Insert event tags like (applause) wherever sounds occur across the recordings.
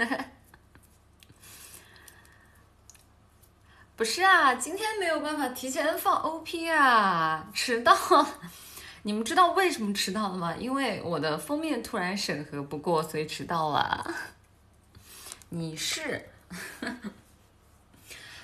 (laughs) 不是啊，今天没有办法提前放 OP 啊，迟到。(laughs) 你们知道为什么迟到了吗？因为我的封面突然审核不过，所以迟到了。(laughs) 你是？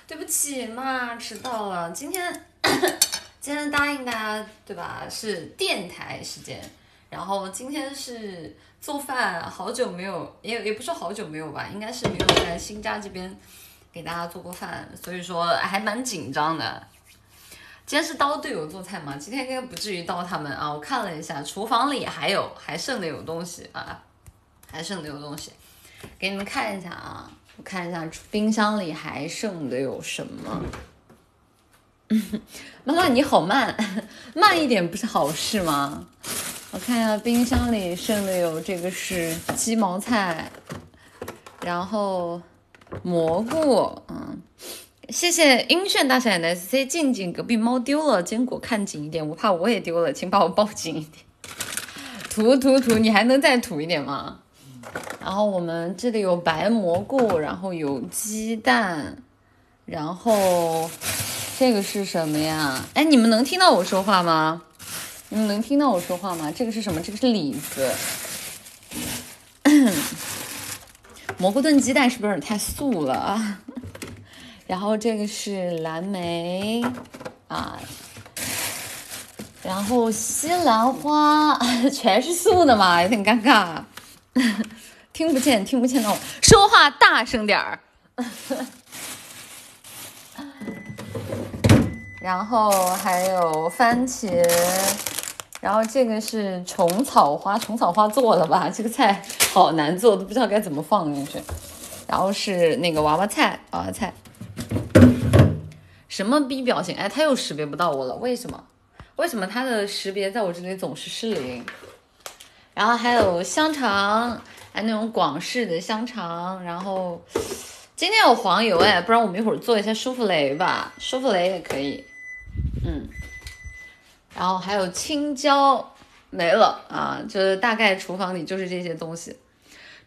对不起嘛，迟到了。今天 (coughs) 今天答应大家对吧？是电台时间，然后今天是做饭，好久没有，也也不是好久没有吧，应该是没有在新家这边给大家做过饭，所以说还蛮紧张的。今天是刀队友做菜吗？今天应该不至于刀他们啊！我看了一下，厨房里还有还剩的有东西啊，还剩的有东西，给你们看一下啊！我看一下冰箱里还剩的有什么。(laughs) 妈妈你好慢，(laughs) 慢一点不是好事吗？我看一下冰箱里剩的有这个是鸡毛菜，然后蘑菇，嗯。谢谢晕眩大闪的 SC 静静，隔壁猫丢了坚果，看紧一点，我怕我也丢了，请把我抱紧一点。涂涂涂，你还能再涂一点吗？然后我们这里有白蘑菇，然后有鸡蛋，然后这个是什么呀？哎，你们能听到我说话吗？你们能听到我说话吗？这个是什么？这个是李子。(coughs) 蘑菇炖鸡蛋是不是有点太素了？(laughs) 然后这个是蓝莓啊，然后西兰花 (laughs) 全是素的嘛，有点尴尬，(laughs) 听不见，听不见，那我说话大声点儿。然后还有番茄，然后这个是虫草花，虫草花做了吧？(laughs) 这个菜好难做，都不知道该怎么放进去。然后是那个娃娃菜，娃娃菜。什么逼表情？哎，他又识别不到我了，为什么？为什么他的识别在我这里总是失灵？然后还有香肠，还那种广式的香肠。然后今天有黄油哎，不然我们一会儿做一下舒芙蕾吧，舒芙蕾也可以。嗯，然后还有青椒没了啊，就是大概厨房里就是这些东西。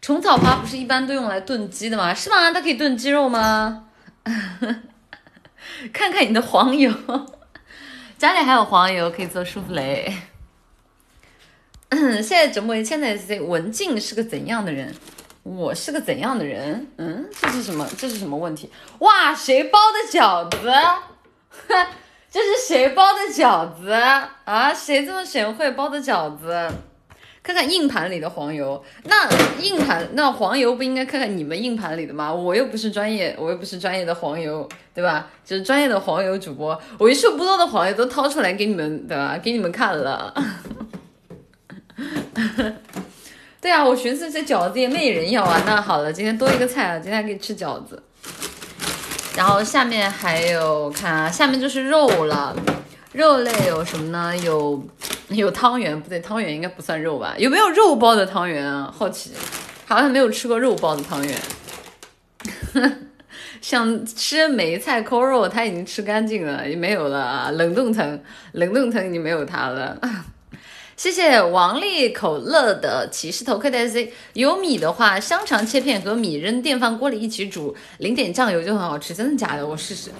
虫草花不是一般都用来炖鸡的吗？是吗？它可以炖鸡肉吗？(laughs) 看看你的黄油，家里还有黄油可以做舒芙蕾。(coughs) 现在直播现在 C 文静是个怎样的人？我是个怎样的人？嗯，这是什么？这是什么问题？哇，谁包的饺子？(laughs) 这是谁包的饺子啊？谁这么贤惠包的饺子？看看硬盘里的黄油，那硬盘那黄油不应该看看你们硬盘里的吗？我又不是专业，我又不是专业的黄油，对吧？就是专业的黄油主播，我为数不多的黄油都掏出来给你们，对吧？给你们看了。(laughs) 对啊，我寻思这饺子也没人要啊。那好了，今天多一个菜了，今天可以吃饺子。然后下面还有看啊，下面就是肉了。肉类有什么呢？有有汤圆，不对，汤圆应该不算肉吧？有没有肉包的汤圆啊？好奇，好像没有吃过肉包的汤圆。(laughs) 想吃梅菜扣肉，他已经吃干净了，也没有了啊。冷冻层，冷冻层已经没有它了。谢谢王力口乐的骑士头盔的 C。有米的话，香肠切片和米扔电饭锅里一起煮，淋点酱油就很好吃。真的假的？我试试。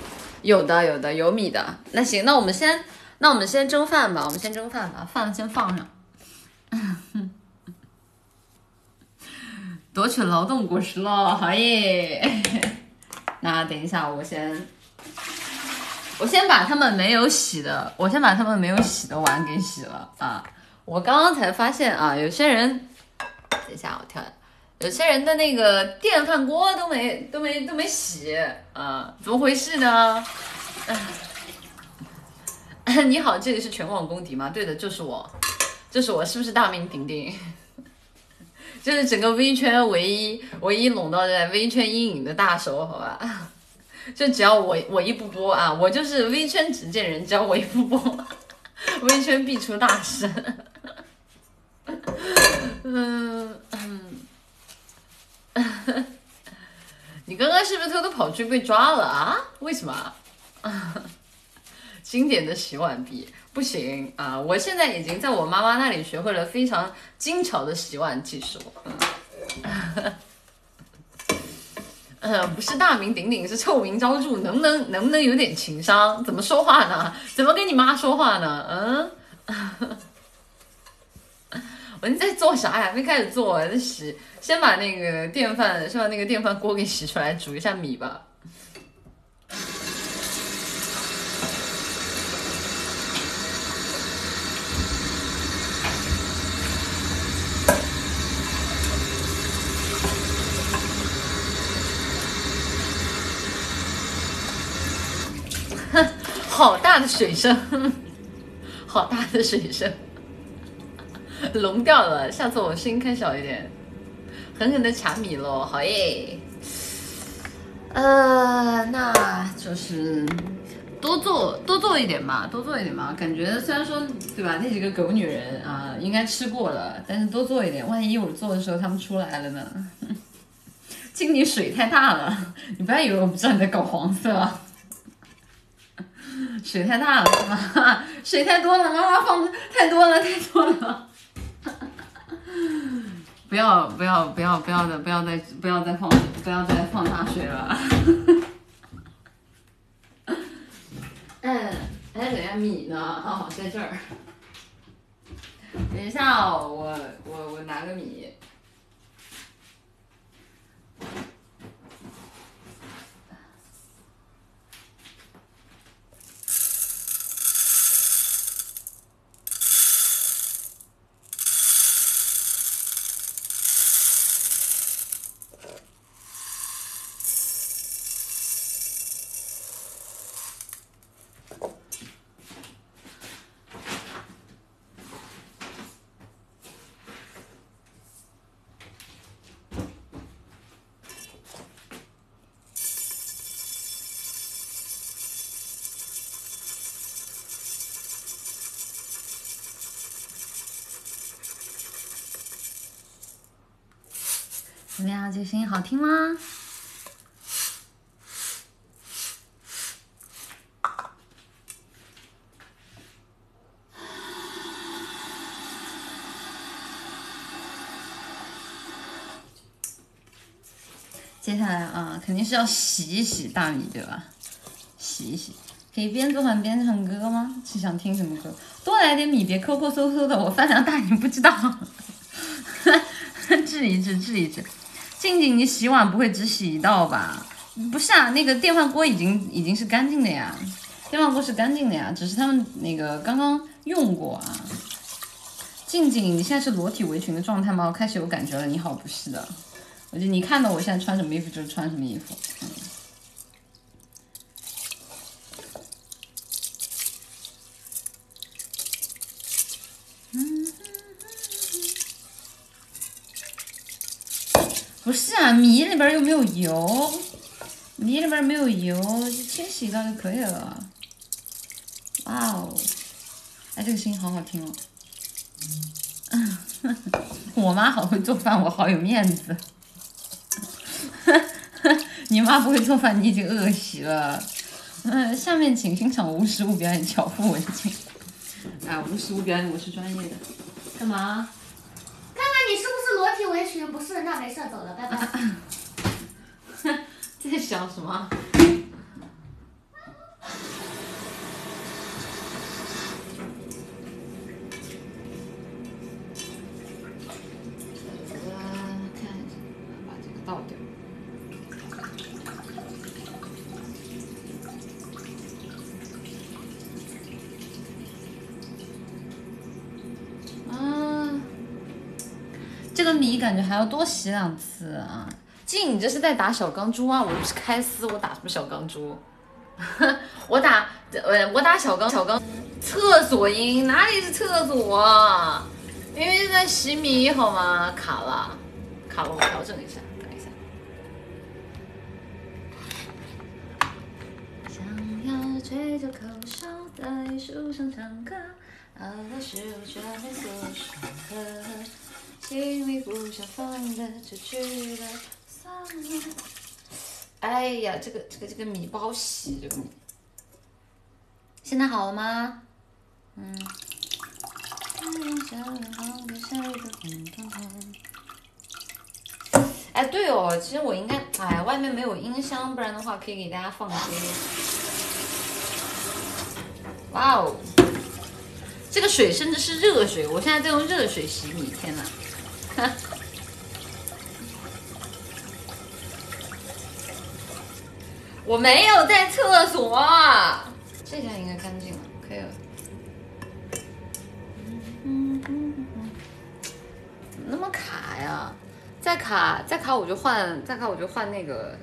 有的有的有米的，那行，那我们先，那我们先蒸饭吧，我们先蒸饭吧，饭先放上。(laughs) 夺取劳动果实了，好耶！(laughs) 那等一下，我先，我先把他们没有洗的，我先把他们没有洗的碗给洗了啊！我刚刚才发现啊，有些人，等一下我跳。有些人的那个电饭锅都没都没都没洗啊，怎么回事呢？(laughs) 你好，这里是全网公敌吗？对的，就是我，就是我，是不是大名鼎鼎？(laughs) 就是整个 V 圈唯一唯一笼罩在 V 圈阴影的大手，好吧？(laughs) 就只要我我一不播啊，我就是 V 圈执剑人，只要我一不播，微圈必出大事。(laughs) 嗯。(laughs) 你刚刚是不是偷偷跑去被抓了啊？为什么？(laughs) 经典的洗碗币不行啊！我现在已经在我妈妈那里学会了非常精巧的洗碗技术。呃，不是大名鼎鼎，是臭名昭著，能不能能不能有点情商？怎么说话呢？怎么跟你妈说话呢？嗯，我你在做啥呀？没开始做，在洗，先把那个电饭，先把那个电饭锅给洗出来，煮一下米吧。(laughs) 好大的水声，(laughs) 好大的水声，(laughs) 聋掉了。下次我声音开小一点，狠狠的卡米喽，好耶。呃，那就是多做多做一点嘛，多做一点嘛。感觉虽然说对吧，那几个狗女人啊，应该吃过了，但是多做一点，万一我做的时候他们出来了呢？(laughs) 经理水太大了，你不要以为我不知道你在搞黄色。水太大了是吗？水太多了，妈妈放的太多了，太多了。不要不要不要不要再，不要再不要再放不要再放大水了。嗯，(laughs) 哎，等下米呢？哦，在这儿。等一下哦，我我我拿个米。怎么样？这声音好听吗？接下来啊，肯定是要洗一洗大米，对吧？洗一洗，可以边做饭边唱歌吗？是想听什么歌？多来点米，别抠抠搜搜的，我饭量大，你不知道。(laughs) 治一治，治一治。静静，你洗碗不会只洗一道吧？不是啊，那个电饭锅已经已经是干净的呀，电饭锅是干净的呀，只是他们那个刚刚用过啊。静静，你现在是裸体围裙的状态吗？我开始有感觉了。你好，不是的，我就你看到我现在穿什么衣服就是穿什么衣服。不是啊，米里边又没有油，泥里边没有油，就清洗一道就可以了。哇哦，哎，这个声音好好听哦。(laughs) 我妈好会做饭，我好有面子。(laughs) 你妈不会做饭，你已经饿死了。嗯，下面请欣赏无实物表演巧妇文静。啊，无实物表演我是专业的。干嘛？看看你是不是裸体围裙？不是，那没事，走了，拜拜。(laughs) (laughs) 在想什么？这个米感觉还要多洗两次啊！静，你这是在打小钢珠啊？我又不是开撕，我打什么小钢珠？(laughs) 我打呃，我打小钢小钢。厕所音哪里是厕所？明明是在洗米好吗？卡了，卡了，我调整一下，等一下。想要吹着口哨在树上唱歌，好多事物却没做选择。心里不想放的就去，了。哎呀，这个这个这个米不好洗，这个米。现在好了吗？嗯。哎，对哦，其实我应该，哎，外面没有音箱，不然的话可以给大家放歌。哇哦，这个水甚至是热水，我现在在用热水洗米，天哪！我没有在厕所，这下应该干净了，可以了。嗯嗯嗯，怎么那么卡呀？再卡再卡我就换，再卡我就换那个，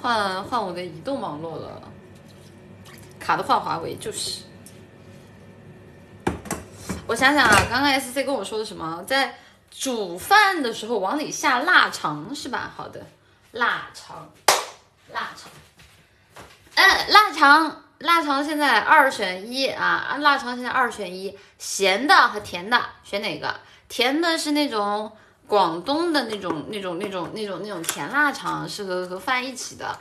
换换我的移动网络了。卡的换华为就是。我想想啊，刚刚 SC 跟我说的什么？在煮饭的时候往里下腊肠是吧？好的，腊肠。腊肠，嗯，腊肠，腊肠现在二选一啊！腊肠现在二选一，咸的和甜的，选哪个？甜的是那种广东的那种、那种、那种、那种、那种甜腊肠，是和和饭一起的。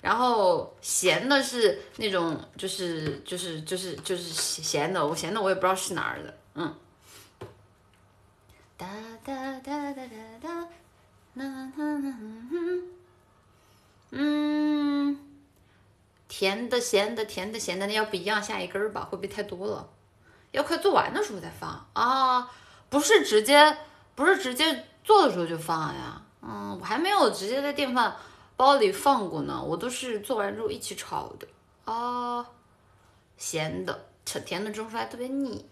然后咸的是那种，就是就是就是就是咸的，我咸的我也不知道是哪儿的，嗯。哒哒哒哒哒哒，啦啦啦啦。嗯，甜的、咸的、甜的、咸的，那要不一样下一根儿吧？会不会太多了？要快做完的时候再放啊？不是直接，不是直接做的时候就放呀？嗯，我还没有直接在电饭煲里放过呢，我都是做完之后一起炒的啊。咸的，吃甜的蒸出来特别腻，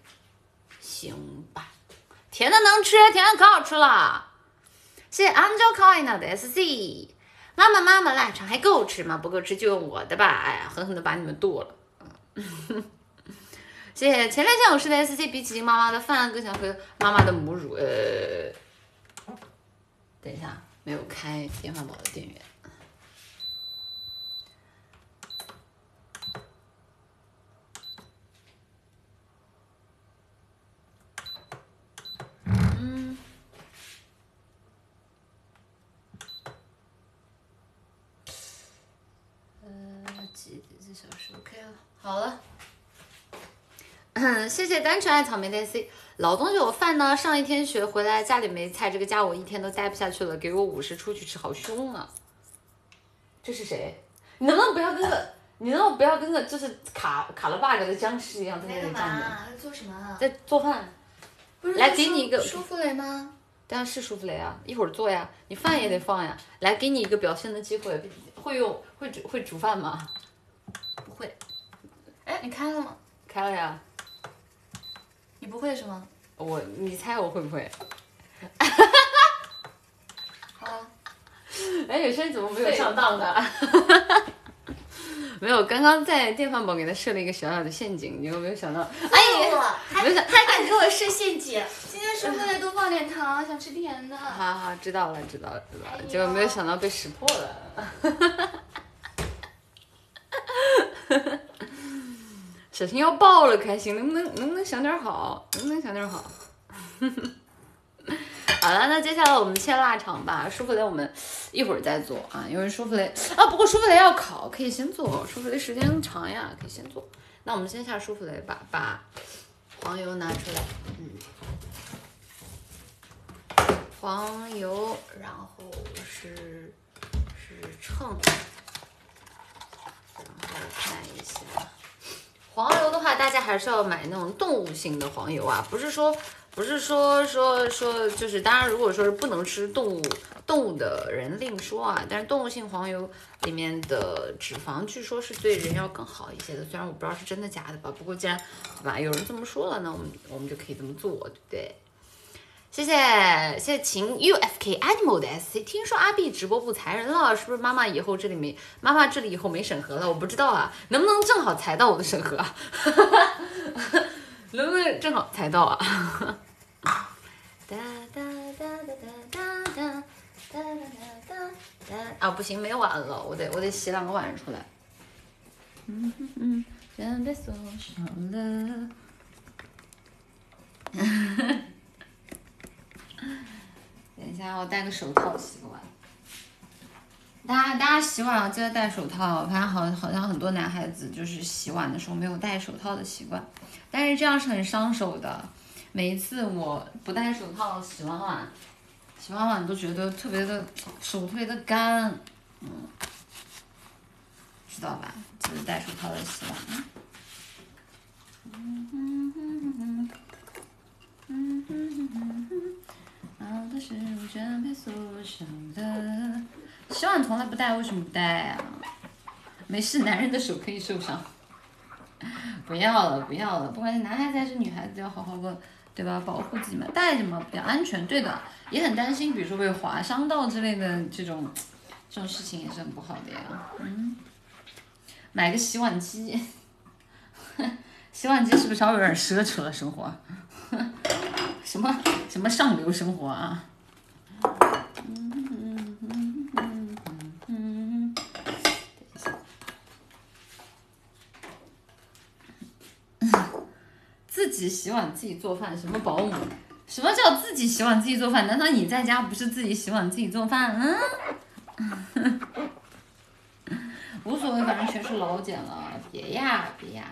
行吧？甜的能吃，甜的可好吃了。谢谢 Angel Coin 的 SC。妈妈，妈妈，腊肠还够吃吗？不够吃就用我的吧。哎呀，狠狠的把你们剁了。谢谢前两天我吃的 S C，比起妈妈的饭更想喝妈妈的母乳。呃，等一下，没有开电饭煲的电源。好了，谢谢单纯爱草莓的 C 老东西，我饭呢？上一天学回来家里没菜，这个家我一天都待不下去了，给我五十出去吃，好凶啊！这是谁？你能不能不要跟个你能不能不要跟个就是卡卡了 bug 的僵尸一样在那里站着？在做什么？在做饭。不是来给你一个舒芙蕾吗？当然，是舒芙蕾啊，一会儿做呀，你饭也得放呀。来，给你一个表现的机会，会用会煮会煮饭吗？不会。哎，你开了吗？开了呀。你不会是吗？我，你猜我会不会？(laughs) 好啊。哎，有些怎么没有上当的？(laughs) 没有，刚刚在电饭煲给他设了一个小小的陷阱，你有没有想到？哎呀，没想，他敢给我设陷阱。今天说回来多放点糖，想吃甜的。好好，知道了，知道了，知道了。结果没有想到被识破了。小心要爆了，开心，能不能能不能想点好，能不能想点好？(laughs) 好了，那接下来我们切腊肠吧。舒芙蕾我们一会儿再做啊，因为舒芙蕾啊，不过舒芙蕾要烤，可以先做。舒芙蕾时间长呀，可以先做。那我们先下舒芙蕾吧，把黄油拿出来，嗯，黄油，然后是是秤，然后看一下。黄油的话，大家还是要买那种动物性的黄油啊，不是说不是说说说，就是当然，如果说是不能吃动物动物的人另说啊，但是动物性黄油里面的脂肪据说是对人要更好一些的，虽然我不知道是真的假的吧，不过既然对吧有人这么说了，那我们我们就可以这么做，对不对？谢谢谢谢秦 ufk animal 的 sc，听说阿 B 直播不裁人了，是不是妈妈以后这里没妈妈这里以后没审核了？我不知道啊，能不能正好裁到我的审核啊？(laughs) 能不能正好裁到啊？(laughs) 哒哒哒哒哒哒哒哒哒啊，不行，没碗了，我得我得洗两个碗出来。嗯嗯嗯，被锁上了。等一下，我戴个手套洗个碗。大家大家洗碗要记得戴手套，反正好好像很多男孩子就是洗碗的时候没有戴手套的习惯，但是这样是很伤手的。每一次我不戴手套洗完碗，洗完碗都觉得特别的手特别的干，嗯，知道吧？记得戴手套的洗碗。嗯嗯嗯嗯嗯嗯嗯嗯好的是全被所手的。洗碗从来不戴，为什么不戴啊？没事，男人的手可以受伤。(laughs) 不要了，不要了，不管是男孩子还是女孩子，要好好的，对吧？保护自己嘛，带着嘛，比较安全。对的，也很担心，比如说被划伤到之类的这种，这种事情也是很不好的呀。嗯，买个洗碗机，(laughs) 洗碗机是不是稍微有点奢侈了？生活，(laughs) 什么什么上流生活啊？自己洗碗自己做饭，什么保姆？什么叫自己洗碗自己做饭？难道你在家不是自己洗碗自己做饭？嗯，无所谓，反正全是老茧了。别呀，别呀，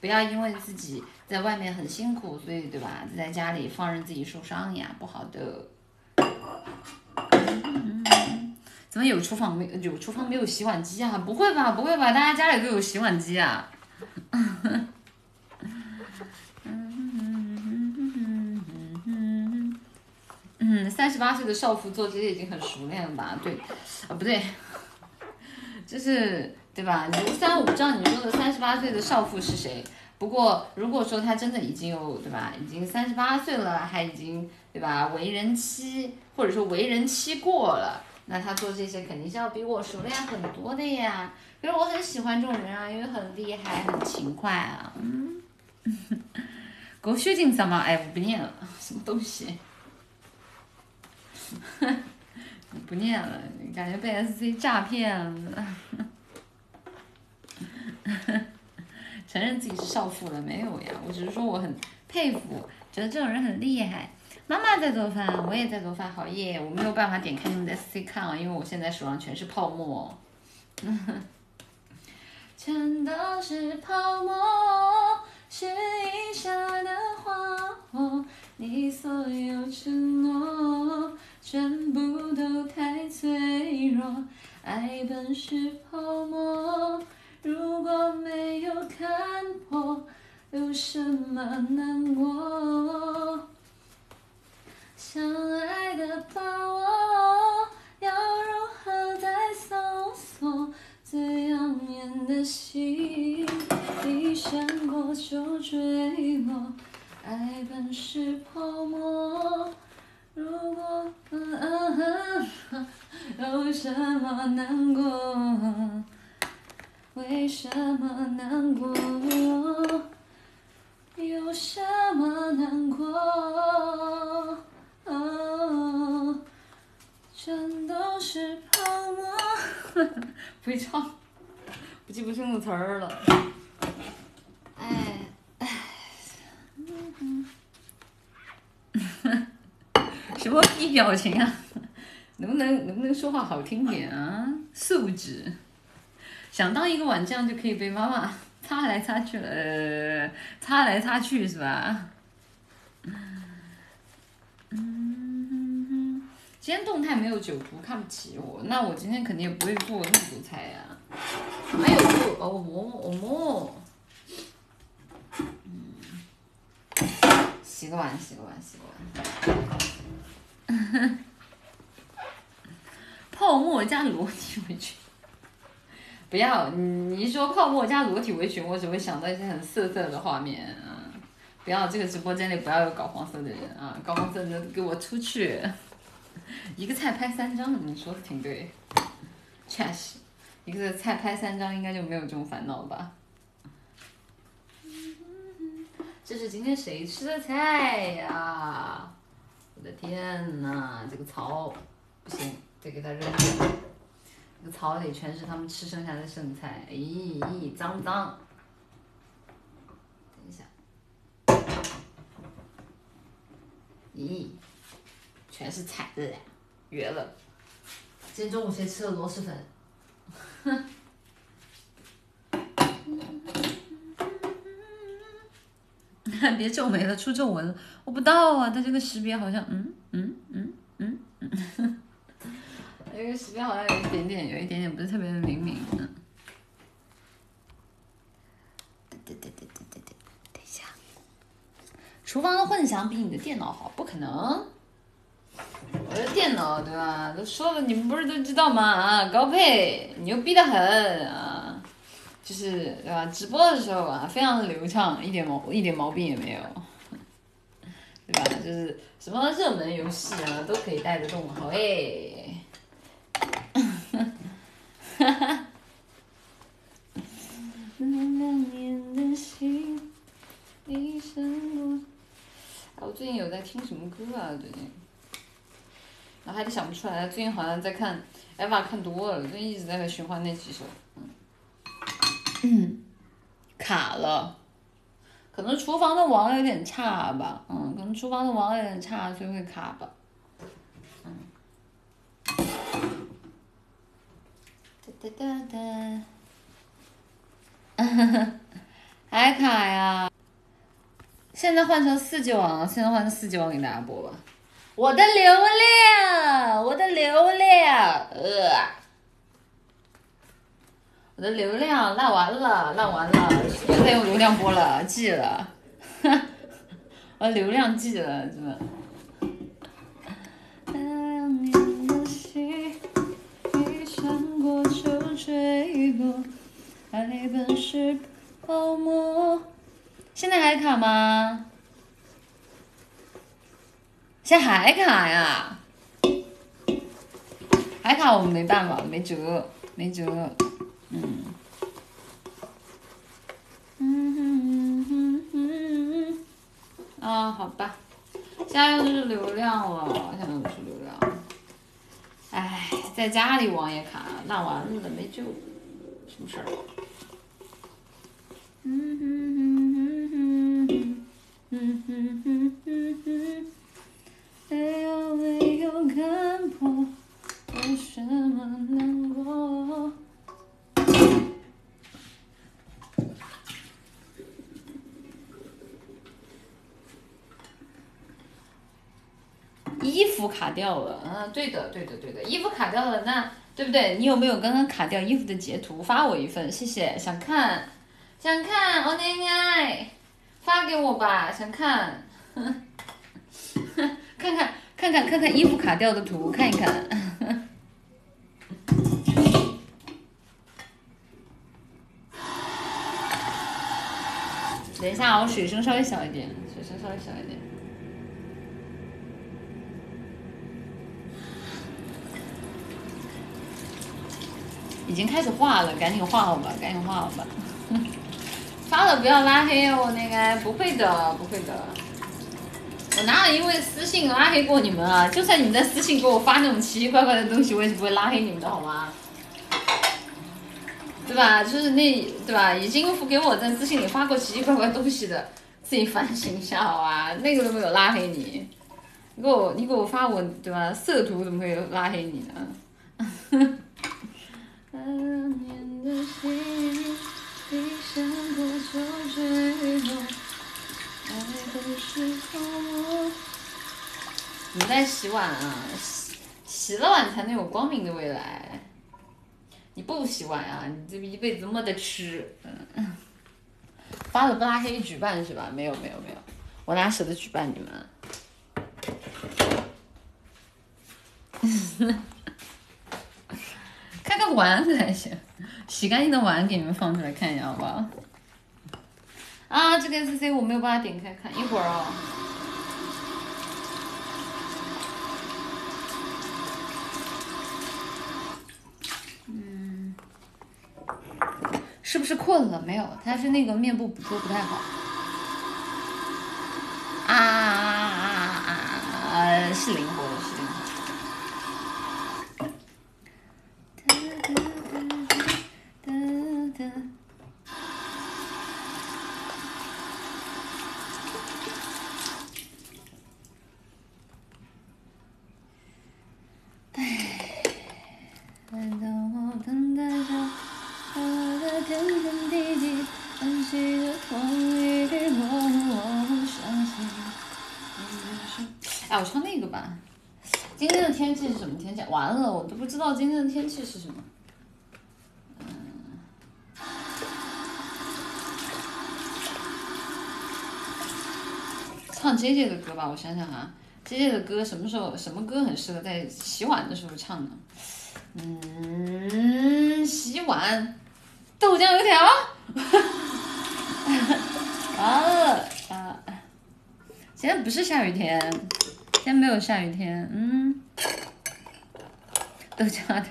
不要因为自己在外面很辛苦，所以对吧？在家里放任自己受伤呀，不好的。怎么有厨房没有厨房没有洗碗机啊？不会吧，不会吧？大家家里都有洗碗机啊？嗯，三十八岁的少妇做这些已经很熟练了吧？对，啊不对，就是对吧？你虽然我不知道你说的三十八岁的少妇是谁，不过如果说他真的已经有对吧，已经三十八岁了，还已经对吧为人妻，或者说为人妻过了，那他做这些肯定是要比我熟练很多的呀。可是我很喜欢这种人啊，因为很厉害，很勤快啊。嗯，狗血精什么？哎，我不念了，什么东西？(laughs) 不念了，感觉被 SC 诈骗了。(laughs) 承认自己是少妇了没有呀？我只是说我很佩服，觉得这种人很厉害。妈妈在做饭，我也在做饭，好耶！我没有办法点开你们的 SC 看啊，因为我现在手上全是泡沫。(laughs) 全都是泡沫，是一下的花火你所有承诺。全部都太脆弱，爱本是泡沫，如果没有看破，有什么难过？相爱的把握，要如何再搜索最耀眼的星？一闪过就坠落，爱本是泡沫。如果有什么难过？为什么难过？有什么难过？全都是泡沫。(laughs) 不会唱，不记不清楚词儿了。哎哎，嗯嗯。什么逼表情啊？能不能能不能说话好听点啊？素质，想当一个碗匠就可以被妈妈 (laughs) 擦来擦去了，擦来擦去是吧？嗯，今天动态没有酒图，看不起我，那我今天肯定也不会做那么多菜呀。还有做哦哦馍，嗯，洗个碗，洗个碗，洗个碗。(laughs) 泡沫加裸体围裙，不要你一说泡沫加裸体围裙，我只会想到一些很色色的画面啊！不要这个直播间里不要有搞黄色的人啊！搞黄色的给我出去！(laughs) 一个菜拍三张，你说的挺对，确实，一个菜拍三张应该就没有这种烦恼吧？这是今天谁吃的菜呀？我的天呐，这个槽不行，得给它扔掉。这个槽里全是他们吃剩下的剩菜，咦咦，脏脏。等一下，咦，全是菜的，绝了！今天中午谁吃了螺蛳粉？哼。(laughs) 别皱眉了，出皱纹了。我不到啊，它这个识别好像，嗯嗯嗯嗯嗯这个时间好像有一点点，有一点点不是特别的灵敏。嗯。对对对对对对对，等一下。厨房的混响比你的电脑好？不可能。我的电脑对吧？都说了，你们不是都知道吗？啊，高配，牛逼的很啊！就是对吧？直播的时候啊，非常的流畅，一点毛一点毛病也没有，对吧？就是什么热门游戏啊，都可以带得动，好诶。哈 (laughs) 哈。我最近有在听什么歌啊？最近。然后还得想不出来，最近好像在看《Eva》看多了，最近一直在循环那几首。嗯，卡了，可能厨房的网有点差吧，嗯，可能厨房的网有点差，所以会卡吧。哒哒哒哒。还卡呀？现在换成四 G 网，现在换成四 G 网给大家播吧。我的流量，我的流量，呃，我的流量烂完了，烂完了，别再用流量播了记了，(laughs) 我的流量记了，真的。坠落，爱本是泡沫现在还卡吗？现在还卡呀？还卡，我们没办法，没辙，没辙。嗯。嗯哼哼哼。啊，好吧。现在又是流量了，现在又是流量。唉，在家里网也卡，烂完了，没救。什么事儿？嗯哼哼哼哼。嗯哼哼哼哼。没有没有看破，为什么难过？衣服卡掉了，嗯，对的，对的，对的，衣服卡掉了，那对不对？你有没有刚刚卡掉衣服的截图？发我一份，谢谢。想看，想看，我恋爱，发给我吧，想看。(laughs) 看看看看看看衣服卡掉的图，看一看。(laughs) 等一下，我水声稍微小一点，水声稍微小一点。已经开始画了，赶紧画好吧，赶紧画好吧。(laughs) 发了不要拉黑哦，那个不会的，不会的。我哪有因为私信拉黑过你们啊？就算你们在私信给我发那种奇奇怪怪的东西，我也是不会拉黑你们的，好吗？对吧？就是那对吧？已经给我在私信里发过奇奇怪怪东西的，自己反省一下好吧？那个都没有拉黑你，你给我你给我发我对吧？色图怎么会拉黑你呢？你在洗碗啊？洗洗了碗才能有光明的未来。你不洗碗啊？你这一辈子没得吃。嗯。发了不拉黑举办是吧？没有没有没有，我哪舍得举办你们？看看碗才行，洗干净的碗给你们放出来看一下好不好？啊，这个 S C 我没有办法点开看，一会儿哦。嗯，是不是困了？没有，他是那个面部捕捉不太好。啊啊啊啊啊！是灵活的，完了，我都不知道今天的天气是什么。唱 J J 的歌吧，我想想啊，J J 的歌什么时候什么歌很适合在洗碗的时候唱呢？嗯，洗碗，豆浆油条。(laughs) 完了啊！今天不是下雨天，今天没有下雨天。嗯，豆浆的。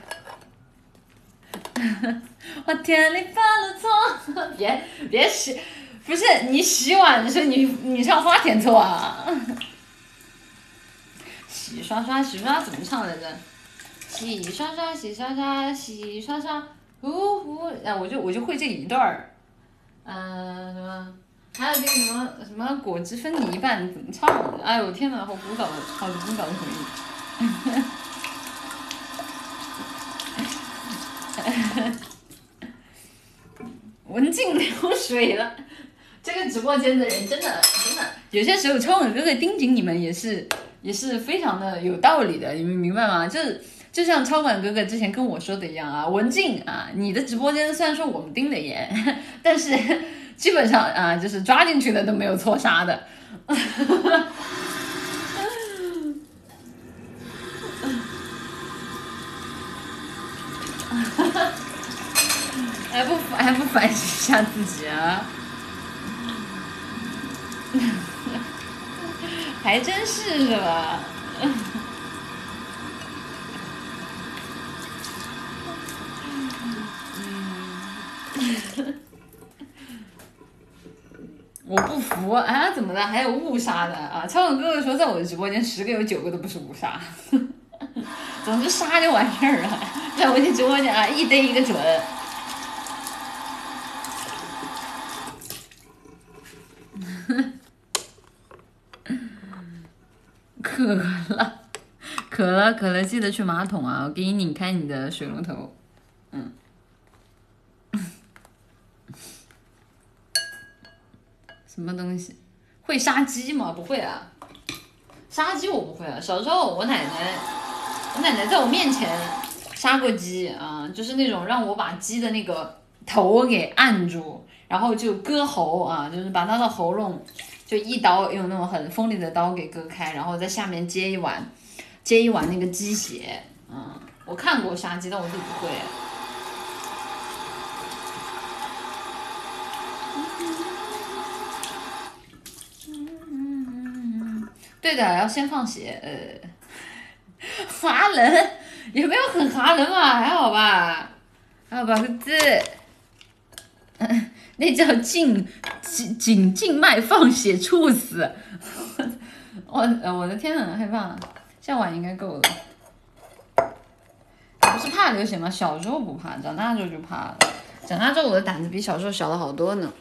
我天你犯了错，别别洗。不是你洗碗的时候，你你唱花田错啊？(laughs) 洗刷刷，洗刷刷怎么唱来着？洗刷刷，洗刷刷，洗刷刷，呼呼，哎，我就我就会这一段儿。嗯，什么？还有这个什么什么果汁分你一半怎么唱？哎呦天哪，好古早的，好古早的回忆。(laughs) 文静流水了。(laughs) 这个直播间的人真的真的，有些时候超文哥哥盯紧你们也是也是非常的有道理的，你们明白吗？就是就像超管哥哥之前跟我说的一样啊，文静啊，你的直播间虽然说我们盯的严，(laughs) 但是基本上啊，就是抓进去的都没有错杀的。(laughs) 还不还不反省一下自己啊？还真是是吧？(laughs) (laughs) 我不服啊！怎么的？还有误杀的啊？超勇哥哥说，在我的直播间，十个有九个都不是误杀。(laughs) 总之杀就完事儿了，在我的直播间啊，一逮一个准。(laughs) 渴了，渴了，渴了，记得去马桶啊！我给你拧开你的水龙头。嗯。(laughs) 什么东西？会杀鸡吗？不会啊，杀鸡我不会啊。小时候我奶奶，我奶奶在我面前杀过鸡啊，就是那种让我把鸡的那个头给按住，然后就割喉啊，就是把他的喉咙。就一刀用那种很锋利的刀给割开，然后在下面接一碗，接一碗那个鸡血。嗯，我看过杀鸡，但我自己不会嗯。对的，要先放血。呃，(laughs) 哈人有没有很哈人嘛？还好吧，还好吧，字。那叫静颈颈静脉放血猝死，我我的天呐，害怕，这碗应该够了。不是怕流血吗？小时候不怕，长大之后就怕了。长大之后我的胆子比小时候小了好多呢。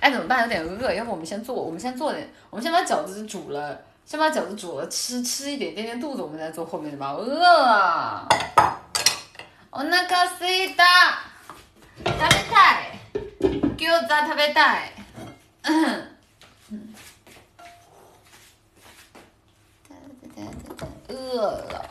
哎，怎么办？有点饿，要不我们先做，我们先做点，我们先把饺子煮了，先把饺子煮了，吃吃一点垫垫肚子，我们再做后面的吧。饿了。お腹すいた。 食べたい餃子食べたい饿了。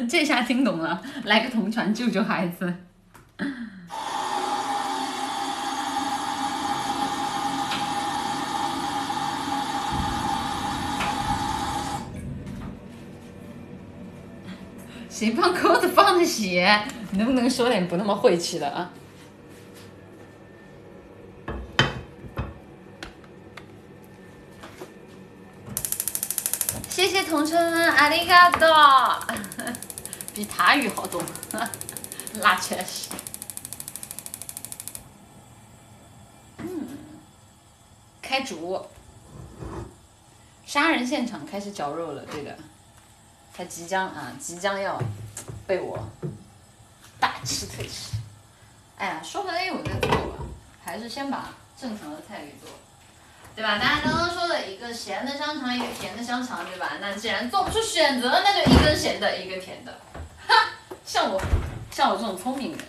(laughs) 这下听懂了，来个同传救救孩子。 谁放钩子放的血？你能不能说点不那么晦气的啊？谢谢同春，阿里嘎多，(laughs) 比塔语好懂，那确实。嗯，开煮，杀人现场开始绞肉了，对的。他即将啊，即将要被我大吃特吃。哎呀，说完 A 我再做吧，还是先把正常的菜给做，对吧？大家刚刚说了一个咸的香肠，一个甜的香肠，对吧？那既然做不出选择，那就一根咸的，一个甜的。哈，像我，像我这种聪明人。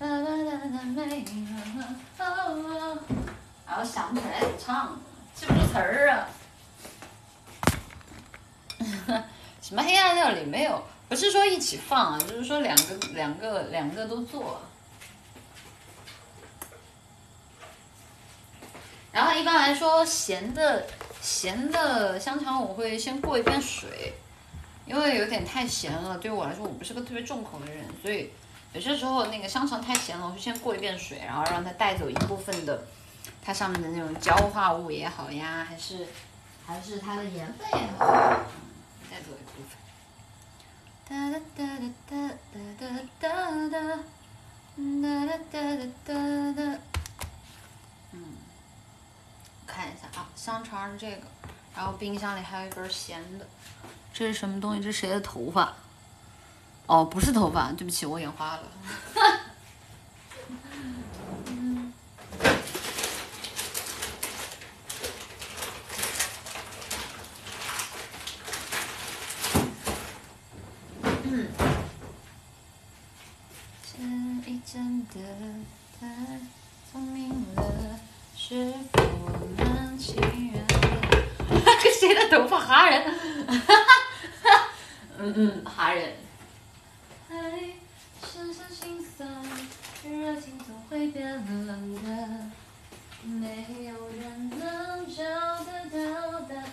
啦啦啦啦没有。然后想不起来怎么唱，记不住词儿啊。(laughs) 什么黑暗料理没有？不是说一起放啊，就是说两个两个两个都做。然后一般来说，咸的咸的香肠我会先过一遍水，因为有点太咸了，对我来说我不是个特别重口的人，所以有些时候那个香肠太咸了，我就先过一遍水，然后让它带走一部分的它上面的那种焦化物也好呀，还是还是它的盐分也好，带走一部分。哒哒哒哒哒哒哒哒哒，哒哒哒哒哒哒。看一下啊，香肠是这个，然后冰箱里还有一根咸的，这是什么东西？这谁的头发？哦，不是头发，对不起，我眼花了。这，谁的头发？哈人。嗯嗯，哈人。爱深深心酸，热情总会变冷的，没有人能找得到答案。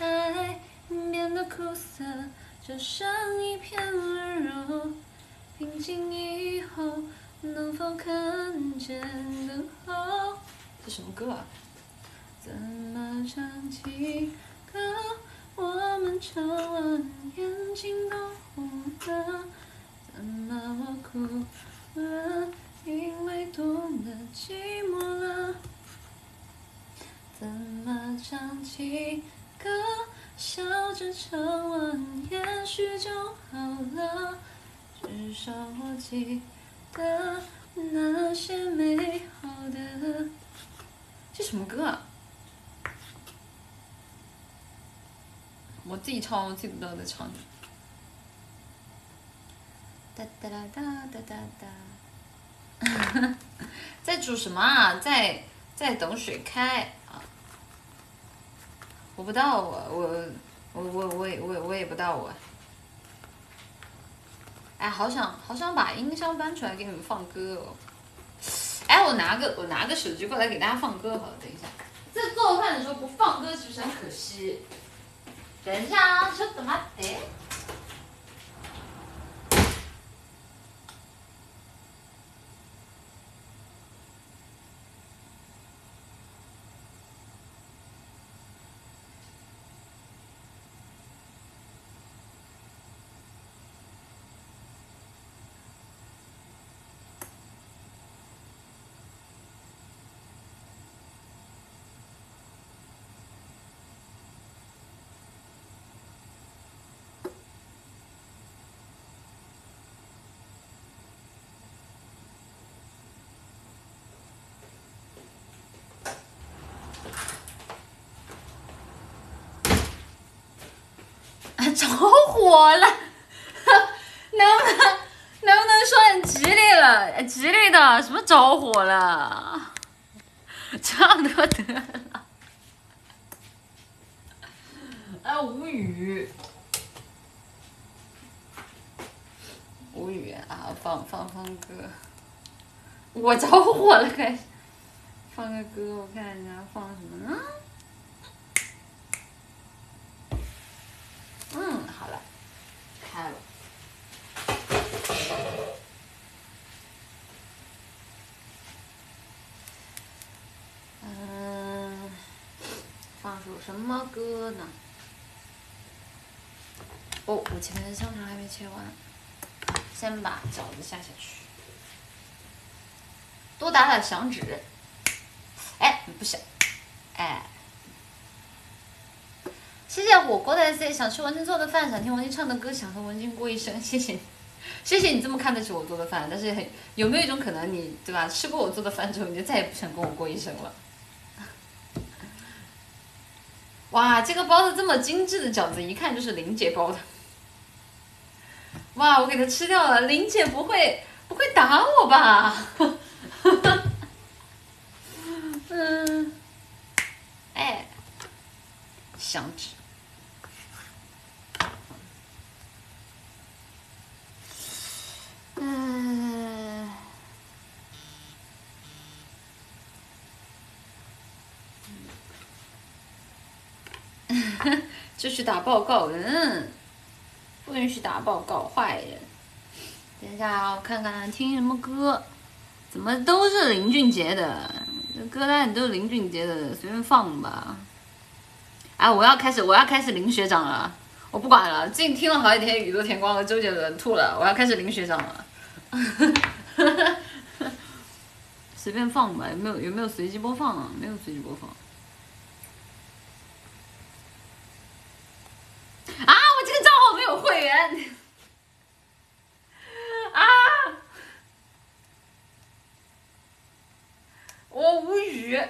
爱变得苦涩，就剩一片温柔。平静以后，能否看见灯后？这什么歌啊？怎么唱情歌？我们唱完，眼睛都红了。怎么我哭了？因为多了寂寞了。怎么唱起歌？笑着唱完，也许就好了。至少我记得那些美好的。这什么歌啊？自己唱，我自己不知道在唱。哒哒哒哒哒哒。(laughs) 在煮什么啊？在在等水开啊！我不到我我我我我也我也我也不到我。哎，好想好想把音箱搬出来给你们放歌哦。哎，我拿个我拿个手机过来给大家放歌好了，等一下。在做饭的时候不放歌是不是很可惜？等一下啊，ちょっと待って。着火了，能不能能不能说点吉利了？吉利的什么着火了？差不多得了。哎，无语，无语啊！放放放歌，我着火了，开始放个歌，我看一下放什么呢？嗯，好了，嗯，放首什么歌呢？哦，我前面的香肠还没切完，先把饺子下下去，多打打响指。哎，不是，哎。谢谢火锅的 S，想吃文静做的饭，想听文静唱的歌，想和文静过一生。谢谢，谢谢你这么看得起我做的饭。但是很有没有一种可能，你对吧？吃过我做的饭之后，你就再也不想跟我过一生了？(laughs) 哇，这个包的这么精致的饺子，一看就是林姐包的。哇，我给它吃掉了，林姐不会不会打我吧？(laughs) 嗯，哎，香纸。嗯，就去打报告，嗯，不允许打报告，坏人。等一下啊，我看看听什么歌，怎么都是林俊杰的，这歌单都是林俊杰的，随便放吧。哎，我要开始，我要开始林学长了，我不管了，最近听了好几天宇多田光和周杰伦，吐了，我要开始林学长了。(laughs) 随便放吧，有没有有没有随机播放啊？没有随机播放。啊！我这个账号没有会员。啊！我无语，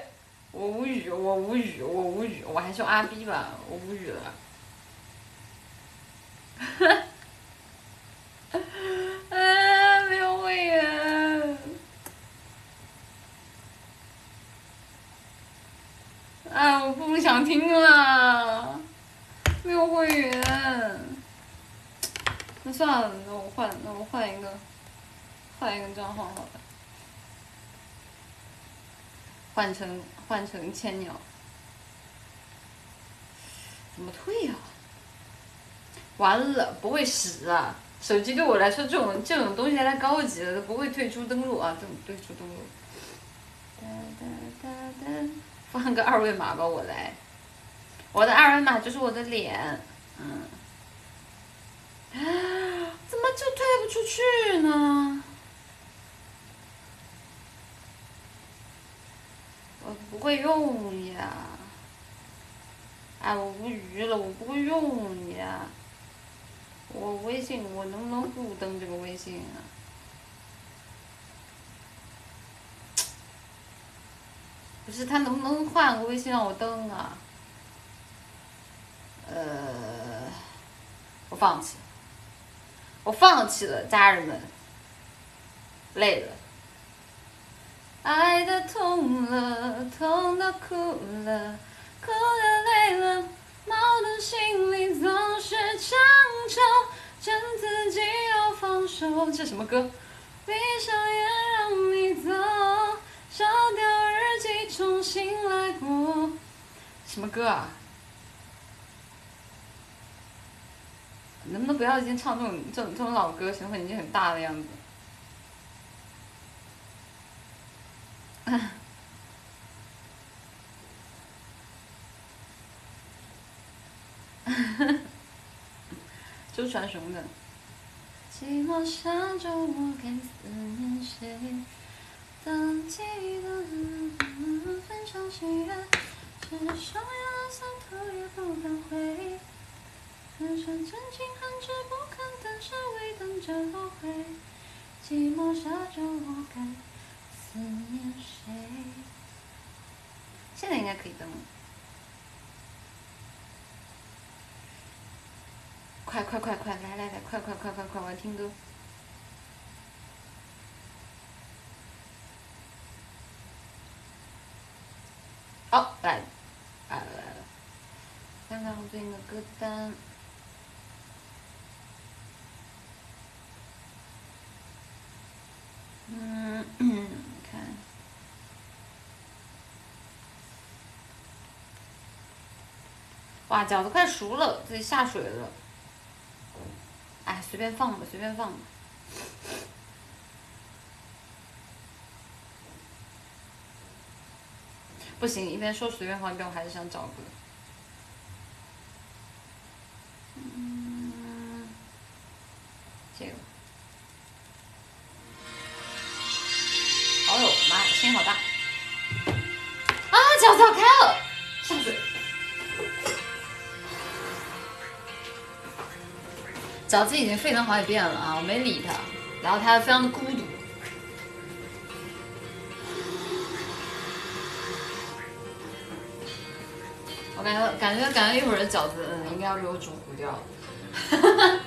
我无语，我无语，我无语，我还是用阿 B 吧，我无语了。(laughs) 啊！没有会员。啊！我不想听了，没有会员。那算了，那我换，那我换一个，换一个账号好了，换成换成千鸟。怎么退呀？完了，不会使啊！手机对我来说，这种这种东西太高级了，都不会退出登录啊！这种退出登录。哒哒哒哒，放个二维码吧，我来。我的二维码就是我的脸，嗯。啊，怎么就退不出去呢？我不会用呀！哎，我无语了，我不会用呀！我微信，我能不能不登这个微信啊？不是，他能不能换个微信让我登啊？呃，我放弃。我放弃了，家人们，累了。爱的痛了，痛到哭了，哭的累了，矛盾心里总是强求，劝自己要放手。这什么歌？闭上眼让你走，烧掉日记重新来过。什么歌啊？能不能不要先唱这种这种这种老歌？声音已经很大的样子。周传雄的。寂寞沙洲，我该思念谁？当记忆的分享喜悦，只想要散头也不敢回。很想真情含着不肯单身，为等着后悔。寂寞沙洲，我该思念谁？现在应该可以登了。快快快快，来来来，快快快快快，我要听歌。好，来，来来，看看我最近的歌单。嗯，看，哇，饺子快熟了，自己下水了。哎，随便放吧，随便放吧。不行，一边说随便放，一边我还是想找个。饺子已经沸腾好几遍了啊，我没理他，然后他非常的孤独。我感觉感觉感觉一会儿的饺子，嗯，应该要被我煮糊掉了。(laughs) 哈哈。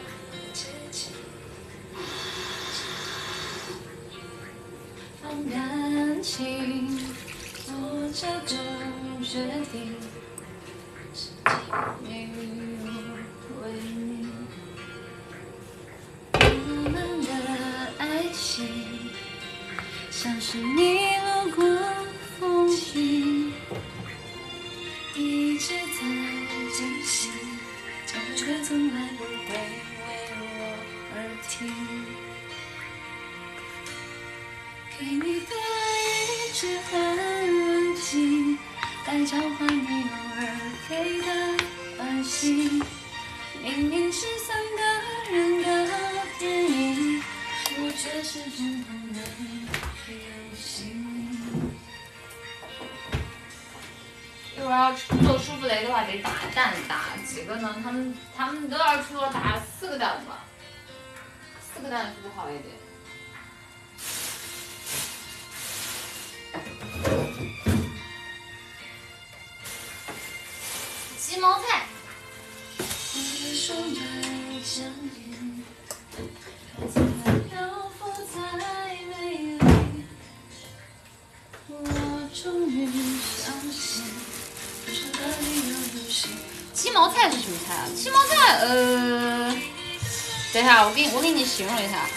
我给你，我给你形容一下，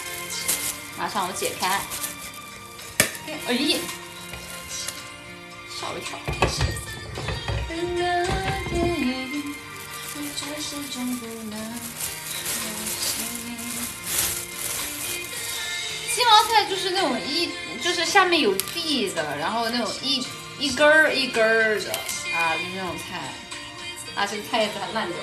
马上我解开。哎呀！吓我一跳。鸡毛菜就是那种一，就是下面有蒂的，然后那种一一根儿一根儿的啊，就那种菜。啊，这个菜叶子还烂掉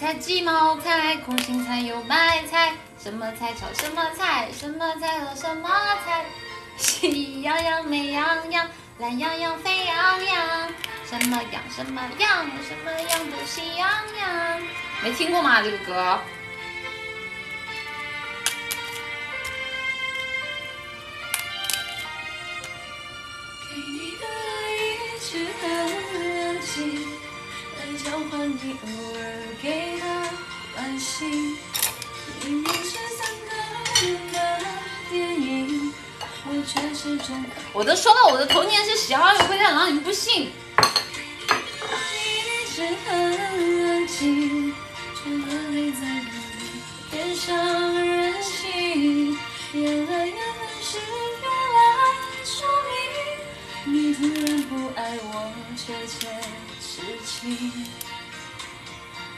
菜、鸡毛菜、空心菜、油白菜，什么菜炒什么菜，什么菜和什么菜，喜羊羊、美羊羊、懒羊羊、沸羊羊，什么羊什么羊，什么羊都喜羊羊。没听过吗？这个歌？我都说了，我的童年是十二月灰太狼，你们不信？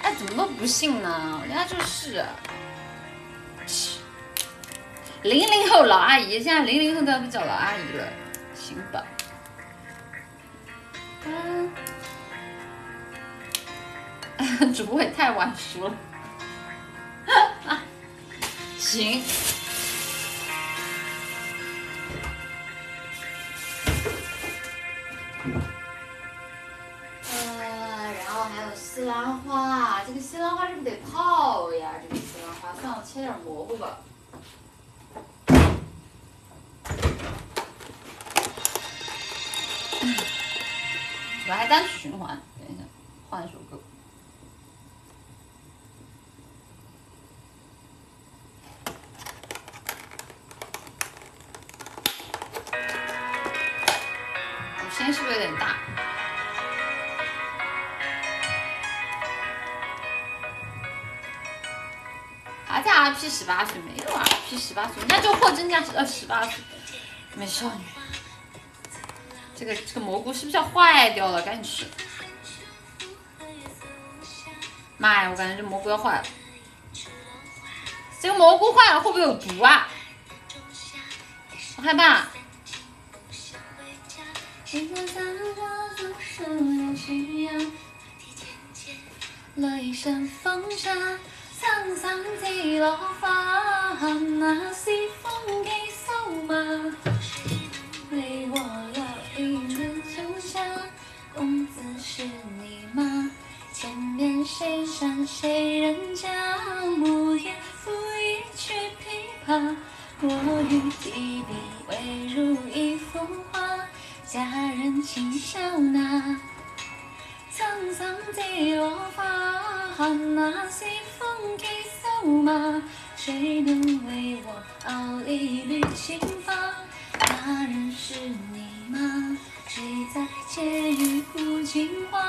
哎，怎么都不信呢？人家就是，零零后老阿姨，现在零零后都要被叫老阿姨了，行吧？(laughs) 主播也太晚熟了，行。然后还有西兰花，这个西兰花是不是得泡呀？这个西兰花，算了，切点蘑菇吧。我还单曲循环，等一下，换一首歌。我声音是不是有点大？在 RP 十八岁没有 RP 十八岁，那就货真价实呃十八岁美少女。这个这个蘑菇是不是要坏掉了？赶紧吃！妈呀，我感觉这蘑菇要坏了。这个蘑菇坏了会不会有毒啊？我害怕。沧桑几落花，那西风几瘦马。你我前谁山谁人家，木叶拂衣去曲琵琶，我欲提笔未如一幅画，佳人轻笑纳。苍桑地落花，那西风起瘦马，谁能为我熬一缕青发？那人是你吗？谁在窃语抚琴话？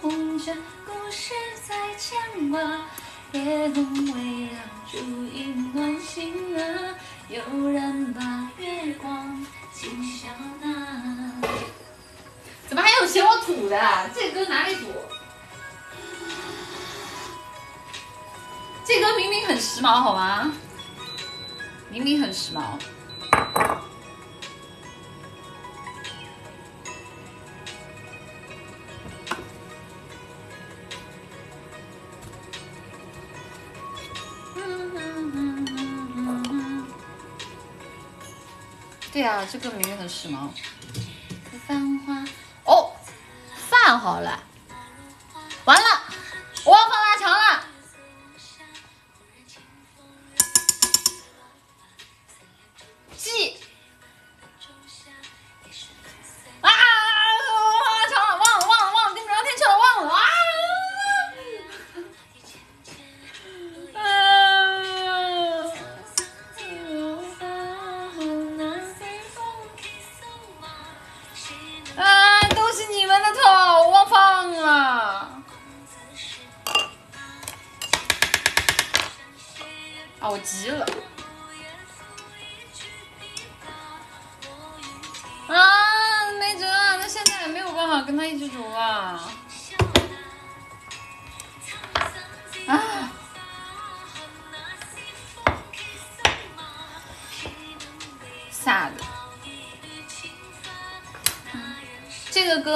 红尘故事在牵挂，夜空微亮，烛影暖心啊，有人把月光轻笑纳。怎么还有嫌我土的？这歌哪里土？这歌明明很时髦，好吗？明明很时髦。呀、这个明明很时髦。繁花。哦，饭好了，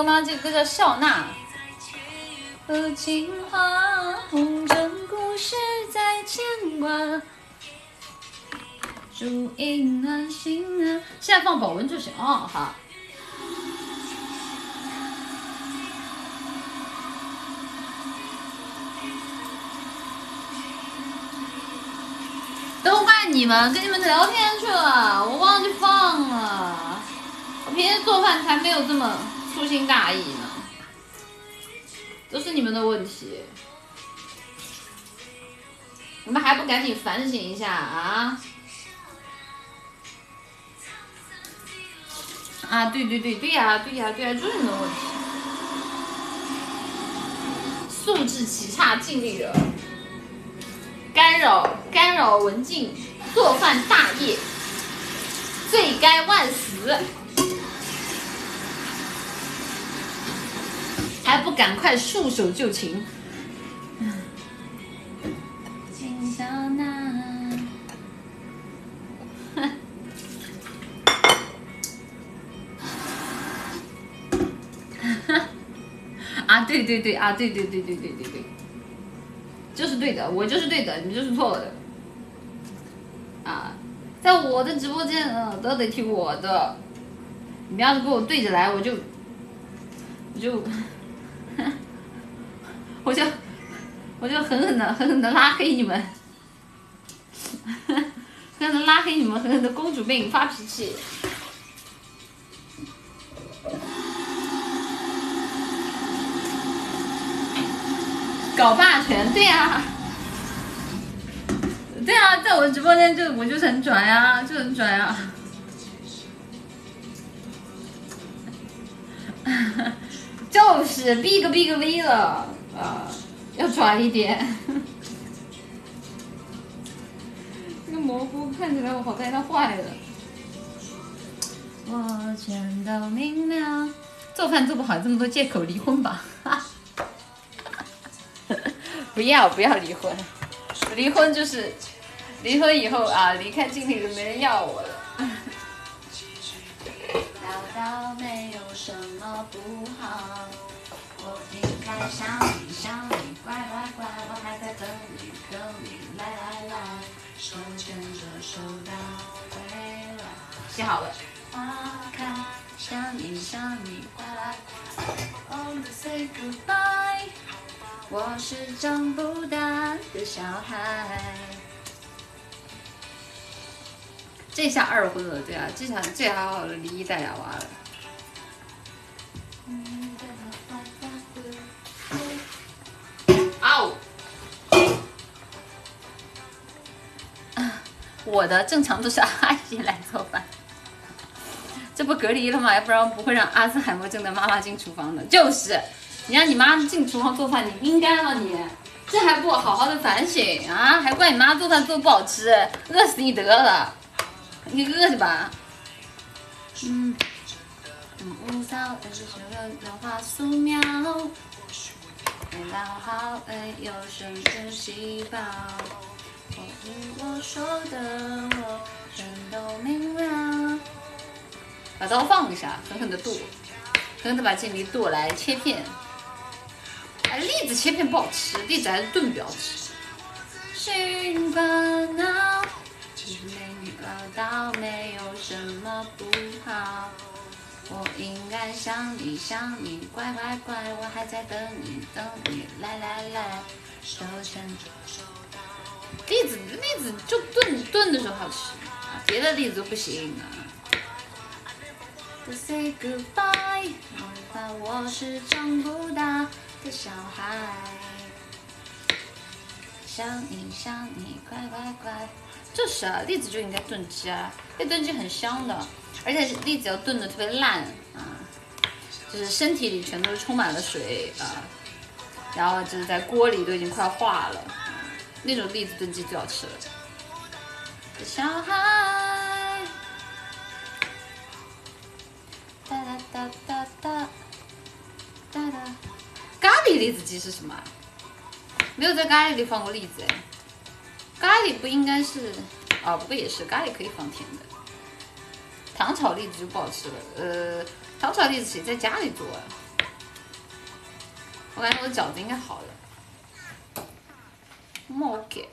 这个歌吗？这歌叫《笑纳》。和情话，红尘故事在牵挂，烛影暖心啊。现在放保温就行哦，好。都怪你们，跟你们聊天去了，我忘记放了。我平时做饭才没有这么粗心大意呢，都是你们的问题。你们还不赶紧反省一下啊！啊，对对对对呀、对呀、对呀、就是你们的问题。素质极差，尽力惹，干扰干扰文静，做饭大业，罪该万死，还不赶快束手就擒？轻笑纳。啊，对对对啊，对对对对对对对，就是对的，我就是对的，你就是错的。啊，在我的直播间，嗯、都得听我的。你们要是跟我对着来，我就，我就，我就，我就狠狠的、狠狠的 (laughs) 拉黑你们，狠狠的拉黑你们，狠狠的公主病发脾气。搞霸权，对呀、对啊，在我的直播间就我就是很拽呀、就很拽啊。(laughs) 就是 big big V 了啊，(laughs) 要拽一点。(laughs) 这个蘑菇看起来我好带它坏了。我全都明了。做饭做不好，这么多借口，离婚吧。(laughs) 不要不要离婚，离婚就是离婚以后啊，离开经理就没人要我了。唠叨没有什么不好，我应该想着手到未来。写好了，花开，想你想你，快来快，Oh say goodbye。我是长不大的小孩。这下二婚了，对啊，这下这还好了，离异带俩娃了。我的正常都是阿姨来做饭，这不隔离了吗？要不然不会让阿兹海默症的妈妈进厨房的。就是，你让你妈进厨房做饭，你应该吗？你这还不好好的反省啊？还怪你妈做饭做不好吃，饿死你得了！你饿去吧。嗯。舞蹈二十九个氧化素描，味道好味又生出细胞。我听我说的，我全都明了。把刀放一下，狠狠的剁，狠狠的把这粒剁来切片。哎，栗子切片不好吃，栗子还是炖比较吃。心烦恼，其实没料到没有什么不好。我应该想你想你，乖乖乖，我还在等你等你，来来来，手牵手。栗子栗子就炖炖的时候好吃啊，别的栗子都不行啊。Say goodbye，我怕我是长不大的小孩。想你想你，乖乖乖。就是啊，栗子就应该炖鸡啊，那炖鸡很香的。而且栗子要炖的特别烂啊，就是身体里全都是充满了水啊，然后就是在锅里都已经快化了，那种栗子炖鸡最好吃了。小孩，哒哒哒哒哒哒，咖喱栗子鸡是什么？没有在咖喱里放过栗子哎，咖喱不应该是，哦，不过也是，咖喱可以放甜的。糖炒栗子就不好吃了，呃，糖炒栗子谁在家里做啊？我感觉我的饺子应该好了。OK。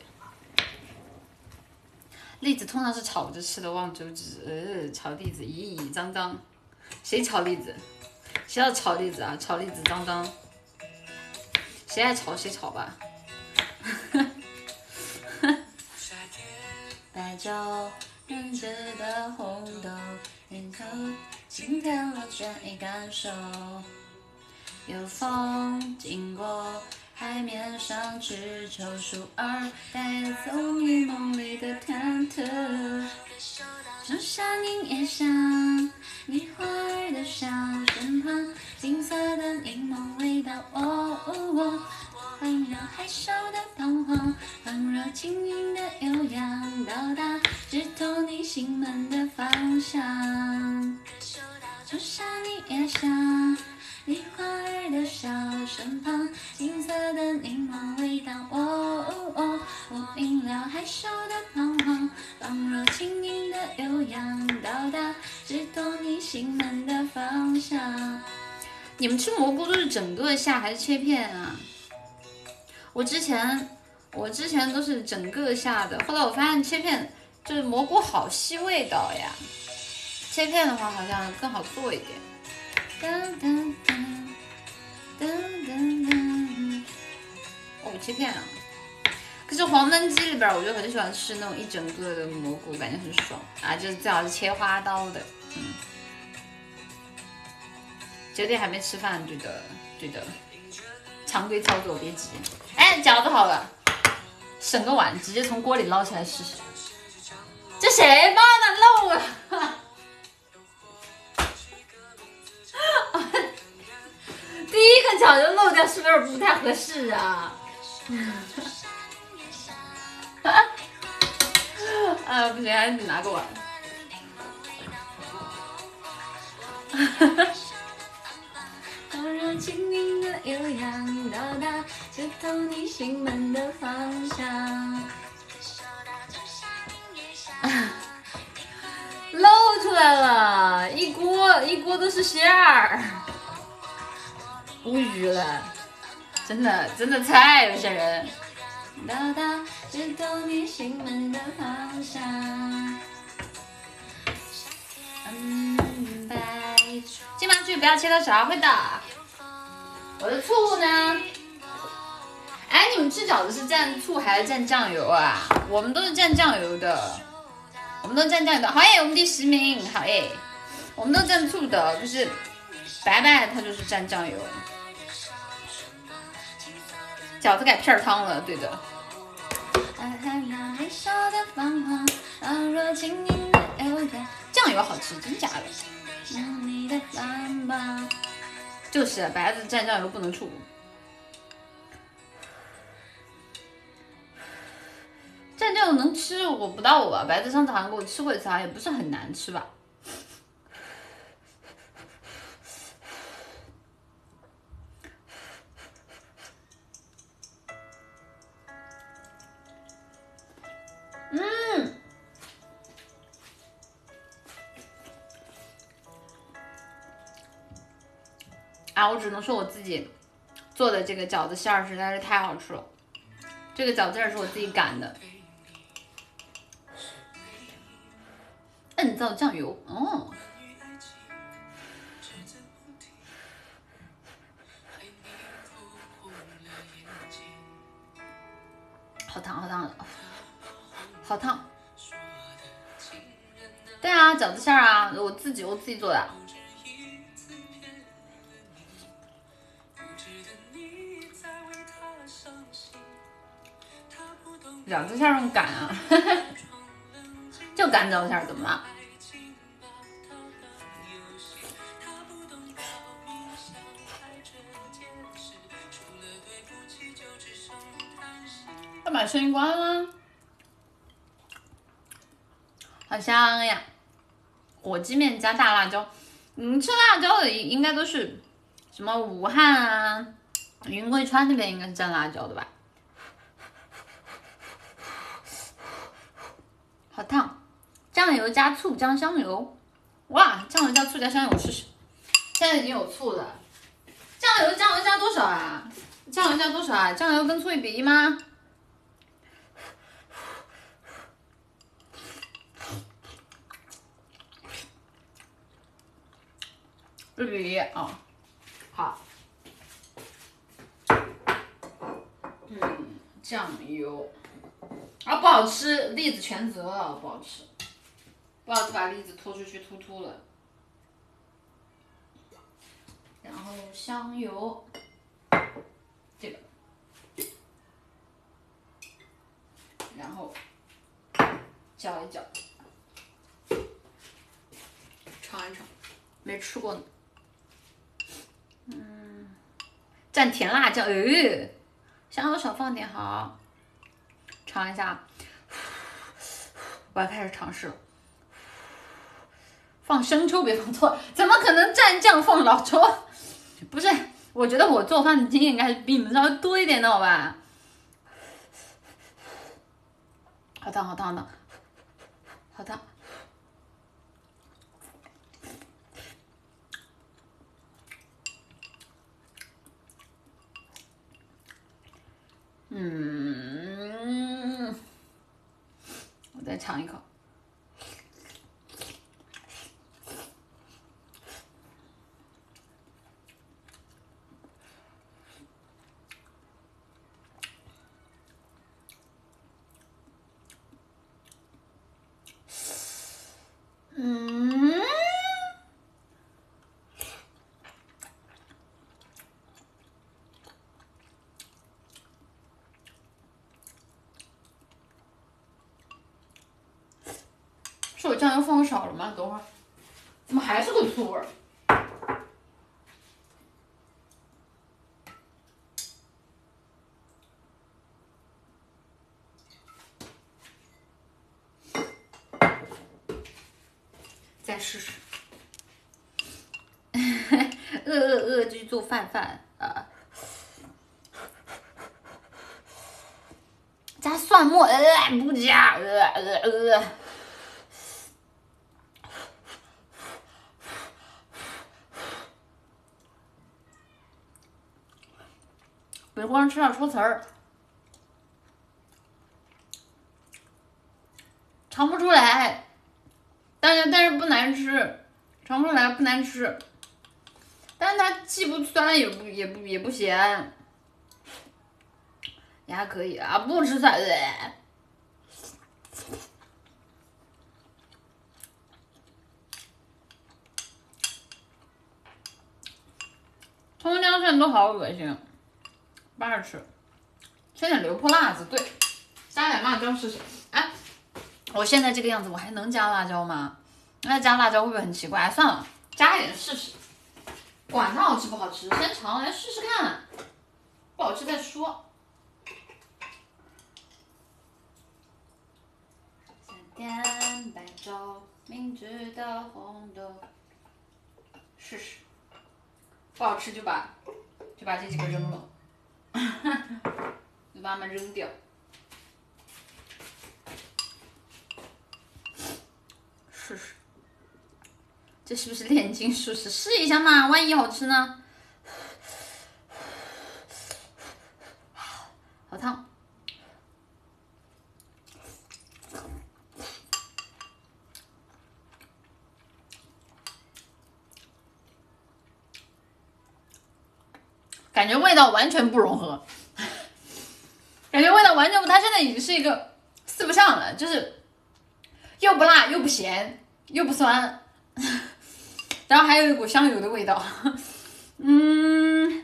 栗子通常是炒着吃的，忘周知。呃，炒栗子，咦，脏脏。谁炒栗子？谁要炒栗子啊？炒栗子脏脏。谁爱炒谁炒吧。(laughs) 白酒。原汁的红豆，沿途心跳了转移感受。有风经过海面上，只抽树儿带走你梦里的忐忑。就像音乐响，你花儿的笑身旁，金色的柠檬味道。哦我温柔害羞的彷徨，仿若轻盈的悠扬，到达直通你心门的方向。就像你也想，你花儿的笑身旁，金色的柠檬味道。哦哦，我明了害羞的彷徨，仿若轻盈的悠扬，到达直通你心门的方向。你们吃蘑菇都是整个下还是切片啊？我之前，我之前都是整个下的，后来我发现切片就是蘑菇好吸味道呀，切片的话好像更好做一点。哦，切片啊！可是黄焖鸡里边，我就很喜欢吃那种一整个的蘑菇，感觉很爽啊！就是最好是切花刀的，嗯。九点还没吃饭，对的，对的。常规操作，别急。哎，饺子好了，省个碗，直接从锅里捞起来试试。这谁帮的漏了？第一个角就漏掉，是不是不太合适啊？(laughs) 啊，不行，还是得拿个碗。轻盈的悠扬，到达你心门的方向。露出来了，一锅一锅都是馅儿，无语了，真的真的菜有些人。到达直通你心门的方向。嗯，拜。金麻剧不要切到小，会的。我的醋呢？哎，你们吃饺子是蘸醋还是蘸酱油啊？我们都是蘸酱油的。我们都蘸酱油的，好耶，我们第十名，好耶，我们都蘸醋的，可是白白他就是蘸酱油。饺子改片儿汤了，对的。酱油好吃，真假的？就是白子蘸酱油不能处。蘸酱油能吃，我不到吧？白子上次好像给我吃过一次，好像也不是很难吃吧。嗯，啊，我只能说我自己做的这个饺子馅儿实在是太好吃了。这个饺子馅儿是我自己擀的，摁造酱油，哦，好烫好烫的。好烫！对啊，饺子馅儿啊，我自己我自己做的。饺子馅儿用擀啊，(laughs) 就擀饺子馅儿，怎么了？要把声音关了。好香呀！火鸡面加大辣椒，嗯，吃辣椒的应该都是什么武汉啊、云贵川那边应该是蘸辣椒的吧？好烫！酱油加醋加香油，哇！酱油加醋加香油我试试。现在已经有醋了，酱油酱油加多少啊？酱油加多少啊？酱油跟醋一比一吗？一比啊，好。嗯，酱油啊不好吃，栗子全责了，不好吃，不好吃把栗子拖出去突突了。然后香油，这个，然后搅一搅，尝一尝，没吃过呢。嗯，蘸甜辣酱，哎，香油少放点好。尝一下，我要开始尝试了。放生抽别放错，怎么可能蘸酱放老抽？不是，我觉得我做饭的经验应该是比你们稍微多一点的，好吧？好烫，好烫的，好烫。嗯，我再尝一口。嗯。是我酱油放的少了吗？等会儿，怎么还是个醋味儿？再试试。饿饿饿，就去做饭饭啊！加蒜末，呃，不加，呃呃呃。北光吃点搓词儿，但是但是不难吃，尝出来不难吃，但是它既不酸也不也不也不咸，也还可以啊，不吃菜的。葱姜蒜都好恶心，不爱吃。切点油泼辣子，对，加点辣椒试试。我现在这个样子，我还能加辣椒吗？那加辣椒会不会很奇怪？算了，加一点试试。管它好吃不好吃，先尝来试试看，不好吃再说。夏天白粥，明治的红豆，试试。不好吃就把就把这几个扔了，(laughs) 就把它们扔掉。试试。这是不是炼金术士？试一下嘛，万一好吃呢？好烫！感觉味道完全不融合，感觉味道完全不，它现在已经是一个四不像了，就是又不辣又不咸又不酸。然后还有一股香油的味道，嗯，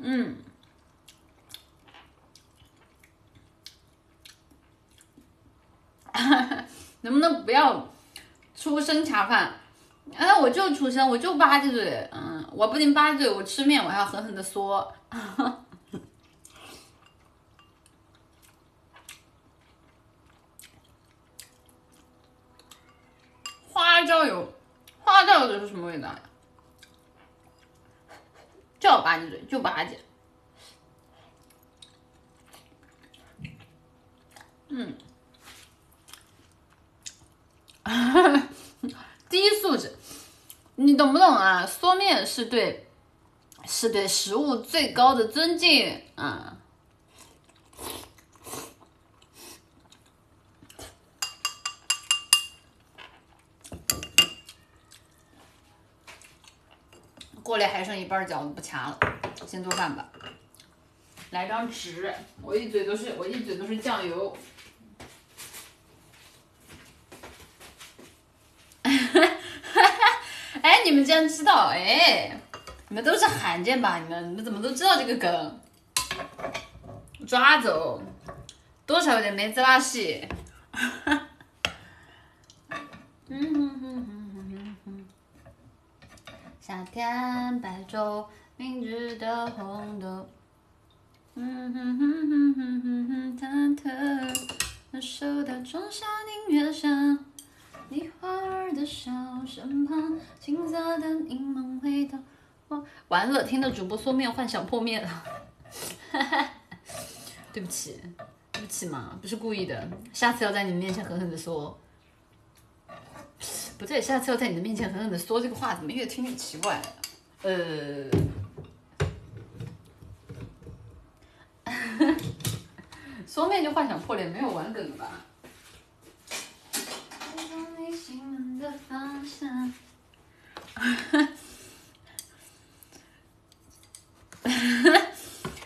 嗯，能不能不要出声恰饭？哎，我就出声，我就吧唧嘴，嗯，我不仅吧唧嘴，我吃面我还要狠狠的嗦。花椒油，花椒油是什么味道呀？就吧唧嘴，就吧唧。嗯，(laughs) 低素质，你懂不懂啊？嗦面是对，是对食物最高的尊敬啊。锅里还剩一半饺子不掐了，先做饭吧。来张纸，我一嘴都是，我一嘴都是酱油。(laughs) 哎，你们竟然知道？哎，你们都是罕见吧？你们，你们怎么都知道这个梗？抓走，多少有点没滋拉稀。嗯哼哼哼。夏天白昼，明治的红豆。嗯哼哼哼哼哼哼，忐忑，那手它装下音乐响，你花儿的笑身旁，青涩的柠檬味道。完了，听到主播嗦面幻想破灭了，哈哈，对不起，对不起嘛，不是故意的，下次要在你们面前狠狠的嗦。不对，下次要在你的面前狠狠的说这个话，怎么越听越奇怪？呃，说面就幻想破裂，没有玩梗吧？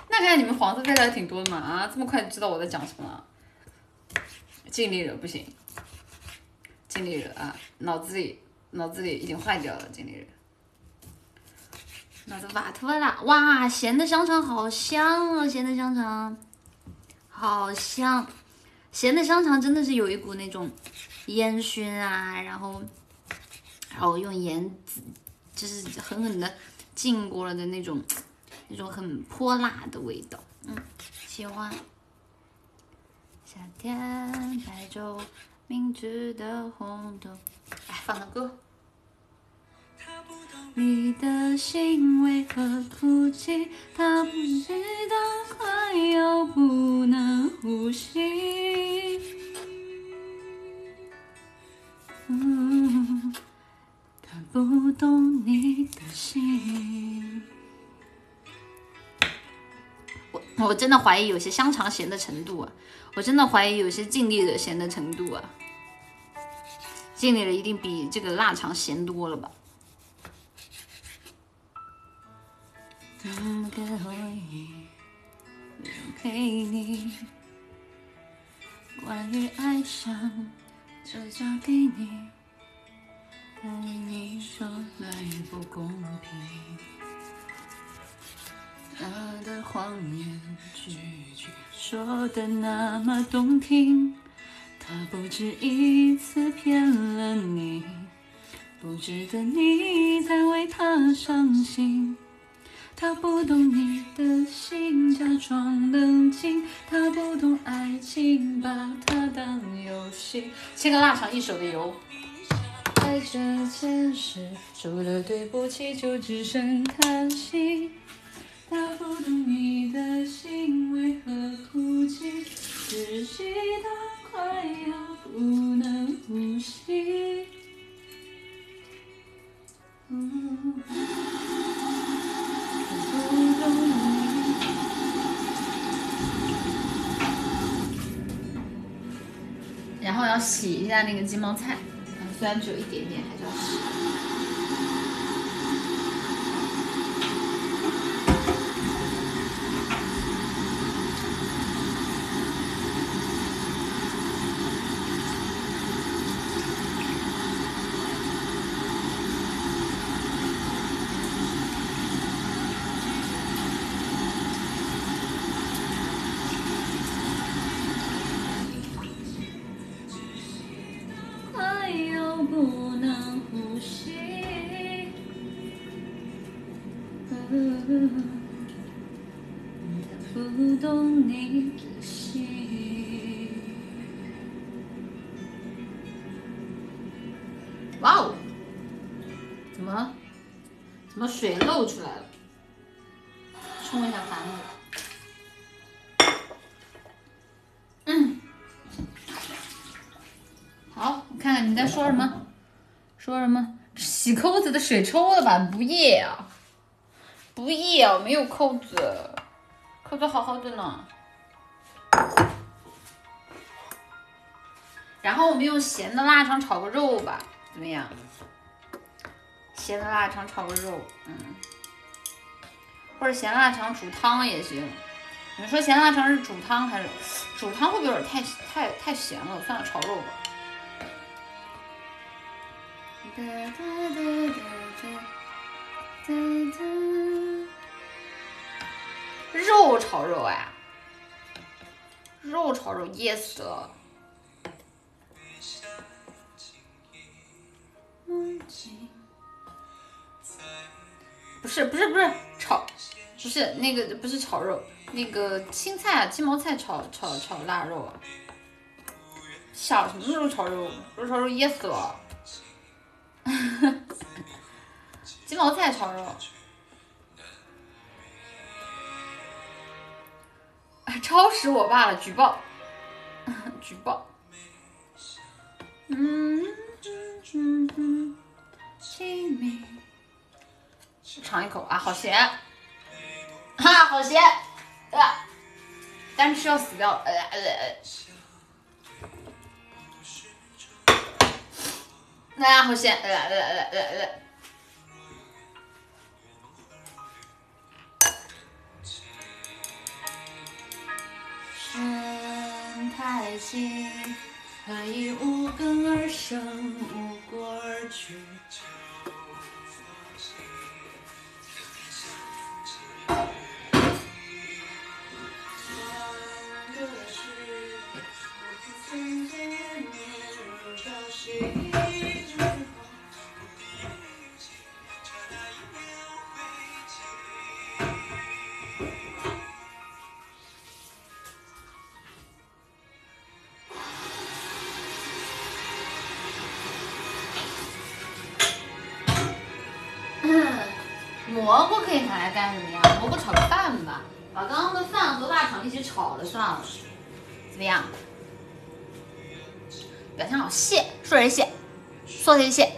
那看来你们黄色配的还挺多的嘛？啊，这么快就知道我在讲什么了？尽力了，不行。经理人啊！脑子里脑子里已经坏掉了，经理人。脑子瓦特了，哇！咸的香肠好香啊！咸的香肠好香，咸的香肠真的是有一股那种烟熏啊，然后然后用盐就是狠狠的浸过了的那种那种很泼辣的味道，嗯，喜欢。夏天白昼。明知的红豆，来放个歌。你的心为何哭泣？他不知道快要不能呼吸。他不懂你的心。我我真的怀疑有些香肠咸的程度啊！我真的怀疑有些尽力的咸的程度啊！尽力了，一定比这个腊肠咸多了吧？给你关于爱上，就交给你。对你说来不公平，他的谎言句句说的那么动听，他不止一次骗了你，不值得你再为他伤心。他不懂你的心，假装冷静。他不懂爱情，把它当游戏。切个腊肠一手的油。在这前世说的对不起，就只剩叹息。他不懂你的心为何哭泣，窒息到快要不能呼吸。不懂你。然后要洗一下那个鸡毛菜，虽然只有一点点，还是要洗。水漏出来了？冲一下盘子。嗯，好，我看看你在说什么？说什么？洗扣子的水抽了吧？不要啊，不要，没有扣子，扣子好好的呢。然后我们用咸的腊肠炒个肉吧，怎么样？咸的腊肠炒个肉，嗯，或者咸腊肠煮汤也行。你说咸腊肠是煮汤还是煮汤？会不会有点太太太咸了？算了，炒肉吧。肉炒肉哎，肉炒肉噎死了。不是不是不是炒，不是那个不是炒肉，那个青菜啊鸡毛菜炒炒炒腊肉啊，想什么肉炒肉？肉炒肉噎死了，(laughs) 鸡毛菜炒肉，(laughs) 超时我爸了，举报，(laughs) 举报，嗯嗯嗯，亲密密。尝一口啊，好咸，哈，好咸，啊，单吃要死掉了，呃呃呃，啊，好咸，呃呃呃呃呃，深太近，何以无根而生，无果而去？干什么呀？蘑菇炒个饭吧，把刚刚的饭和腊肠一起炒了算了，怎么样？表情好谢，说谁谢？说谁谢？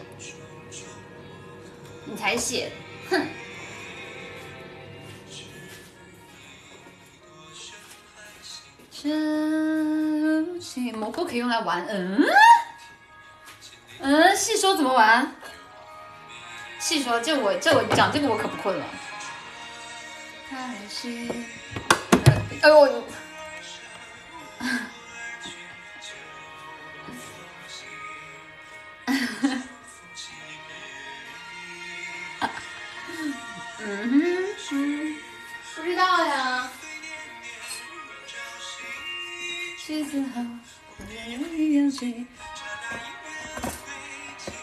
你才谢，哼！这些蘑菇可以用来玩，嗯嗯，细说怎么玩？细说，这我这我讲这个我可不困了。看韩熙，哎呦，我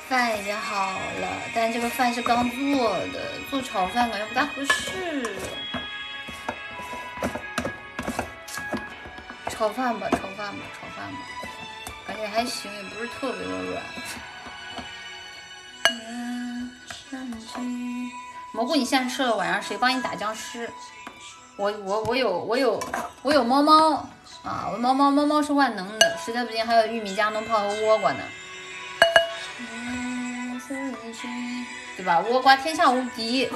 饭已经好了，但这个饭是刚做的，做炒饭感觉不大合适。炒饭吧，炒饭吧，炒饭吧，感觉还行，也不是特别的软。蘑菇，你现在吃了，晚上谁帮你打僵尸？我我我有我有我有猫猫啊！我猫猫猫猫是万能的，实在不行还有玉米加农炮和倭瓜呢，对吧？倭瓜天下无敌。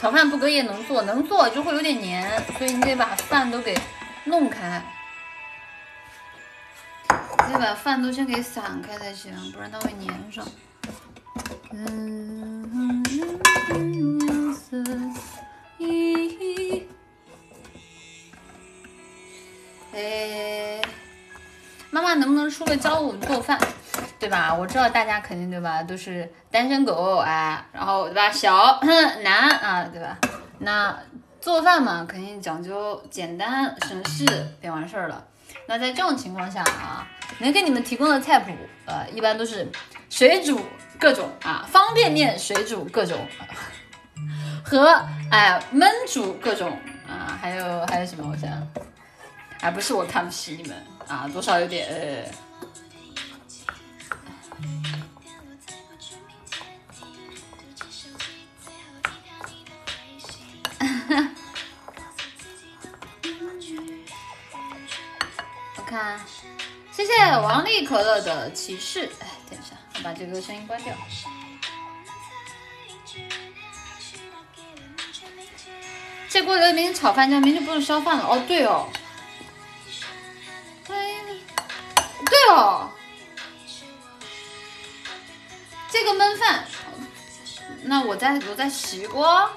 炒饭不隔夜能做，能做就会有点黏，所以你得把饭都给弄开，你得把饭都先给散开才行，不然它会粘上。嗯，哎，妈妈能不能出个教我们做饭？对吧？我知道大家肯定对吧，都是单身狗哎，然后对吧，小男啊，对吧？那做饭嘛，肯定讲究简单省事便完事儿了。那在这种情况下啊，能给你们提供的菜谱，呃，一般都是水煮各种啊，方便面水煮各种，和哎焖煮各种啊，还有还有什么？我想，哎不是我看不起你们啊，多少有点呃。看，谢谢王力可乐的骑士。哎，等一下，我把这个声音关掉。这锅里面炒饭，这明天不用烧饭了。哦，对哦，对哦，这个焖饭，那我再我再洗锅。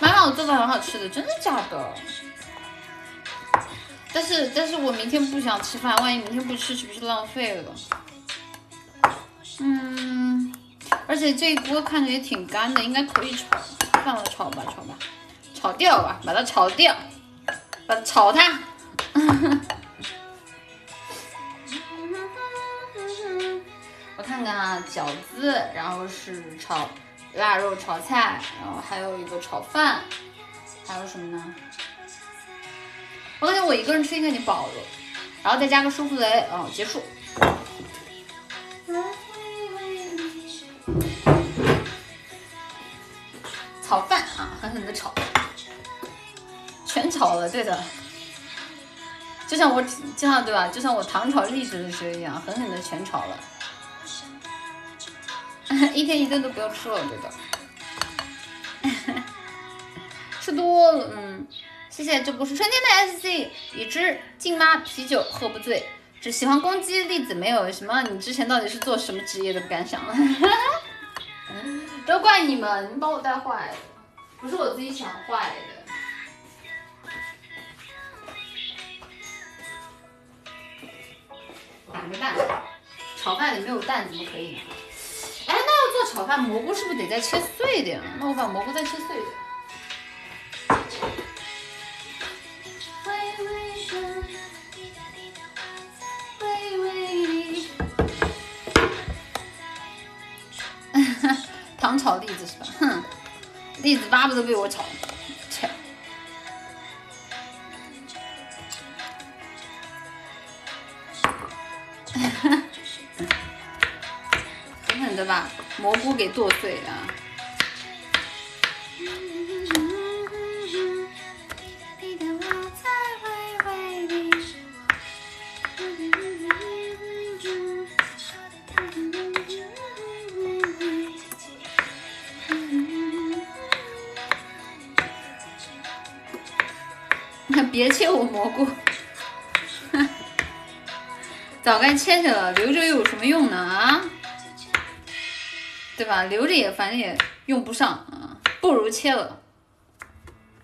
妈妈，我做的很好吃的，真的假的？但是，但是我明天不想吃饭，万一明天不吃，岂不是浪费了？嗯，而且这一锅看着也挺干的，应该可以炒，算了，炒吧，炒吧，炒掉吧，把它炒掉，把它炒它。(laughs) 我看看啊，饺子，然后是炒腊肉炒菜，然后还有一个炒饭，还有什么呢？我感觉我一个人吃应该已经饱了，然后再加个舒芙蕾，哦，结束。炒饭啊，狠狠的炒，全炒了，对的。就像我，就像对吧？就像我糖炒栗子的时候一样，狠狠的全炒了。(laughs) 一天一顿都不要吃了，对的。(laughs) 吃多了，嗯。谢谢，这不是春天的 SC，已知静妈啤酒喝不醉，只喜欢攻击栗子，没有什么。你之前到底是做什么职业的？不敢想了。(laughs) 都怪你们，你们把我带坏了，不是我自己想坏的。打个蛋，炒饭里没有蛋怎么可以呢？哎，那要做炒饭，蘑菇是不是得再切碎点？那我把蘑菇再切碎点。(laughs) 糖炒栗子是吧？哼，栗子巴不得被我炒，切，狠 (laughs) 狠的把蘑菇给剁碎啊！(laughs) 别切我蘑菇，(laughs) 早该切切了，留着又有什么用呢？啊，对吧？留着也反正也用不上啊，不如切了，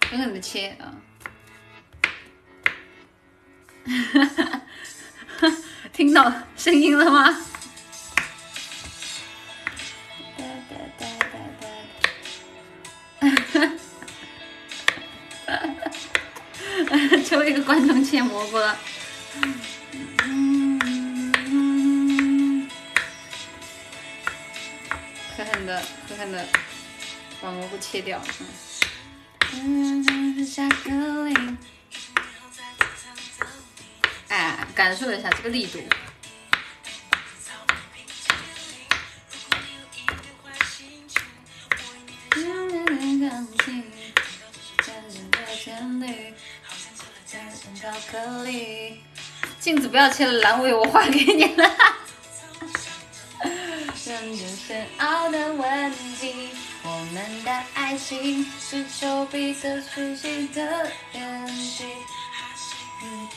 狠狠的切啊！(laughs) 听到声音了吗？(laughs) 抽一个观众切蘑菇了。的，狠狠的把蘑菇切掉。嗯。哎，感受一下这个力度。镜子不要切了，阑尾我画给你了。认真深奥的问题，我们的爱情是丘比特熟悉的演习。嗯，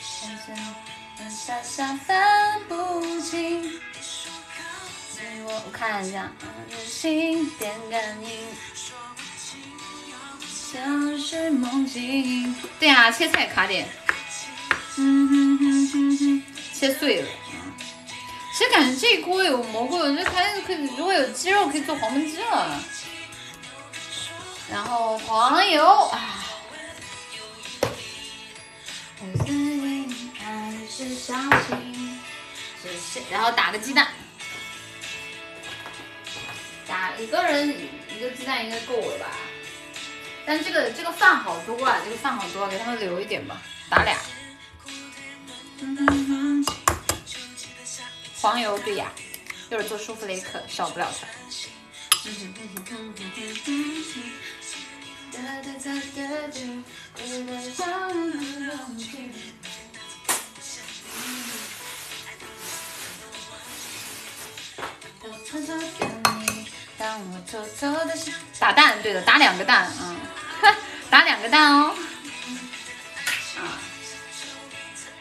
傻傻分不清。我看一下，心电感应，像是梦境。对啊，切菜卡点。切碎了。其实感觉这一锅有蘑菇，我觉得它可以，如果有鸡肉可以做黄焖鸡了。然后黄油啊。然后打个鸡蛋，打一个人一个鸡蛋应该够了吧？但这个这个饭好多啊，这个饭好多，给他们留一点吧，打俩。黄油对呀，一会儿做舒芙蕾可少不了它。打蛋，对的，打两个蛋，嗯，打两个蛋哦。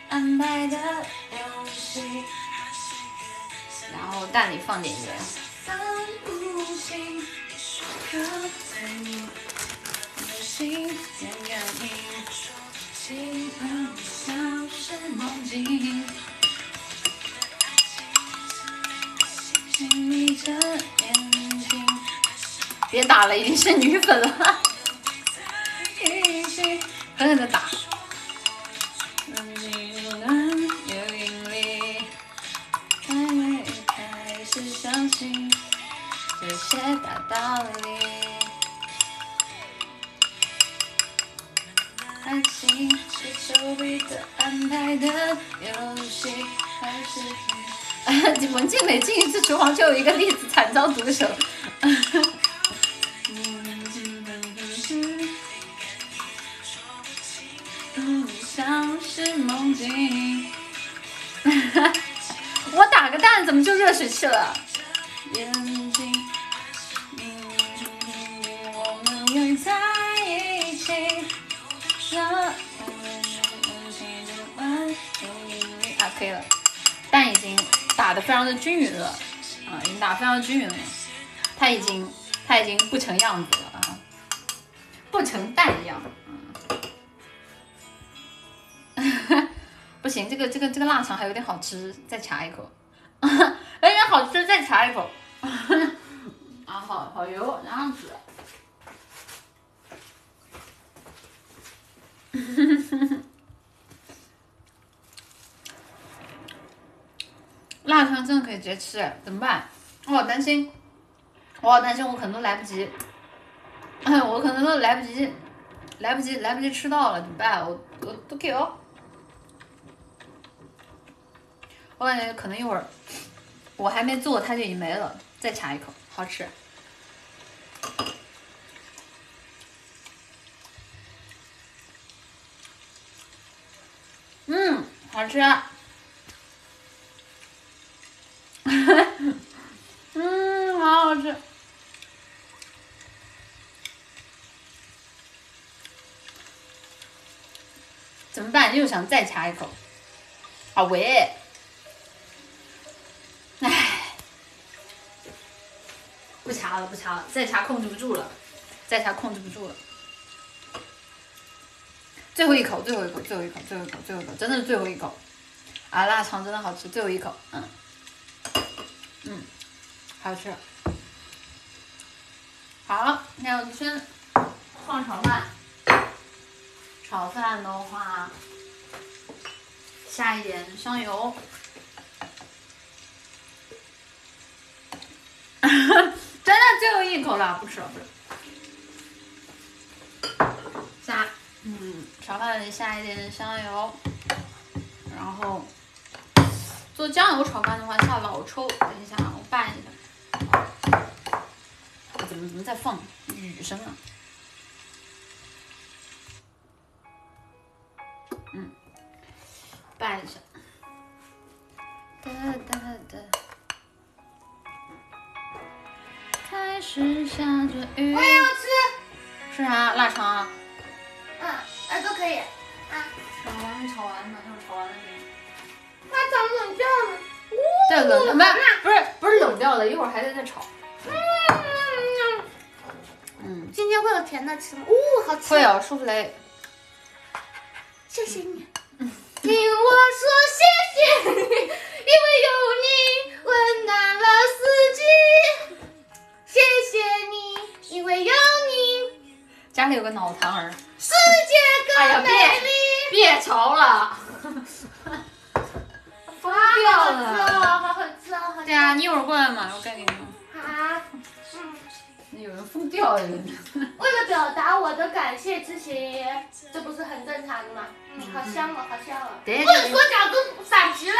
安排的游戏，然后蛋里放点盐。别打了，已经是女粉了。狠狠的打。文静每进一次厨房就有一个例子惨遭毒手。均匀了，啊，已经打非常均匀了，它已经它已经不成样子了啊，不成蛋样，嗯，(laughs) 不行，这个这个这个腊肠还有点好吃，再掐一口，有 (laughs) 点好吃，再掐一口。(laughs) 啊，好好油，这样子。腊肠真的可以直接吃，怎么办？我好担心，我好担心，我可能都来不及，(clears throat) 我可能都来不及，来不及，来不及吃到了，怎么办？我我都给哦。我感觉可能一会儿，我还没做，它就已经没了。再尝一口，好吃。嗯，好吃。(laughs) 嗯，好好吃。怎么办？又想再掐一口。啊喂。不掐了，不掐了，再掐控制不住了，再掐控制不住了。最后一口，最后一口，最后一口，最后一口，最后一口，真的是最后一口。啊，腊肠真的好吃，最后一口，嗯，好吃。好，那我们先放炒饭。炒饭的话，下一点香油。(laughs) 真的最后一口了，不吃了，不吃。下，嗯，炒饭里下一点香油，然后做酱油炒饭的话下老抽。等一下啊，我拌一下。怎么怎么在放雨声啊？嗯，拌一下。哒哒哒。开始下着雨。我也要吃。吃啥？腊肠。嗯，啊都可以。啊。炒完炒完马上炒完了给你。它早冷掉了。再冷掉没？不是不是冷掉了，一会儿还得再炒。嗯。嗯。今天会有甜的吃吗？哦，好吃。会有舒芙蕾。谢谢你。听我说谢谢你，因为有你温暖了四季。谢谢你，因为有你。家里有个脑残儿。世界更美丽。别吵了。疯掉了。好好吃哦，对啊，你一会儿过来嘛，我盖给你。啊。嗯。有人疯掉了。为了表达我的感谢之情，这不是很正常的吗？嗯，好香哦，好香哦。对。或者说饺子散皮了，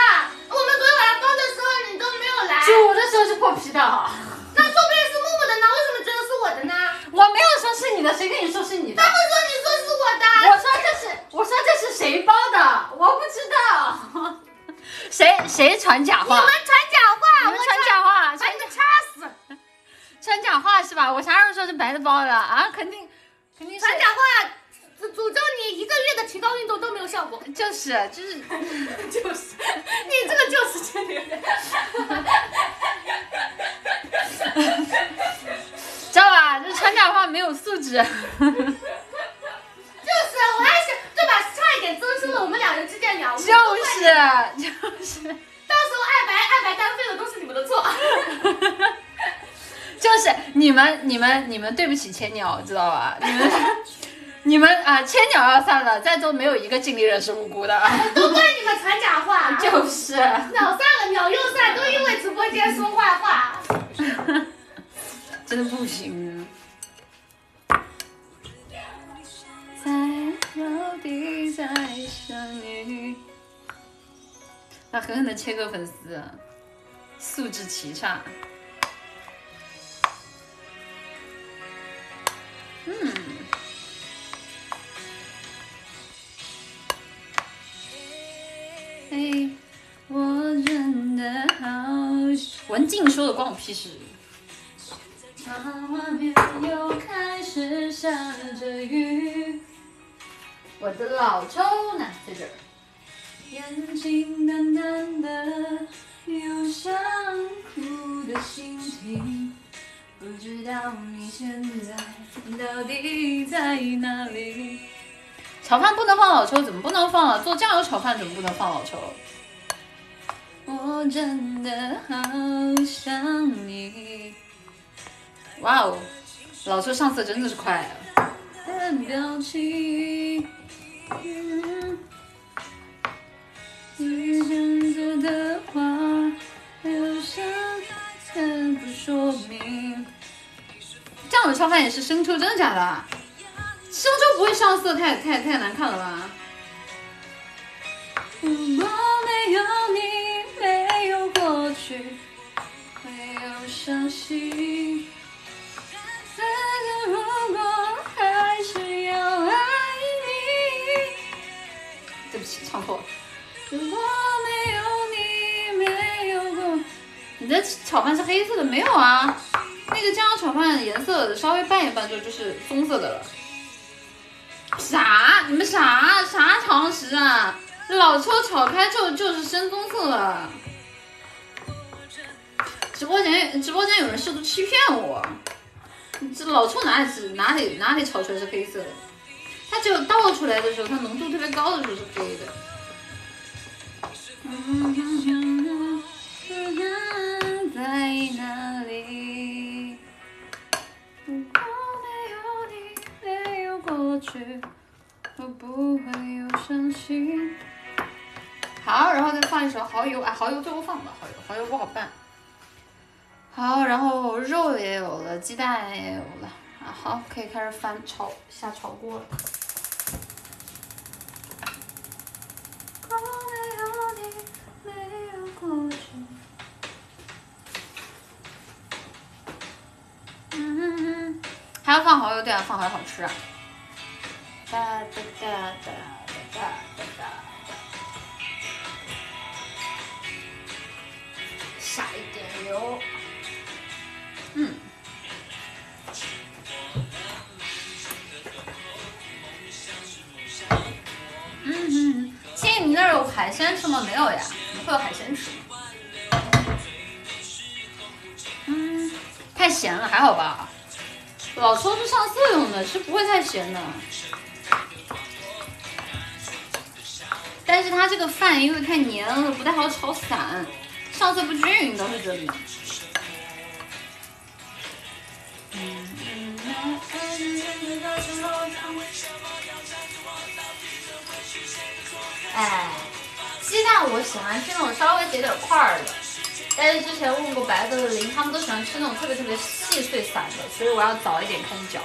我们昨天晚上包的时候你都没有来。煮的时候是破皮的。那说不定是木木的呢，为什么觉得是我的呢？我没有说是你的，谁跟你说是你的？他们说你说是我的。我说这是，我说这是谁包的？我不知道。谁谁传假话？你们传假话！你们传假话！把你 (laughs) 们掐死！传假话是吧？我啥时候说是白的包的啊？肯定肯定是传假话，诅咒你一个月的提高运动都没有效果。就是就是 (laughs) 就是，你这个就是真的。(laughs) 知道吧？这传假话没有素质。就是，我还想对吧？差一点增生了我们两人之间聊。就是就是。到时候爱白爱白单飞的都是你们的错。(laughs) 就是你们你们你们对不起千鸟，知道吧？你们你们啊，千鸟要散了，在座没有一个尽力人是无辜的。都怪你们传假话。(laughs) 就是。鸟散了，鸟又散，都因为直播间说坏话。(laughs) 真的不行。到底在想你。那狠狠的切割粉丝，素质奇差。嗯。哎，我真的好。文静说的关我屁事。窗外面又开始下着雨，我的老抽呢，在这儿。眼睛淡淡的，有想哭的心情，不知道你现在到底在哪里。炒饭不能放老抽，怎么不能放啊？做酱油炒饭怎么不能放老抽？我真的好想你。哇哦，老抽上色真的是快啊！的表情，你选择的话，留下全部说明。酱油炒饭也是生抽，真的假的？生抽不会上色，太太太难看了吧？如果没有没有啊？那个酱油炒饭颜色稍微拌一拌就就是棕色的了。啥？你们啥啥常识啊？老抽炒开之后就是深棕色了。直播间直播间有人试图欺骗我。这老抽哪里是哪里哪里炒出来是黑色的？它只有倒出来的时候，它浓度特别高的时候是黑的。好，然后再放一首《蚝油》啊，《蚝油》最后放吧，《蚝油》《蚝油》不好拌。好，然后肉也有了，鸡蛋也有了，啊，好，可以开始翻炒下炒锅了。还要放蚝油，对啊，放蚝油好吃啊。哒哒哒哒哒哒哒哒。下一点油。嗯。嗯嗯，亲，你那儿有海鲜吃吗？没有呀，怎么会有海鲜吃？嗯，太咸了，还好吧？老抽是上色用的，是不会太咸的。但是它这个饭因为太黏了，不太好炒散，上色不均匀倒是真的。哎，鸡蛋我喜欢吃那种稍微结点块儿的，但是之前问过白哥和林，他们都喜欢吃那种特别特别细碎散的，所以我要早一点开始搅。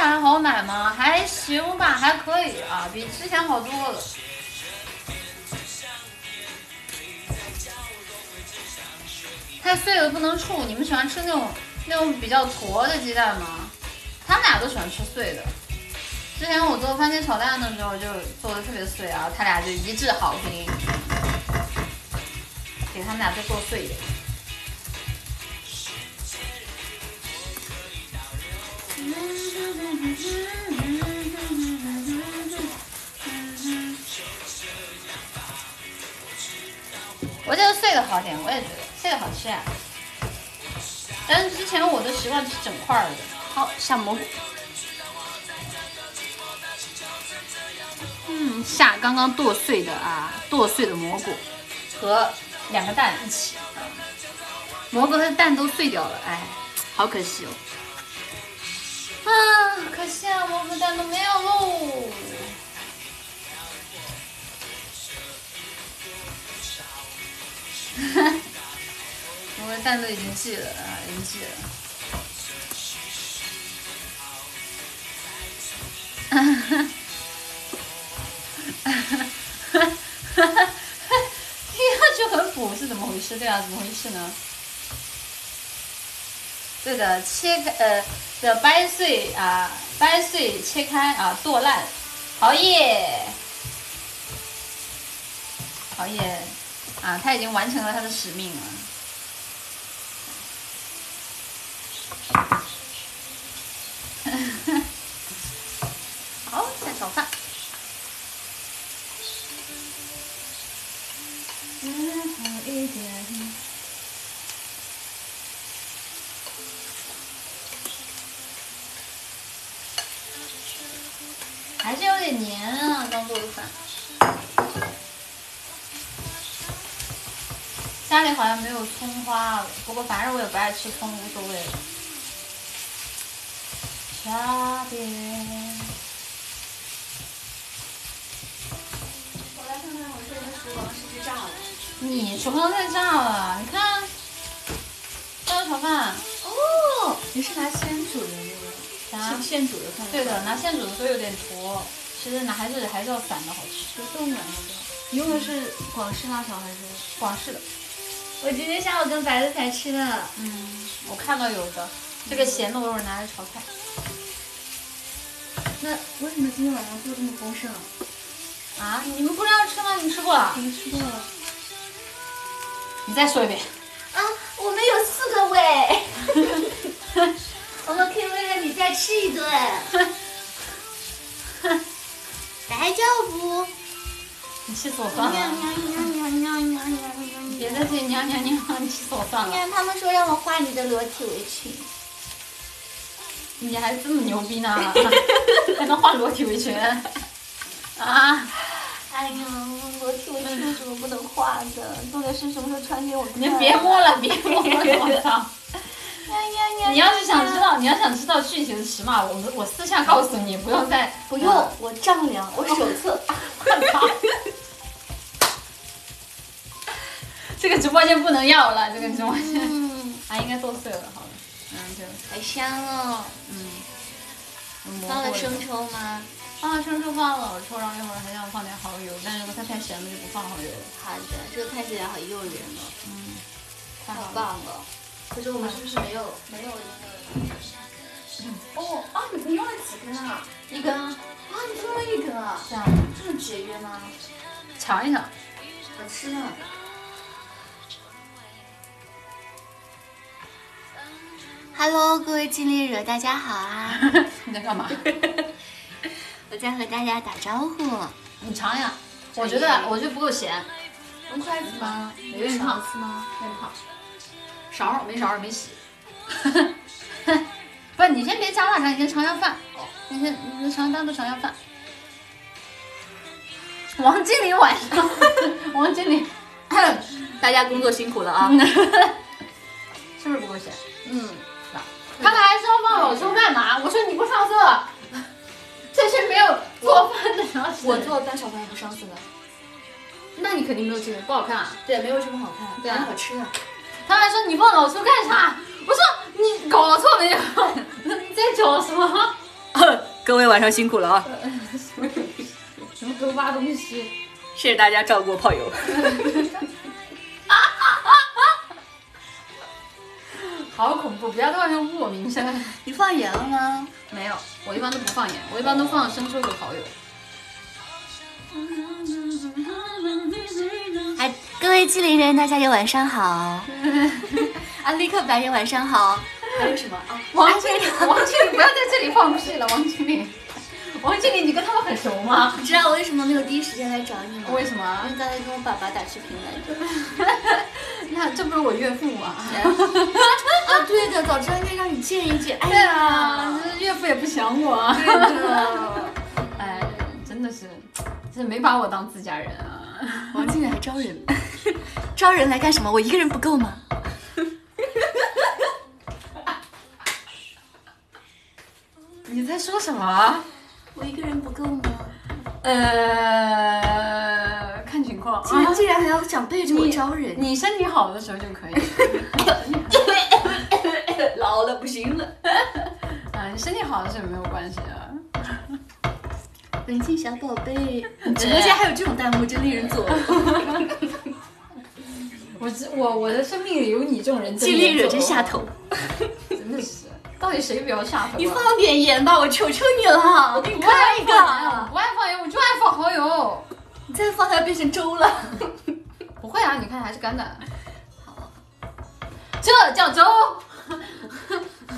还好买吗？还行吧，还可以啊，比之前好多了。太碎了不能处，你们喜欢吃那种那种比较坨的鸡蛋吗？他们俩都喜欢吃碎的。之前我做番茄炒蛋的时候就做的特别碎啊，他俩就一致好评，给他们俩再做碎一点。我觉得碎的好点，我也觉得碎的好吃啊、但是之前我的习惯吃整块儿的。好，下蘑菇。嗯，下刚刚剁碎的啊，剁碎的蘑菇和两个蛋一起。蘑菇和蛋都碎掉了，哎，好可惜哦。啊，可惜啊，蘑菇蛋都没有喽。(laughs) 我的蛋都已经寄了啊，已经寄了。哈哈，哈哈，哈哈听上去很补是怎么回事？对啊，怎么回事呢？对的，切开呃的掰碎啊，掰碎切开啊，剁烂，好耶，好耶啊，他已经完成了他的使命了。(laughs) 好，再炒饭。最后一点。还是有点刚做的饭。家里好像没有葱花了，不过反正我也不爱吃葱，无所谓了。差别。我来看看我这个厨房是不是炸了。你厨房太炸了，你看，烧炒饭，哦，你是拿现煮的那个？啥现煮的饭？对的，拿现煮的都有点坨，其实拿还是还是要散的好吃。就冻软的。你用的是广式辣条还是？广式的，我今天下午跟白子才吃的。嗯，我看到有的，这个咸的我一会儿拿来炒菜。那为什么今天晚上做这么丰盛？啊，你们不是要吃吗？你们吃过了？没吃过了。你再说一遍。啊，我们有四个胃。(laughs) (laughs) 我们可以为了你再吃一顿。(laughs) 大丈夫。你气死我算了！别在这里娘娘娘，你气死我算了！看他们说让我画你的裸体围裙，你还这么牛逼呢？还能画裸体围裙？啊！哎呀，裸体围裙有什么不能画的？重点是什么时候穿给我看？你别摸了，别摸了！我操！你要是想知道，你要想知道具体的尺码，我们我私下告诉你，不用再不用，我丈量，我手册。(laughs) 这个直播间不能要了，这个直播间嗯，啊，应该剁碎了，好了，嗯，就太香哦。嗯，放了生抽吗？放了生抽，放了老抽，然后一会儿还想放点蚝油，但是如果它太咸了就不放蚝油了。好的，这个看起来好诱人哦，嗯，太太好。棒了。可是我们是不是没有没有一个？哦啊，你不用了几根啊？一根啊，啊，你只用了一根啊？这样这么节约吗？尝一尝。好吃呢。Hello，各位尽力惹，大家好啊！(laughs) 你在干嘛？(laughs) 我在和大家打招呼。你尝一下，我觉得我觉得不够咸，用筷子吗？有点烫是吗？有勺没勺儿没洗。不，你先别加辣酱，你先尝一下饭。你先你尝单独尝一下饭。王经理晚上，王经理，大家工作辛苦了啊！(laughs) 是不是不够咸？嗯，他们还说放老抽干嘛？我说你不上色，这是没有做饭的常识。我做蛋炒饭不上色的，那你肯定没有经验，不好看、啊。对，没有什么好看，对啊好吃啊。他们还说你放老抽干啥？我说你搞错没有？你在找什么？(laughs) 各位晚上辛苦了啊！什么都挖东西？谢谢大家照顾我炮友。(laughs) 好恐怖！不要在外面污我名声。你放盐了吗？没有，我一般都不放盐，我一般都放生抽和蚝油。哎，各位机灵人，大家也晚上好。啊，立刻白人晚上好。还有什么啊？王经理，王经理，不要在这里放屁了，王经理。王经理，你跟他们很熟吗？你知道我为什么没有第一时间来找你吗？为什么因为刚才跟我爸爸打视频来着。(laughs) 那这不是我岳父吗？(laughs) 啊，对的，早知道应该让你见一见。哎对呀，啊，这岳父也不想我。对的。(laughs) 哎，真的是，这没把我当自家人啊。王经理还招人，招人来干什么？我一个人不够吗？(laughs) 你在说什么？我一个人不够吗？呃，看情况竟然啊。竟然还要想背着我招人，你身体好的时候就可以。(laughs) 老了不行了。(laughs) 啊，你身体好的时候没有关系啊。文静小宝贝，(laughs) 直播间还有这种弹幕，真令人作呕。(laughs) 我这我我的生命里有你这种人，尽力惹真下头。(laughs) 真的是，到底谁比较下头、啊？你放点盐吧，我求求你了，我给你开一个。不爱放盐，我就爱放蚝油。你再放它变成粥了。不会啊，你看还是干的。好这叫粥，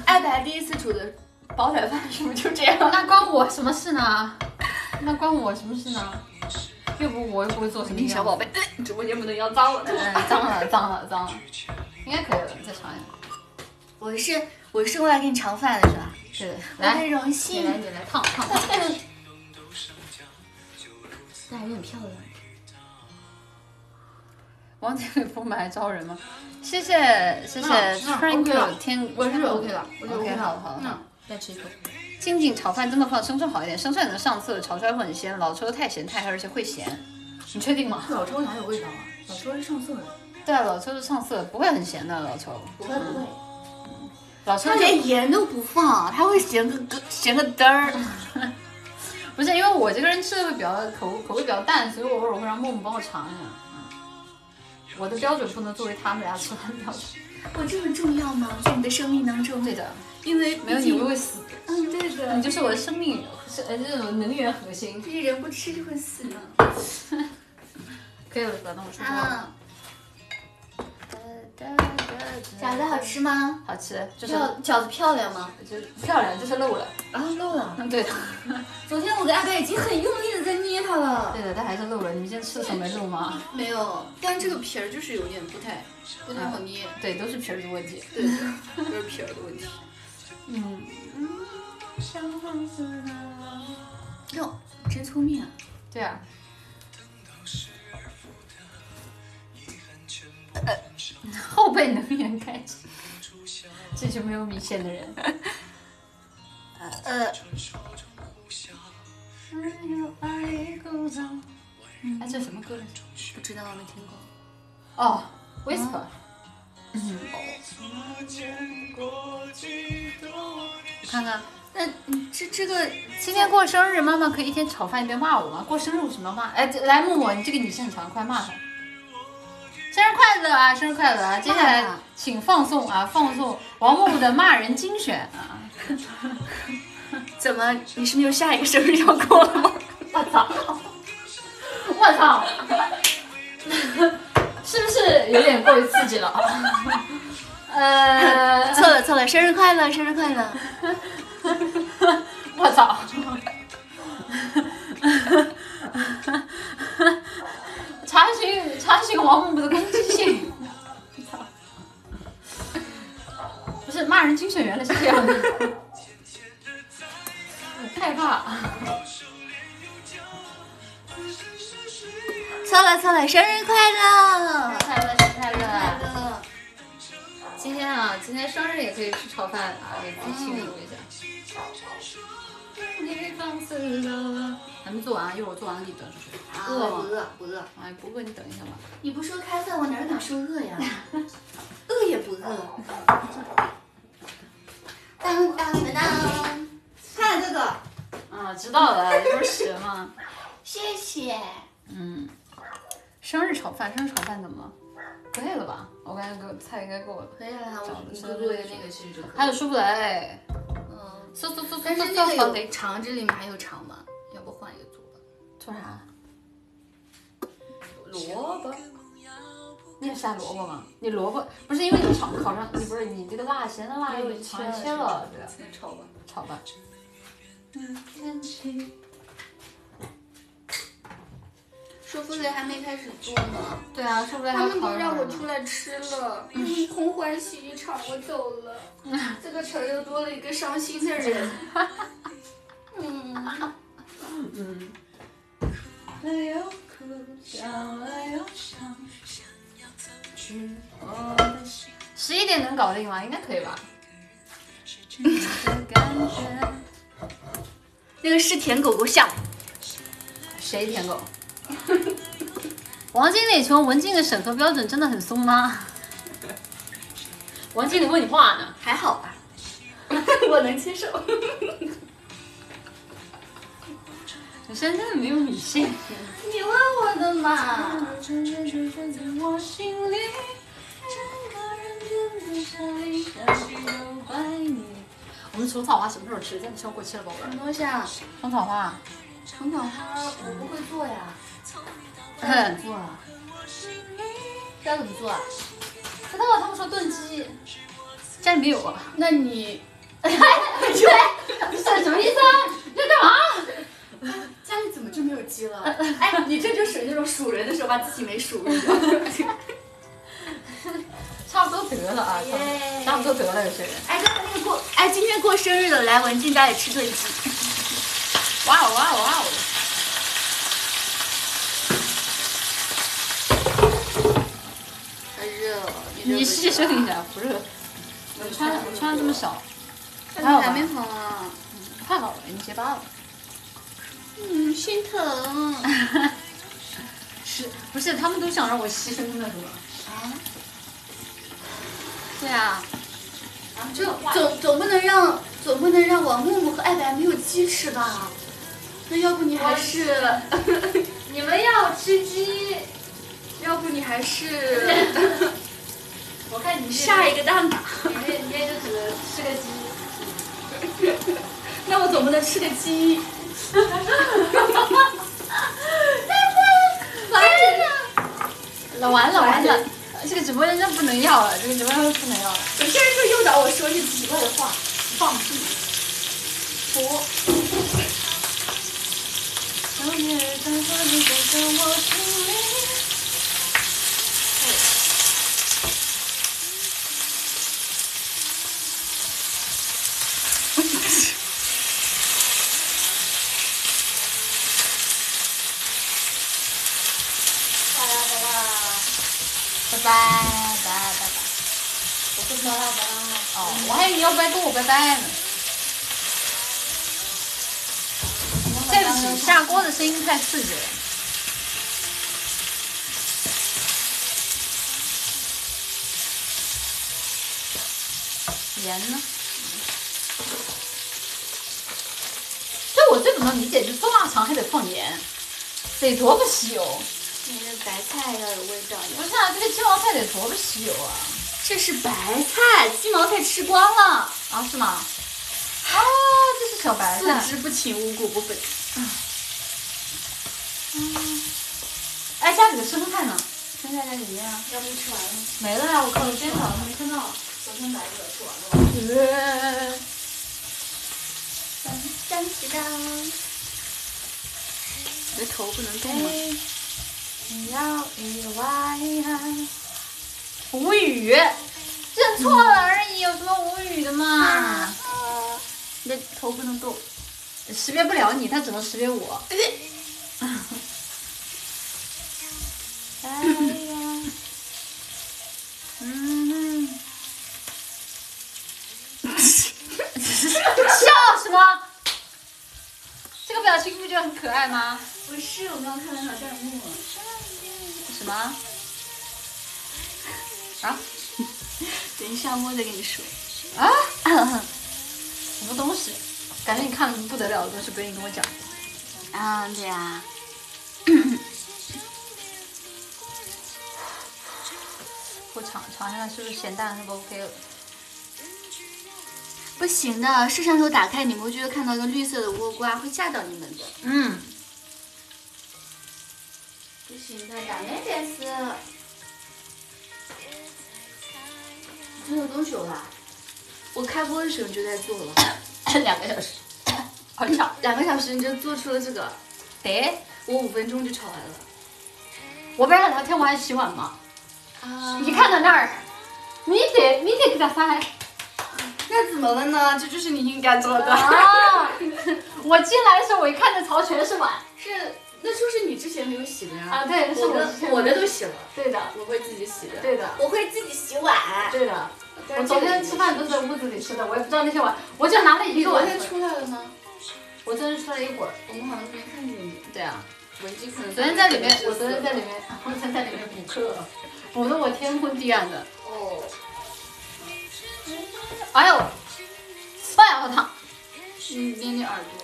艾白第一次煮的煲仔饭是不是就这样？那关我什么事呢？那关我什么事呢？又不我又不会做什么小宝贝，直播间不能要脏了。哎，脏了脏了脏了，应该可以了，再尝一下。我是我是过来给你尝饭的是吧？对的，我很来，荣幸来，你来烫烫烫。那还 (laughs) 有点漂亮。王经理不买招人吗？谢谢谢谢嗯嗯 Tranquil OK 天，我是 OK 了 OK OK 了好的好的好的嗯。再吃一口。静静炒饭真的放生抽好一点，生抽也能上色，炒出来会很鲜。老抽太咸太黑，而且会咸。你确定吗？老抽哪有味道啊？老抽是上色的。对啊，老抽是上色，不会很咸的老抽。不会不会，老抽连盐都不放，他会咸个个咸个嘚儿。(laughs) 不是因为我这个人吃的会比较口口味比较淡，所以我偶尔会让默默帮我尝一下。嗯，我的标准不能作为他们俩吃饭的标准。我这么重要吗？在你的生命当中？对的，因为没有你我会死。嗯，对的。你就是我的生命是呃这种能源核心。这个人不吃就会死呢。(laughs) 可以了，把那我出锅了。啊。饺子好吃吗？好吃，就是饺饺子漂亮吗？就是漂亮，就是漏了。啊，漏了。(laughs) 嗯，对的，昨天我跟阿白已经很用力的在捏它了。对的，但还是漏了。你们今天吃的时候没漏吗？(laughs) 没有，但是这个皮儿就是有点不太不太好捏，对，都是皮儿的问题。对对，都是皮儿的问题。嗯，哟，真聪明啊！对啊。后背能源开启，这就没有米线的人。呃，哎，这什么歌？不知道，没听过。哦，Whisper。我看看，那嗯这这个今天过生日，妈妈可以一天炒饭一边骂我吗？过生日为什么要骂？哎，这来默默，你这个女生很强，快骂她！生日快乐啊！生日快乐啊！接下来请放送啊，放送王默默的骂人精选啊！(laughs) 怎么？你是没有下一个生日要过了吗？(laughs) 我操！我操！是不是有点过于刺激了？(laughs) 呃，错了错了，生日快乐，生日快乐！(laughs) 我操！(laughs) 查询查询王默默的攻击性。操！不是骂人精选原来是这样的，害怕。错了错了，生日快乐！快乐，生日快乐！快乐！今天啊，今天生日也可以吃炒饭啊，给自己庆祝一下。你放肆了，还没做完，一会儿我做完了给你端出去。饿饿吗？不饿？不饿。哎，不饿你等一下吧。你不说开饭，我哪敢说饿呀？(laughs) 饿也不饿。当当当当！看这个，啊，知道了，这不是蛇吗？(laughs) 谢谢。嗯，生日炒饭，生日炒饭怎么了？可以了吧？我感觉够菜应该够了。可以了，我饺子你做的那个其实就可以。还有舒芙蕾，嗯，嗖嗖嗖嗖但是嗖那个得肠，这里面还有肠吗？要不换一个做吧？做啥？萝卜。你也下萝卜吗？你萝卜不是因为你炒烤上，你不是你这个辣咸的辣又切切了，对，那炒吧。炒吧。舒芙蕾还没开始做呢，对啊，舒芙蕾他们都让我出来吃了，嗯，空欢喜一场，我走了。这个城又多了一个伤心的人。(laughs) 嗯，嗯，十一点能搞定吗？应该可以吧。(laughs) 那个是舔狗狗像。谁舔狗？(laughs) 王经理，请问文静的审核标准真的很松吗？(laughs) 王经理问你话呢。还好吧，(laughs) 我能接受。你身上没有米线。你问我的嘛？我们虫草花什么时候吃？真的超过期了，宝贝。什么东西啊？虫草花，虫草花我不会做呀。嗯怎么做啊？要怎么做啊？不知道他们说炖鸡，家里没有啊？那你 (laughs) 这什么意思啊？你在干嘛？家里怎么就没有鸡了？哎，你这就属于那种数人的时候把自己没数？差不多得了啊，耶差不多得了，有些人。哎，那那个过，哎，今天过生日的，来文静家里吃炖鸡。哇哦哇哦哇哦！太热了，你牺牲一下，不热。我穿我穿这么少，还好吧还没好啊？太好了，你结疤了。嗯，心疼。是不是他们都想让我牺牲的是吧？啊？对啊，就总总不能让总不能让王木木和艾白没有鸡吃吧？那要不你还是，(laughs) 你们要吃鸡，要不你还是 (laughs) 我看你下一个蛋吧？你这你这就只能吃个鸡。(laughs) 那我总不能吃个鸡。(laughs) 完了完了完了，这个直播间真不能要了，这个直播间不能要了。有些人就诱导我说一些奇怪的话，放屁。我。小夜在和你走向我心里。拜拜拜拜。我说巴拉巴拉。哦，我还以为你要拜跟我拜拜呢。对不起，下锅的声音太刺激了。盐呢？就我最不能理解，就做腊肠还得放盐，得多不吸油？白菜要有味道呀。不是啊，这个鸡毛菜得多不稀有啊？这是白菜，鸡毛菜吃光了。啊，是吗？(laughs) 啊，这是小白菜。四肢不勤，五谷不分。哎，家里的生菜呢？生菜在里面啊。要不就吃完了？没了呀！我靠，我今天早上没看到。昨天买的吃完了。呃，当当当。你的头不能动吗？你要一万。无语，认错了而已，有什么无语的嘛？你的头不能动。识别不了你，他只能识别我。哎呀，嗯，笑什么？这个表情不觉得很可爱吗？不是，我刚刚看了小弹幕。什么？啊？(laughs) 等一下，我再跟你说。啊？(laughs) 什么东西？感觉你看了什么不得了的东西，不愿意跟我讲。啊，对呀。我尝尝一下是不是咸淡，是不 OK 了？不行的，摄像头打开，你们会觉得看到一个绿色的倭瓜，会吓到你们的。嗯。不行的，打那边是。做了多久了？我开播的时候就在做了。(coughs) 两个小时。(coughs) 好巧，两个小时你就做出了这个。对，我五分钟就炒完了。我不是聊天，我还洗碗吗？啊。你看到那儿，你得你得给他发。那怎么了呢？这就是你应该做的。啊！我进来的时候，我一看，这槽全是碗。是，那就是你之前没有洗的呀。啊，对，是我的，我的都洗了。对的，我会自己洗的。对的，我会自己洗碗。对的，我昨天吃饭都在屋子里吃的，我也不知道那些碗，我就拿了一个碗。昨天出来了吗？我昨天出来一会儿，我们好像没看见你。对啊，文姬可能。昨天在里面，我昨天在里面，我昨天在里面补课，补的我天昏地暗的。哦。哎呦！哎呀，好烫！嗯，捏捏耳朵。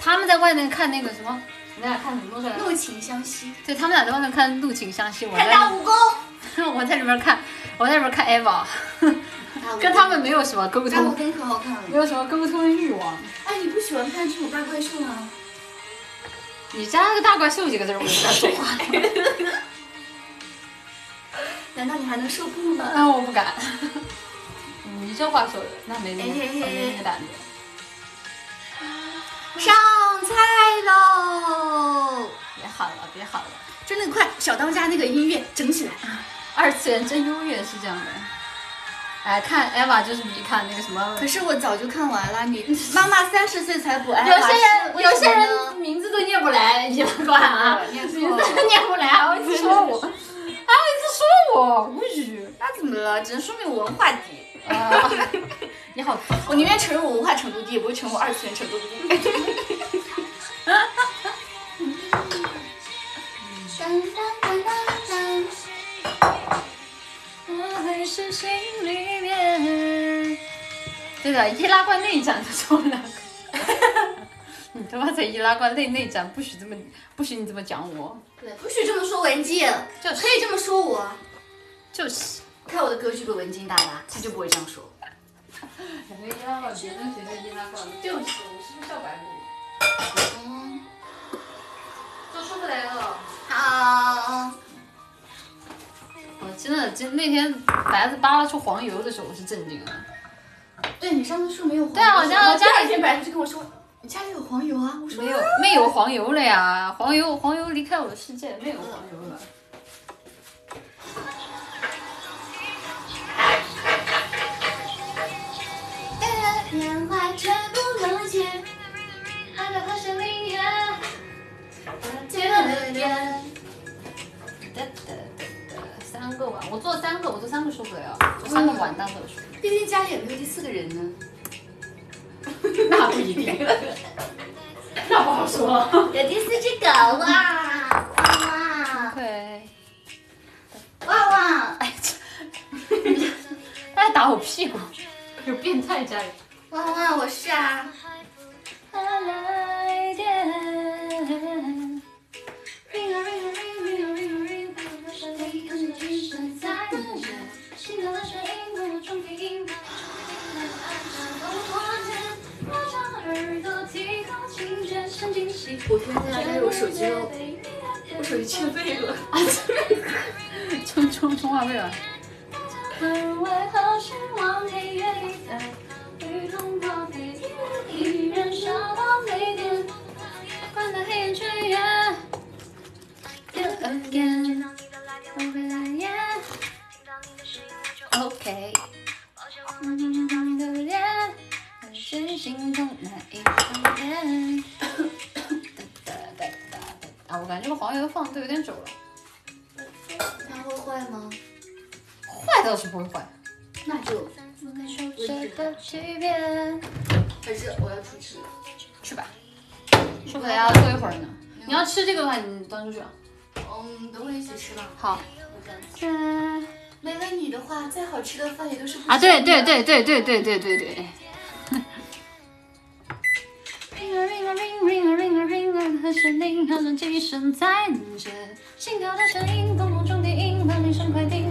他们在外面看那个什么，你俩看什么东西来着？怒晴湘西。对，他们俩在外面看《怒晴湘西》，我在。看大蜈蚣。我在里面看，我在里面看 Eva，跟他们没有什么沟通。大蜈蚣可好看了。没有什么沟通欲望。哎，你不喜欢看这种大怪兽吗？你加了个大怪兽几个字，我就不敢说话了。(laughs) 难道你还能受不吗？嗯，我不敢。你这话说的，那没那个没那个胆子。别喊了，就那快！小当家那个音乐整起来啊。二次元真优越是这样的。哎，看 Eva 就是比看那个什么。可是我早就看完了，你妈妈三十岁才补 Eva。有些人有些人名字都念不来，你们管啊？名字都念不来，还会说我，还会一直说我，无语。那怎么了？只能说明我文化低。啊，(laughs) 你好，我宁愿承认我文化程度低，也不会承认我二次元程度低。对的，易拉罐内战的时候两个，(laughs) 你他妈在易拉罐内内战，不许这么，不许你这么讲我。对，不许这么说文静，就是可以这么说我，就是。看我的格局比文静大吧，他就不会这样说。两个易拉罐，别人谁在易拉罐？就是，我是不是笑白目？嗯，都说不了其实那天白子扒拉出黄油的时候，我是震惊了。对你上次说没有黄油，对啊我家家里天白子就跟我说，你家里有黄油啊？我说没有没有黄油了呀，黄油黄油离开我的世界，没有黄油了。三个碗，我做三个，我做三个受不了，做三个完蛋都受不了。毕竟家里有没有第四个人呢。(laughs) 那不一定，(laughs) 那不好说。有第四只狗哇哇对，哇哇哎，(laughs) 他还打我屁股，有变态家里。哇哇！我是啊。来电。Ring a ring a ring 我天哪，这是我手机喽！我手机欠费了。充充充话费吧。为何失望配乐里在雨中花飞，依然烧到没电，关了黑眼圈也 do again，我会来演。OK。嗯的脸，还是心中那一张脸。哒哒哒哒哒啊，我感觉这个黄油放的都有点久了，它会坏吗？坏倒是不会坏。那就这个区别，还是我要出去了。去吧。说不定要坐一会儿呢。你要吃这个的话，你端出去啊。嗯，等会一起吃吧。好。没了你的话，再好吃的饭也都是不啊，对对。对对对对对对对。Ring a ring a ring ring a ring a ring a 和弦铃好像几声在等着，心跳的声音，咚咚中低音，把铃声快叮，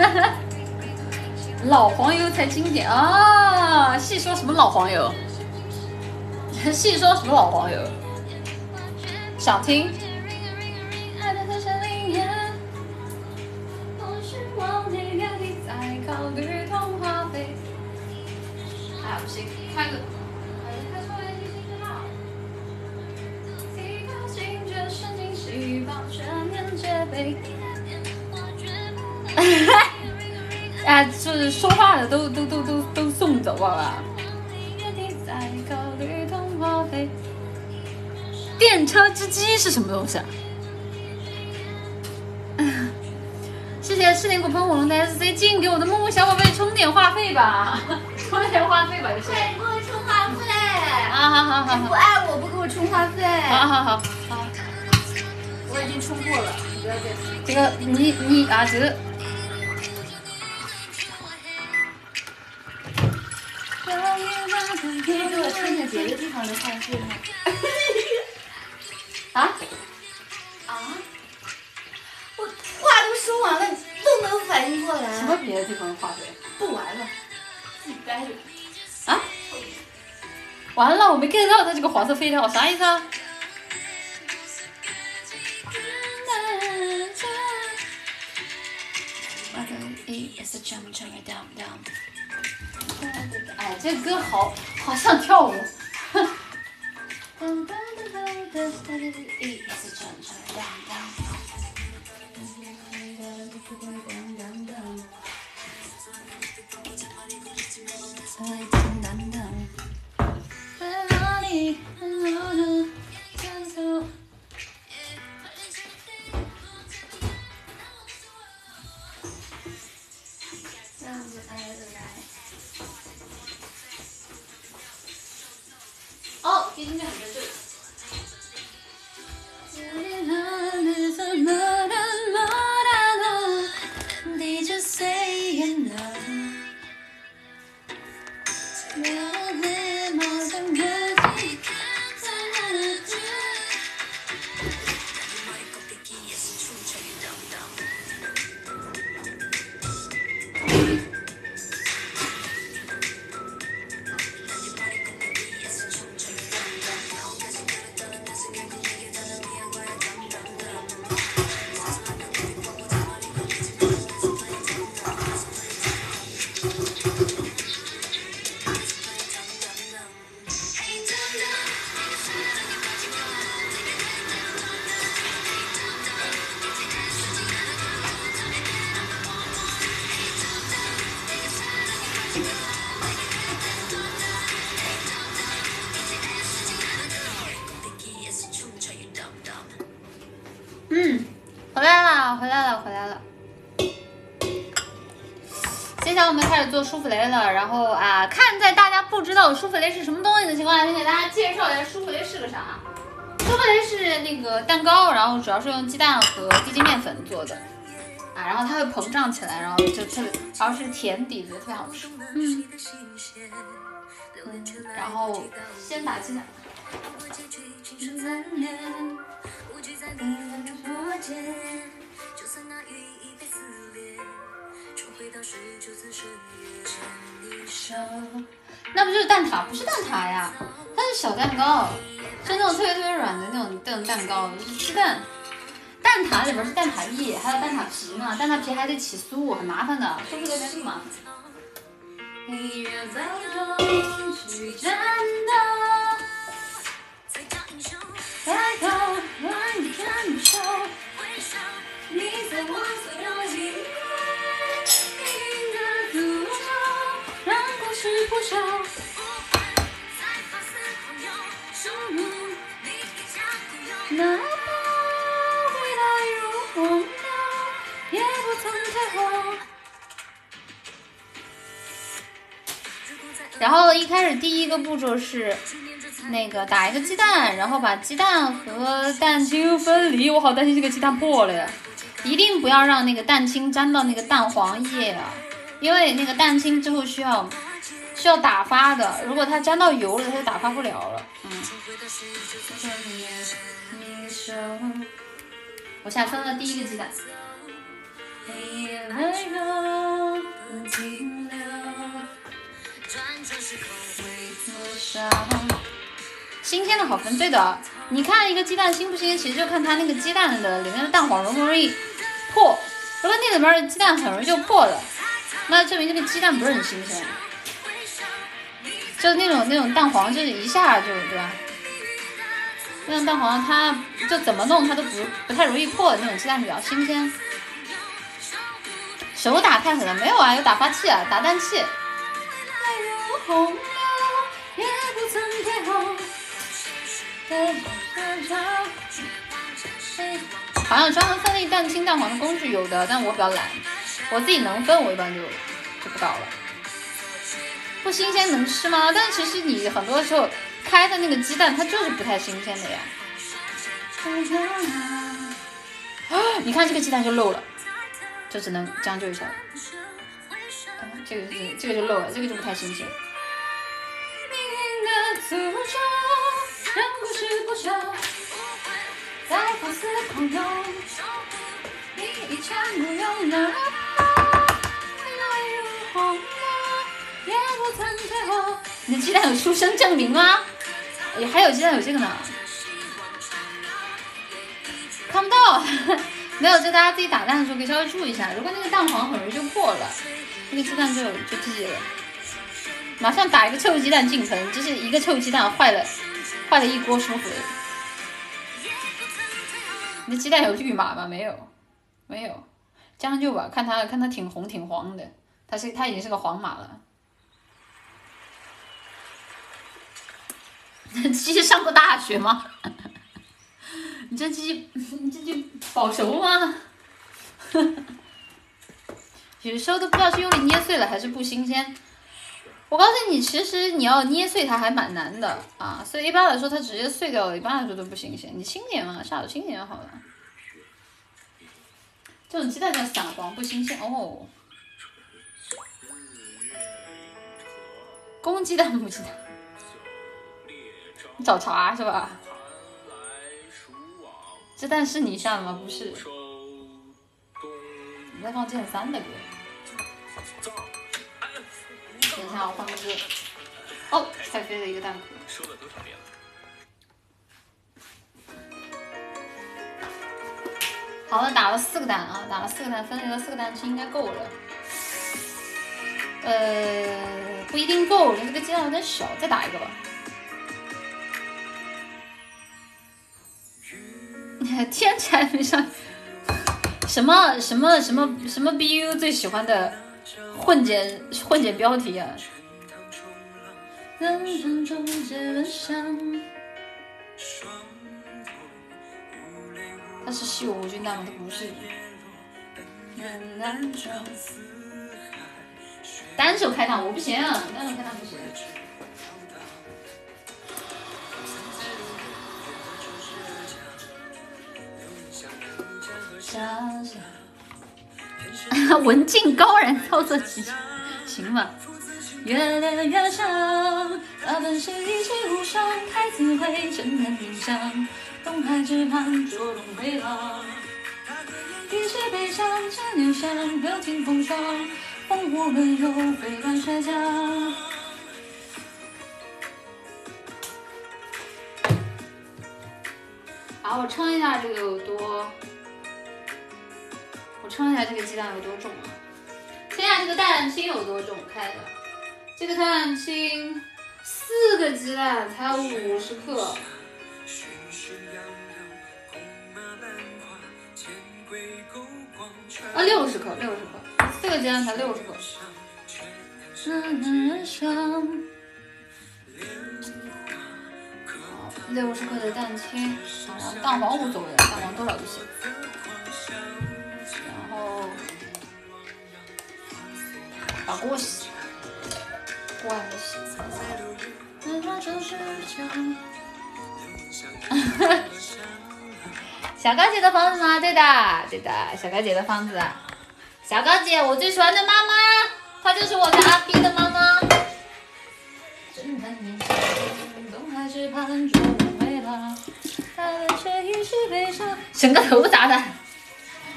哈 (laughs) 哈老黄油才经典啊！细说什么老黄油？(laughs) 细说什么老黄油？想听？爱的和弦铃也，或是往内别提再考虑通话费。哎，不行，开个。提高警觉，神经细胞全面戒备。(laughs) 哎，就是说话的都都都都都送走好吧？别提再考虑通话费。电车之机是什么东西啊？(laughs) 谢谢赤点果喷火龙的 SC 进给我的木木小宝贝充点话费吧，充点话费吧，就是。快给我充话费！啊好好好好，不爱我不给我充话费。好好好好，我已经充过了，你不要。这个你你啊，这个可以给我看看别的地方的话费吗？啊，啊？我话都说完了，你都没有反应过来。什么别的地方的话费不玩了，自己待着。啊？完了，我没 get 到他这个黄色飞条啥意思啊？哎，这歌好好像跳舞。 어! 기준이 안내 모든 것이 舒芙蕾是什么东西的情况下，先给大家介绍一下舒芙蕾是个啥。舒芙蕾是那个蛋糕，然后主要是用鸡蛋和低筋面粉做的啊，然后它会膨胀起来，然后就特别，然后是甜底子，特别好吃。嗯，嗯，然后先打鸡蛋。那不就是蛋挞？不是蛋挞呀，它是小蛋糕，是那种特别特别软的那种那种蛋糕，是鸡蛋。蛋挞里边是蛋挞液，还有蛋挞皮呢，蛋挞皮还得起酥，很麻烦的，是不是有点这么麻烦？黑夜当中去战斗，抬头望你感受，你在我所有让故事不朽。哪怕未来如洪流，也不曾退后。然后一开始第一个步骤是那个打一个鸡蛋，然后把鸡蛋和蛋清分离。我好担心这个鸡蛋破了呀！一定不要让那个蛋清沾到那个蛋黄液啊，因为那个蛋清之后需要需要打发的，如果它沾到油了，它就打发不了了。嗯。我现在分了第一个鸡蛋。新鲜的好分，对的。你看一个鸡蛋新不新，其实就看它那个鸡蛋的里面的蛋黄容不容易破。如果那里面的鸡蛋很容易就破了，那证明这个鸡蛋不是很新鲜。就那种那种蛋黄，就是一下就对吧？那种蛋黄，它就怎么弄它都不不太容易破那种鸡蛋比较新鲜。手打太狠了，没有啊，有打发器啊，打蛋器。好像专门分类蛋清蛋黄的工具有的，但我比较懒，我自己能分，我一般就就不搞了。不新鲜能吃吗？但其实你很多时候开的那个鸡蛋，它就是不太新鲜的呀。啊！(gasps) 你看这个鸡蛋就漏了，就只能将就一下。这个是这个就漏了，这个就不太新鲜。你 (laughs) 你的鸡蛋有出生证明吗？也还有鸡蛋有这个呢，看不到，(laughs) 没有，就大家自己打蛋的时候可以稍微注意一下，如果那个蛋黄很容易就破了，那个鸡蛋就就积了。马上打一个臭鸡蛋进盆，就是一个臭鸡蛋坏了，坏了一锅舒芙蕾。你的鸡蛋有绿码吗？没有，没有，将就吧，看它看它挺红挺黄的，它是它已经是个黄码了。(laughs) 鸡鸡上过大学吗？(laughs) 你这鸡你这鸡保熟吗？(laughs) 有时候都不知道是用力捏碎了还是不新鲜。我告诉你，其实你要捏碎它还蛮难的啊，所以一般来说它直接碎掉了，一般来说都不新鲜。你轻点嘛，下手轻点好了。这种鸡蛋叫散黄不新鲜哦。公鸡蛋母鸡蛋，你找茬是吧？这蛋是你下的吗？不是。你在放剑三的歌。等一下，我换个歌。哦，太飞了一个蛋壳。好了，打了四个蛋啊，打了四个蛋，分离了四个蛋清应该够了。呃，不一定够，因为这个鸡蛋有点小，再打一个吧。(laughs) 天才没上，什么什么什么什么 BU 最喜欢的？混剪混剪标题啊！他是西武军蛋吗？他不是。单手开膛我不行，单手开膛不行。(laughs) 文静高燃操作机，行吧。越练越强，他本是一骑无双，太子会震撼冰上，东海之畔捉龙回浪。一世悲伤，千年山，热尽风霜，烽火轮游，飞乱摔跤。好，我称一下这个有多，称一下这个鸡蛋有多重啊？称一下这个蛋清有多重？开的，这个蛋清四个鸡蛋才五十克，啊六十克，六十克，四个鸡蛋才六十克。六十克的蛋清，啊蛋黄无所谓，蛋黄多少就行。把锅洗，锅还没洗。小高姐的房子吗？对的，对的，小高姐的房子。小高姐，我最喜欢的妈妈，她就是我的阿 B 的妈妈。整个头砸的，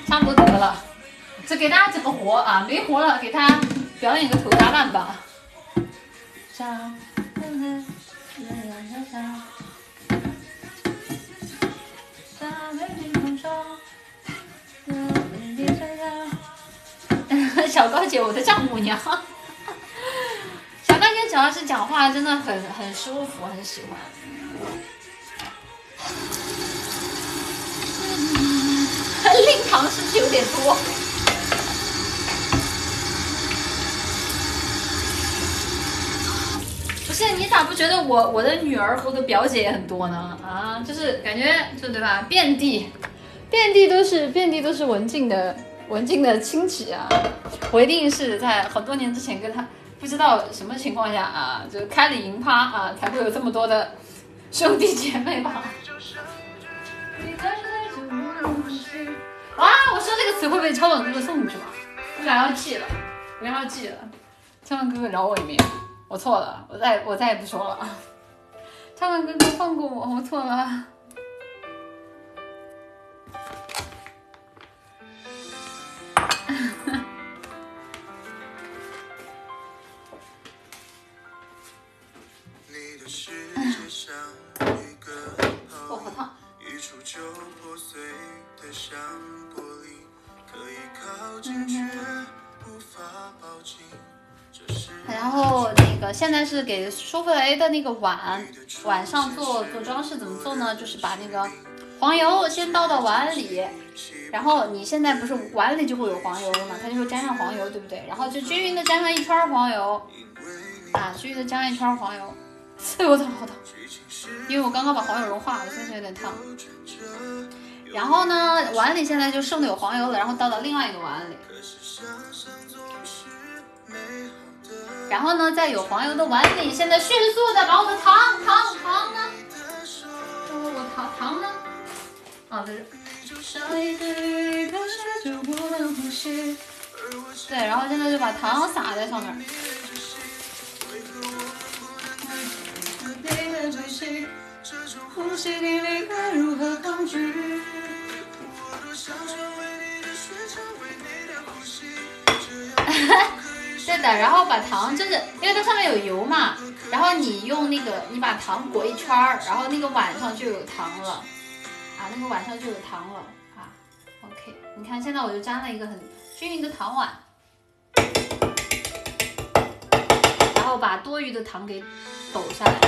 差不多得了。只给大家整个活啊，没活了，给他表演个头砸烂吧。(laughs) 小高姐，我的丈母娘。小高姐主要是讲话真的很很舒服，很喜欢。(laughs) 令堂是不是有点多？是，你咋不觉得我我的女儿和我的表姐也很多呢？啊，就是感觉就对吧？遍地，遍地都是遍地都是文静的文静的亲戚啊！我一定是在很多年之前跟他不知道什么情况下啊，就开了银趴啊，才会有这么多的兄弟姐妹吧。啊！我说这个词会不会超短哥哥送进去吗？我俩要记了，我俩要记了。超短哥哥饶我一命，我错了，我再我再也不说了。超短哥哥放过我，我错了。(laughs) 我好烫。然后那个现在是给舒芙蕾的那个碗，晚上做做装饰怎么做呢？就是把那个黄油先倒到碗里，然后你现在不是碗里就会有黄油了嘛，它就会沾上黄油，对不对？然后就均匀的沾上一圈黄油，啊，均匀的沾上一圈黄油，哎呦我操，好烫！因为我刚刚把黄油融化了，现在有点烫。然后呢，碗里现在就剩的有黄油了，然后倒到另外一个碗里。然后呢，在有黄油的碗里，现在迅速的把我的糖糖糖呢，我糖糖呢？啊，在这。对，然后现在就把糖撒在上面。(laughs) 对的，然后把糖就是因为它上面有油嘛，然后你用那个你把糖裹一圈儿，然后那个碗上就有糖了，啊，那个碗上就有糖了啊。OK，你看现在我就粘了一个很均匀的糖碗，然后把多余的糖给抖下来。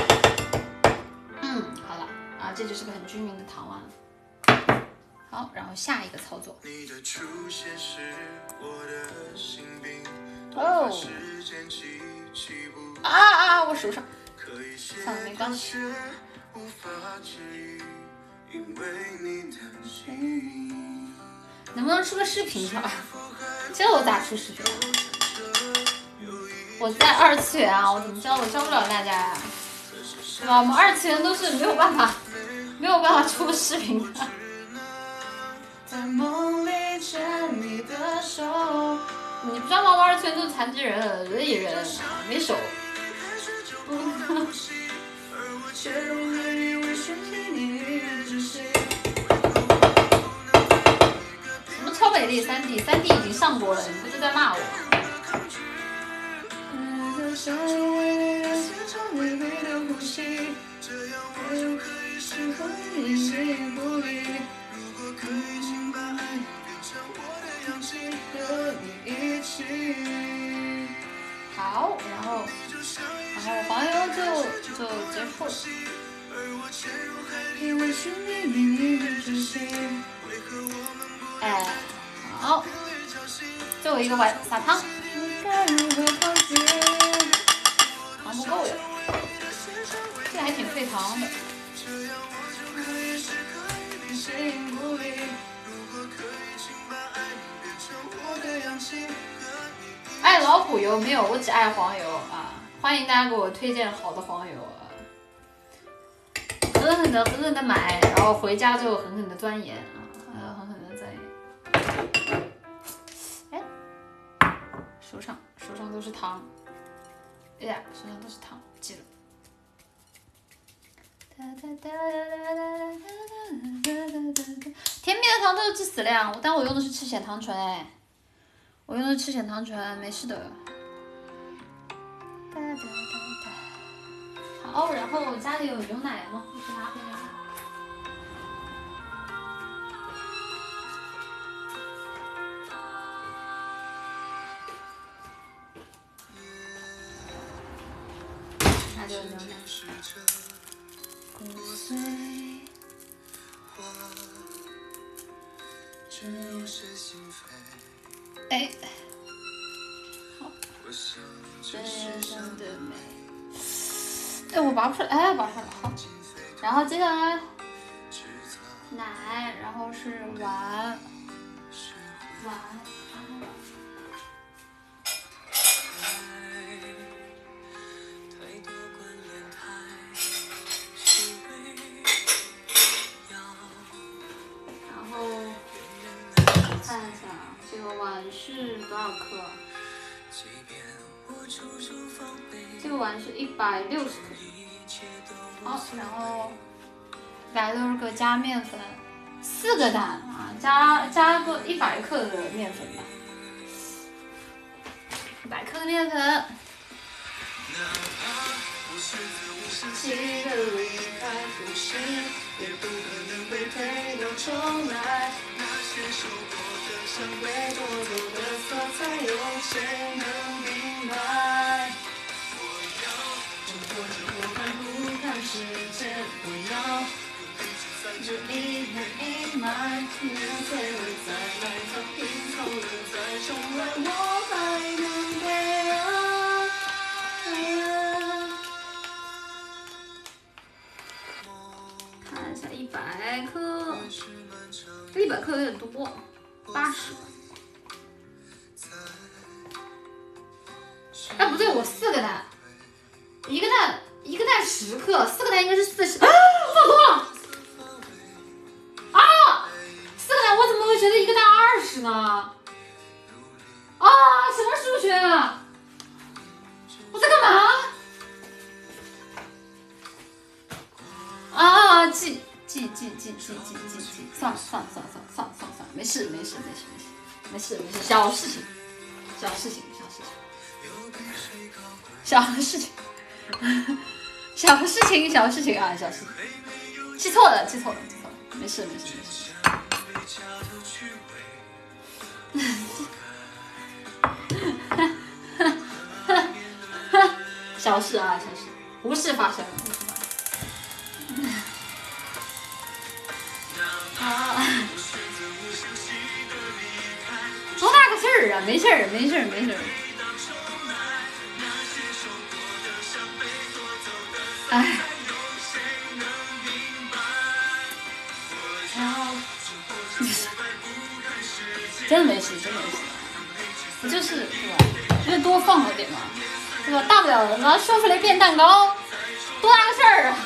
嗯，好了啊，这就是个很均匀的糖碗。好，然后下一个操作。你的出现是我的心病哦。啊啊！我手上，算了，没关系。能不能出个视频是吧？这我咋出视频？我在二次元啊，我怎么教我教不了大家呀、对吧？我们二次元都是没有办法，没有办法出个视频的。在梦里牵你的手，你不知道吗？我们二次元都是残疾人、轮椅人，没手。什么超美丽三 D？三 D 已经上过了，你不是在骂我吗？好，然后，然后黄油就就结束了。哎，好，最后一个碗撒汤。糖不够呀，这还挺费糖的。爱老虎油没有，我只爱黄油啊！欢迎大家给我推荐好的黄油啊！狠狠的狠狠的买，然后回家就狠狠的钻研啊，狠狠的钻研。哎，手上手上都是糖，哎呀，手上都是糖，记了。甜蜜的糖都是致死量，但我用的是赤藓糖醇哎，我用的是赤藓糖醇，没事的。好，然后家里有牛奶吗？我去拿杯牛奶。那就牛奶。骨髓哎，好，这生的美。哎，我拔不出来，哎，拔出来了，好。然后接下来奶，然后是碗，碗，是多少克？这个碗是一百六十克。好，然后一百六十克加面粉，四个蛋啊，加加个一百克的面粉吧，一百克的面粉。记得离开不是，也不可能会推倒重来。那些受过的伤被夺走的色彩，有谁能明白？我活着不看不看世界，不要这一人一脉，年岁会再来，它拼凑了再重来，我还能被爱。看一下一百颗一百克有点多，八十。哎，不对，我四个蛋，一个蛋一个蛋十克，四个蛋应该是四十。啊，放多了！啊，四个蛋我怎么会觉得一个蛋二十呢？啊，什么数学啊？我在干嘛？啊，记记记记记记记记，算了算了算了算了算了算了，没事没事没事没事没事没事，小事情，小事情小事情，小事情，小事情小事情啊小事情，记错了记错了记错了，没事没事没事。(laughs) 小事啊小事，无事发生无事发生。啊！多大个事儿啊！没事儿，没事儿，没事儿。哎。(laughs) 真的没事，真的没事。不就是是吧？就是多放了点嘛，对吧？大不了拿舒芙蕾变蛋糕，多大个事儿啊？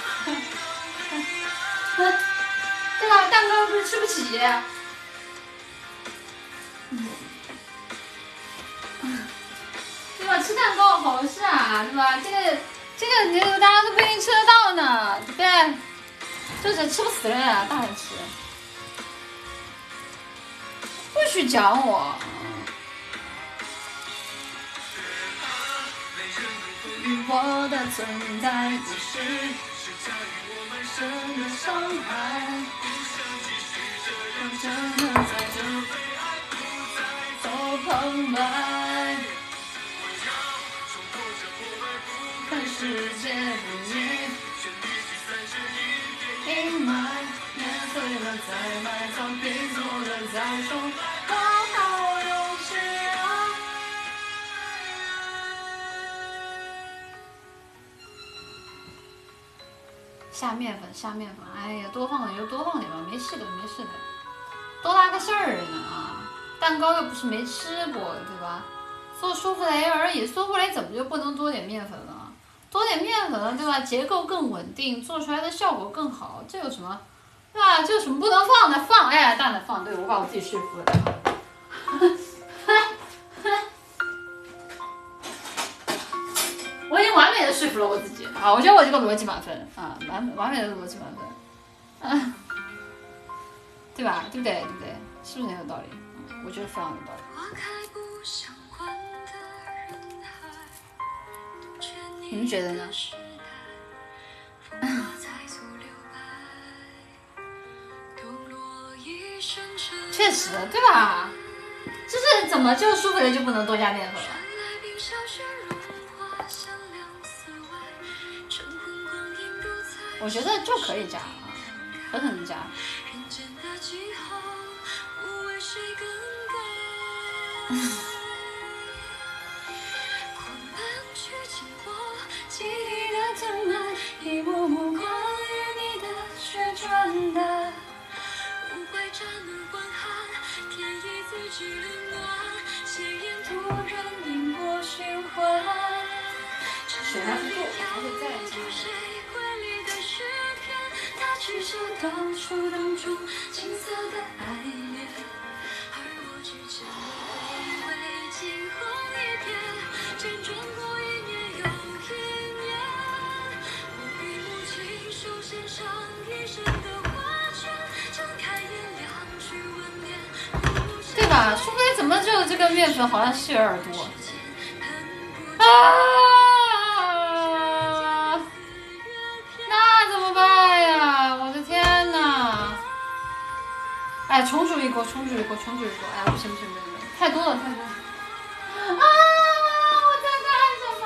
(laughs) 对吧？蛋糕不是吃不起。对吧？吃蛋糕好事啊，对吧？这个这个你大家都不一定吃得到呢，对不对？就是吃不死人啊，大人吃。不许讲我。我的存在不是深的伤害，我真的在这下面粉，下面粉，哎呀，多放点就多放点吧，没事的，没事的，多大个事儿呢啊！蛋糕又不是没吃过，对吧？做舒芙蕾而已，舒芙蕾怎么就不能多点面粉了？多点面粉，对吧？结构更稳定，做出来的效果更好，这有什么？对吧？这有什么不能放的？放，哎呀，大胆放，对我把我自己说服了。(laughs) 我已经完美的说服了我自己啊！我觉得我这个逻辑满分啊，完完美的逻辑满分，啊，对吧？对不对？对不对？是不是很有道理？嗯，我觉得非常有道理。你们觉得呢？确实，对吧？就是怎么就舒服了就不能多加面粉了？我觉得就可以加啊，可能加。一幕幕关于你的血水还不够，还得再加。他取舍当初当初青涩的爱恋，而我只见对吧？舒芙蕾怎么就这个面粉好像是有点多？啊！那怎么办呀？我的天哪！哎，重煮一锅，重煮一锅，重煮一锅！哎，呀不行不行不行，太多了太多了！啊！我在干什么？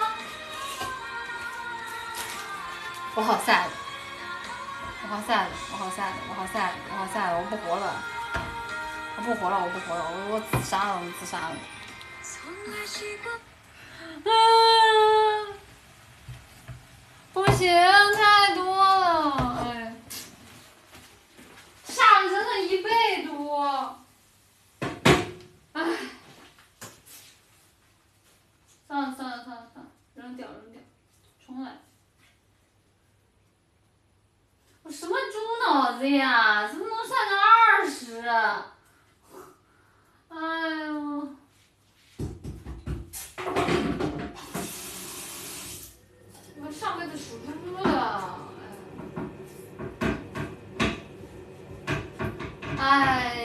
我好 sad，我好 sad，我好 sad，我好 sad，我好 sad，我不活了，我不活了，我不活了，我我自杀了，我自杀了。啊！不行，太多了，哎，下了整整一倍多，哎，算了算了算了算了，扔掉扔掉，重来。我什么猪脑子呀？怎么能算成二十？哎呦！我上辈子属猪的，哎，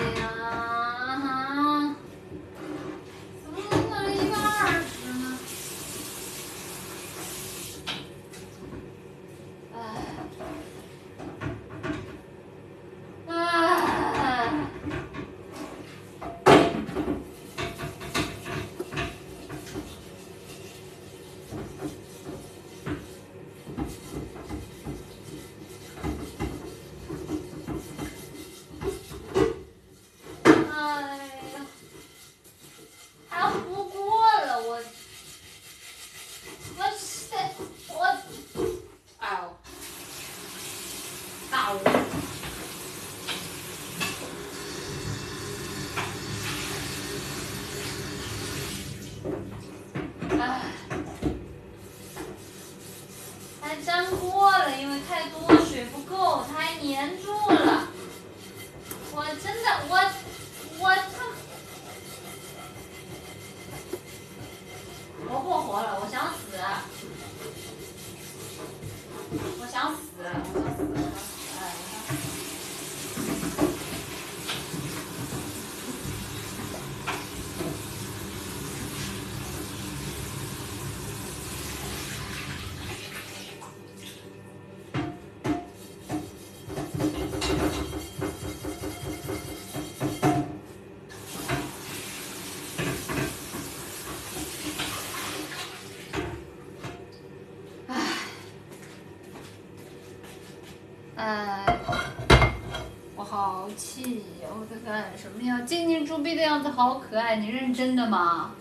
好气呀！我在干什么呀？静静猪逼的样子好可爱，你认真的吗？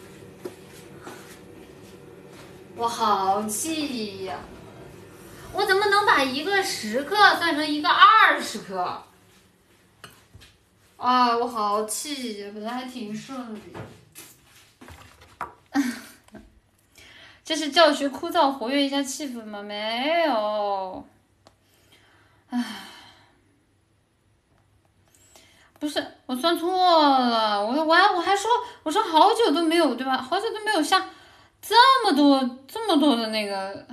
我好气呀！我怎么能把一个十克算成一个二十克？啊，我好气呀！本来还挺顺利。(laughs) 这是教学枯燥，活跃一下气氛吗？没有。唉，不是我算错了，我我还我还说我说好久都没有对吧？好久都没有下这么多这么多的那个，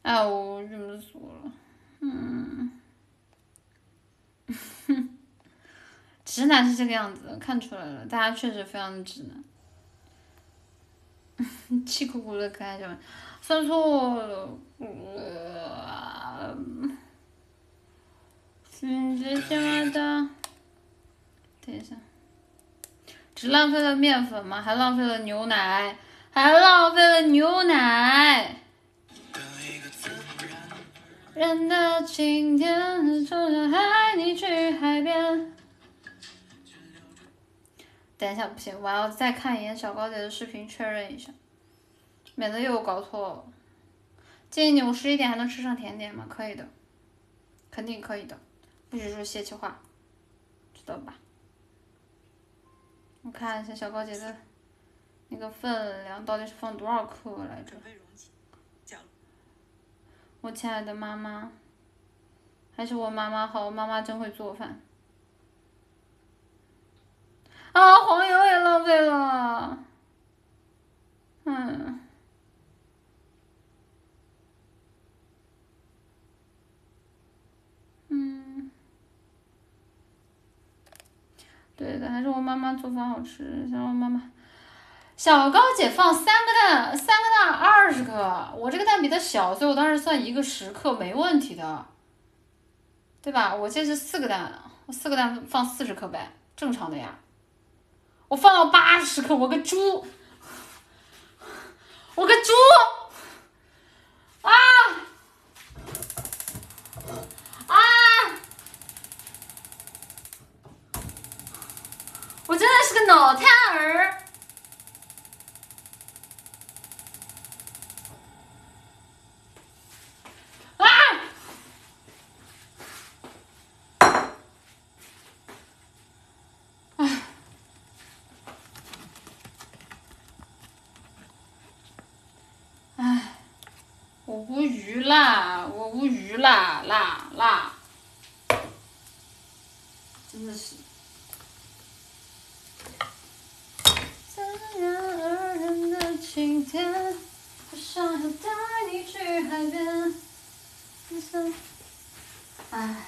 哎，我忍不住了，嗯，(laughs) 直男是这个样子，看出来了，大家确实非常的直男。(laughs) 气鼓鼓的可爱小们，算错了，嗯这什么的？等一下，只浪费了面粉吗？还浪费了牛奶，还浪费了牛奶。人的晴天，冲着海，你去海边。等一下，不行，我要再看一眼小高姐的视频，确认一下，免得又搞错了。建议你我十一点还能吃上甜点吗？可以的，肯定可以的，不许说泄气话，知道吧？我看一下小高姐的那个分量到底是放多少克来着？我亲爱的妈妈，还是我妈妈好，我妈妈真会做饭。啊，黄油也浪费了，嗯，嗯，对的，还是我妈妈做饭好吃，想我妈妈。小高姐放三个蛋，三个蛋二十克，我这个蛋比她小，所以我当时算一个十克没问题的，对吧？我这是四个蛋，我四个蛋放四十克呗，正常的呀。我放到八十克，我个猪，我个猪，啊！我真的是个脑瘫儿。啊！唉。唉，我无语啦，我无语啦啦啦！真的是。三月二人的晴天，我想要带你去海边。唉，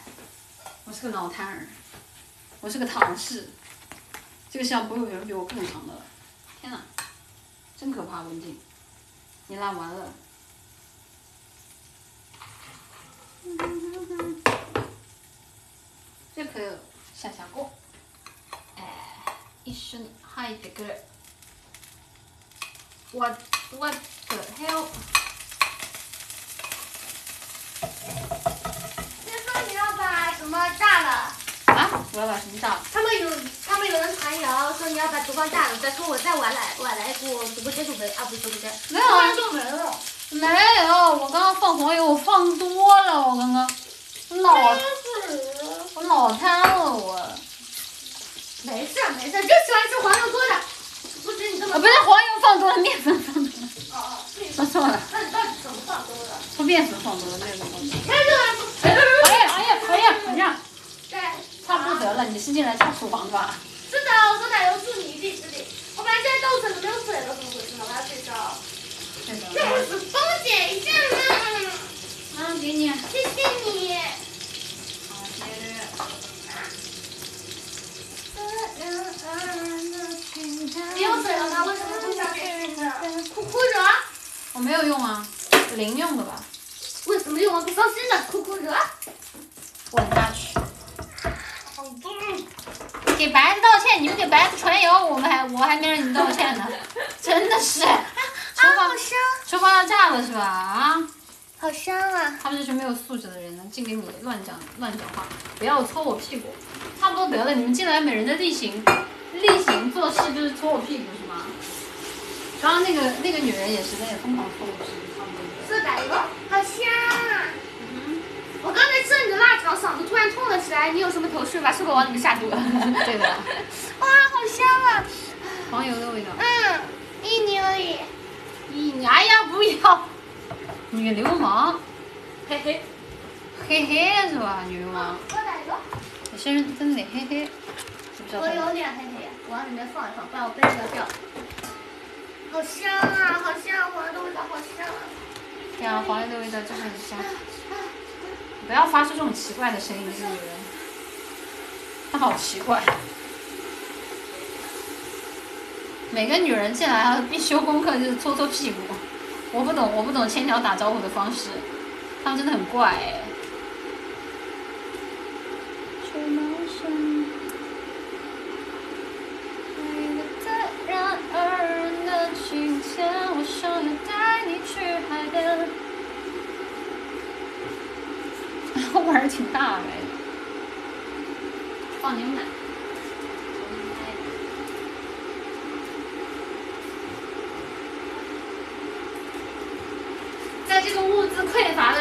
我是个脑瘫儿，我是个唐氏，这个项不会有人比我更长的了。天呐，真可怕，文静。你拉完了，这可以下下锅。哎，一緒に入ってくる。 What what the hell？听说你要把什么炸了？啊？我要把什么炸？他们有他们有人传谣说你要把厨房炸了，再说我再晚来晚来过直播间就没啊不是直播间，没有啊就没了。没有，我刚刚放黄油，我放多了，我刚刚脑我脑瘫了我。没事没事，就喜欢吃黄油多的，不止你这么啊，不是黄油放多了，面粉放多了，哦哦，对说错了，那你到底怎么放多了？放面粉放多了，面粉放多了。哎呀哎呀哎呀，怎样？对，差不多得了，你是进来擦厨房吧？是的，我说奶油助你一定是的。我本来现在倒水都没有水了，怎么回事呢？我要睡觉。这是帮我剪一下嘛。嗯，给你。谢谢你。好，接着。没有水了吗？为什么不想给你的？哭哭惹？我没有用啊，零用的吧？为什么用了不高兴呢？哭哭惹？滚下去！好重。给白子道歉，你们给白子传谣，我们还我还没让你们道歉呢，真的是。厨房好香。厨房要炸了是吧？啊？好香啊！他们这群没有素质的人呢，净给你乱讲乱讲话，不要搓我屁股，差不多得了。你们进来每人的例行例行做事就是搓我屁股是吗？刚刚那个那个女人也是在疯狂搓我屁股，差不多。是哪一个？好香啊！我刚才吃了你的辣条，嗓子突然痛了起来。你有什么头绪吧？是不是往里面下毒了？(laughs) 对的，(laughs) 哇，好香啊！黄油的味道。嗯，一牛而已。咦，哎呀，不要，女流氓，嘿嘿，嘿嘿是吧？女流氓，我哪一个？有些人真的得嘿嘿，我？有点黑黑，我往里面放一放，不然我杯子要掉。好香啊，好香，黄油的味道好香啊！对啊，黄油的味道真的很香。不要发出这种奇怪的声音，这个女人，她好奇怪。每个女人进来啊，必修功课就是搓搓屁股。我不懂，我不懂千条打招呼的方式，他们真的很怪哎、自然而然的，我想要带你去海边。我 (laughs) 玩儿挺大的、放牛奶。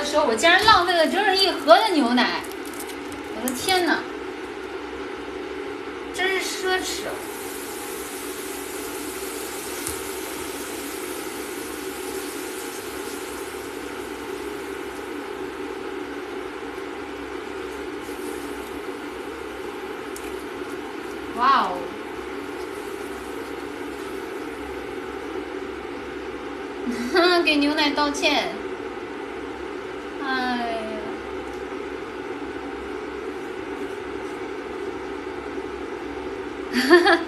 的时候，我竟然浪费了整整一盒的牛奶！我的天哪，真是奢侈！哇哦！(laughs) 给牛奶道歉。哎呀，哈哈，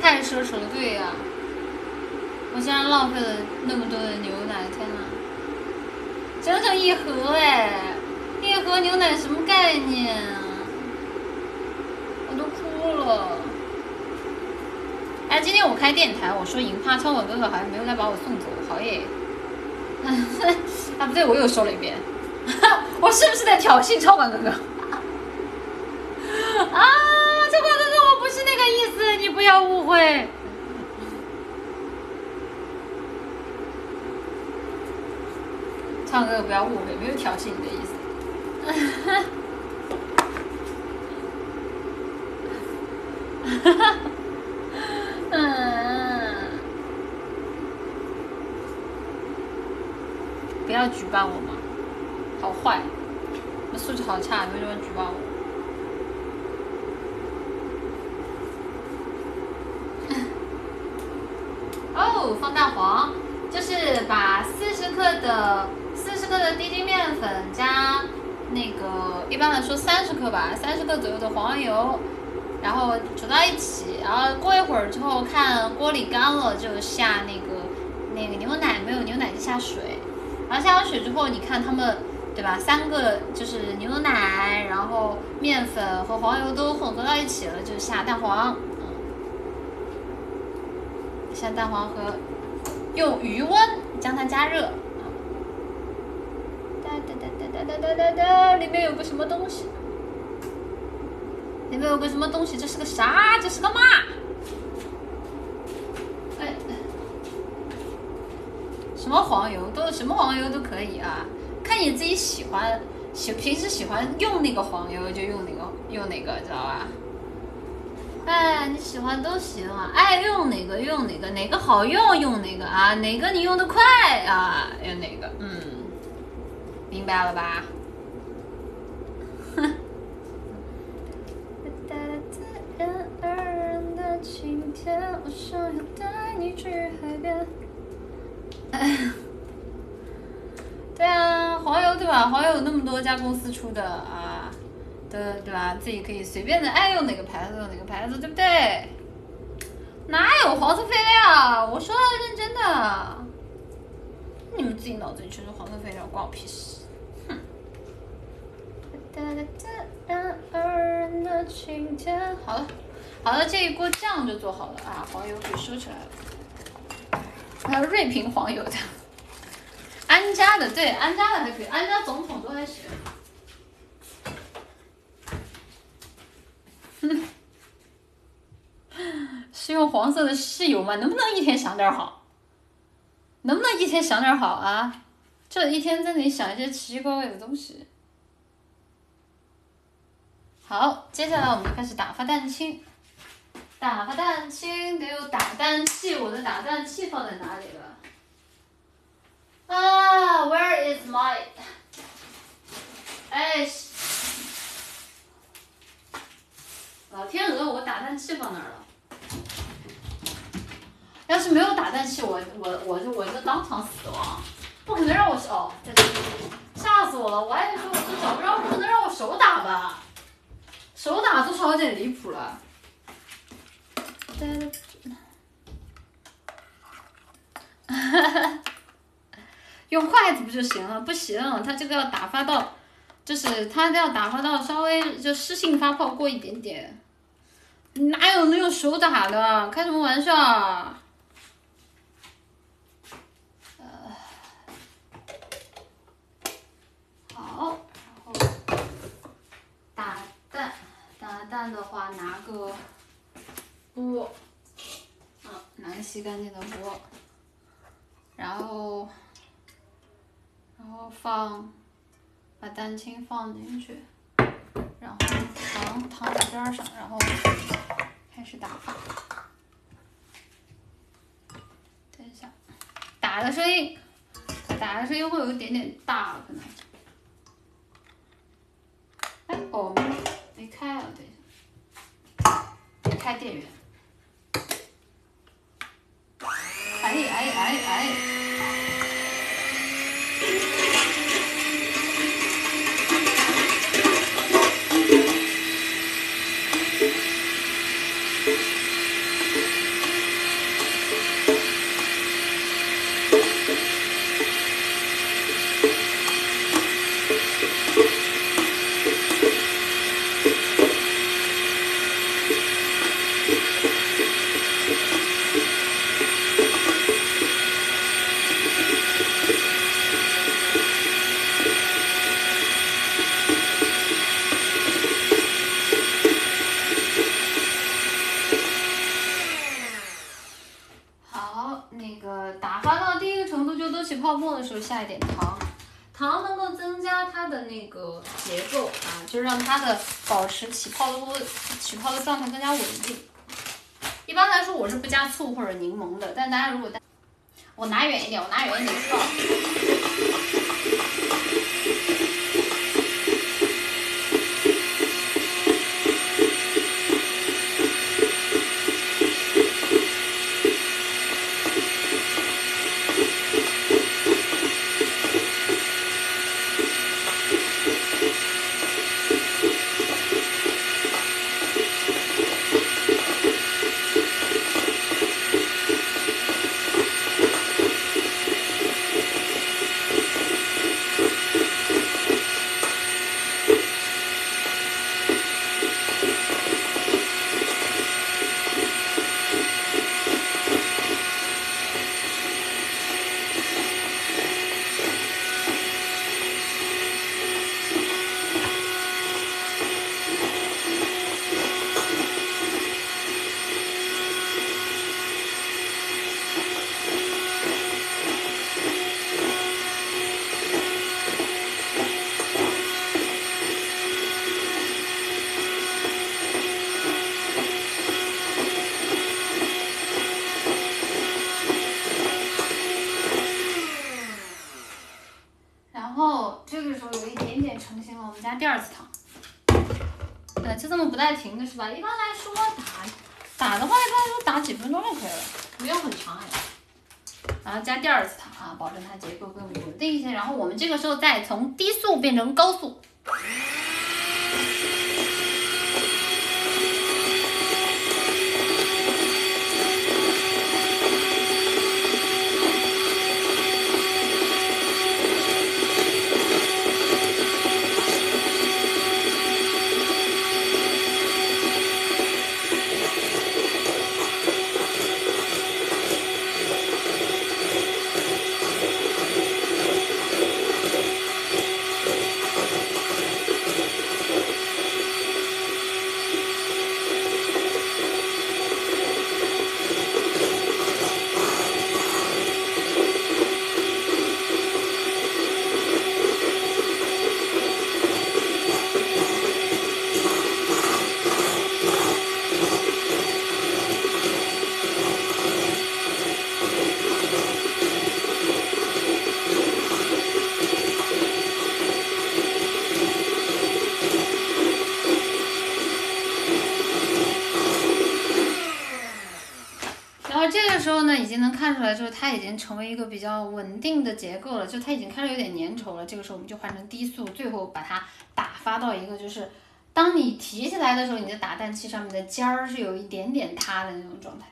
太奢侈了，对呀、我竟然浪费了那么多的牛奶，天呐，整整一盒哎，一盒牛奶什么概念啊？我都哭了。哎，今天我开电台，我说银花超我哥哥好像没有来把我送走，好耶。(laughs) 啊，不对，我又说了一遍，(laughs) 我是不是在挑衅超管哥哥？(laughs) 啊，超管哥哥，我不是那个意思，你不要误会。超管哥不要误会，没有挑衅你的意思。(laughs) 嗯，不要举报我嘛，好坏，我素质好差，为什么举报我？(laughs) 哦，放大黄，就是把四十克的四十克的低筋面粉加那个一般来说三十克吧，三十克左右的黄油，然后煮到一起，然后过一会儿之后看锅里干了就下那个那个牛奶，没有牛奶就下水，然后下完水之后你看它们对吧，三个就是牛奶，然后面粉和黄油都混合到一起了，就下蛋黄，嗯，下蛋黄和用余温将它加热。啊哒哒哒哒哒哒哒哒，里面有个什么东西？里面有个什么东西？这是个啥？这是个嘛？什么黄油都什么黄油都可以啊，看你自己喜欢，喜平时喜欢用那个黄油就用哪个用哪个，知道吧？哎，你喜欢都行啊，爱用哪个用哪个，哪个好用用哪个啊，哪个你用的快啊，用哪个，嗯，明白了吧？晴天，我想要带你去海边。(laughs) 对啊，黄油对吧？黄油有那么多家公司出的啊，的对吧？自己可以随便的爱用哪个牌子用哪个牌子，对不对？哪有黄色废料？我说的认真的，你们自己脑子里全是黄色废料，关我屁事。哼。自然而然的晴天。好了，好了，这一锅酱就做好了啊，黄油可以收起来了。还有瑞平黄油的，安家的，对，安家的还可以，安家总统都还行。哼 (laughs) 是用黄色的室友吗？能不能一天想点好？能不能一天想点好啊？这一天在那里想一些奇奇怪怪的东西。好，接下来我们开始打发蛋清。打发蛋清得有打蛋器，我的打蛋器放在哪里了？啊，Where is my？哎，老天鹅，我打蛋器放哪儿了？要是没有打蛋器，我我我就我就当场死亡，不可能让我哦，吓死我了！我还以为我这找不着，不可能让我手打吧？手打多少有点离谱了。哈哈 (laughs) 用筷子不就行了？不行，它这个要打发到，就是它要打发到稍微就湿性发泡过一点点。哪有能用手打的？开什么玩笑啊！好，然后打蛋，打蛋的话拿个锅，嗯，拿个洗干净的锅，然后，然后放，把蛋清放进去，然后糖糖在边上，然后开始打发。等一下，打的声音，打的声音会有一点点大，可能。哎，哦，没没开啊，等一下，没开电源。哎哎哎哎！好，那个打发到第一个程度就都起泡沫的时候下一点糖，糖能够增加它的那个结构啊，就是让它的保持起泡的起泡的状态更加稳定。一般来说我是不加醋或者柠檬的，但大家如果我拿远一点，我拿远一点知道。然后这个时候有一点点成型了，我们加第二次糖。呃，就这么不带停的是吧？一般来说打打的话，一般来说打几分钟就可以了，不用很长哎。然后加第二次糖啊，保证它结构更稳定一些。然后我们这个时候再从低速变成高速。的结构了，就它已经开始有点粘稠了。这个时候我们就换成低速，最后把它打发到一个就是，当你提起来的时候，你的打蛋器上面的尖儿是有一点点塌的那种状态。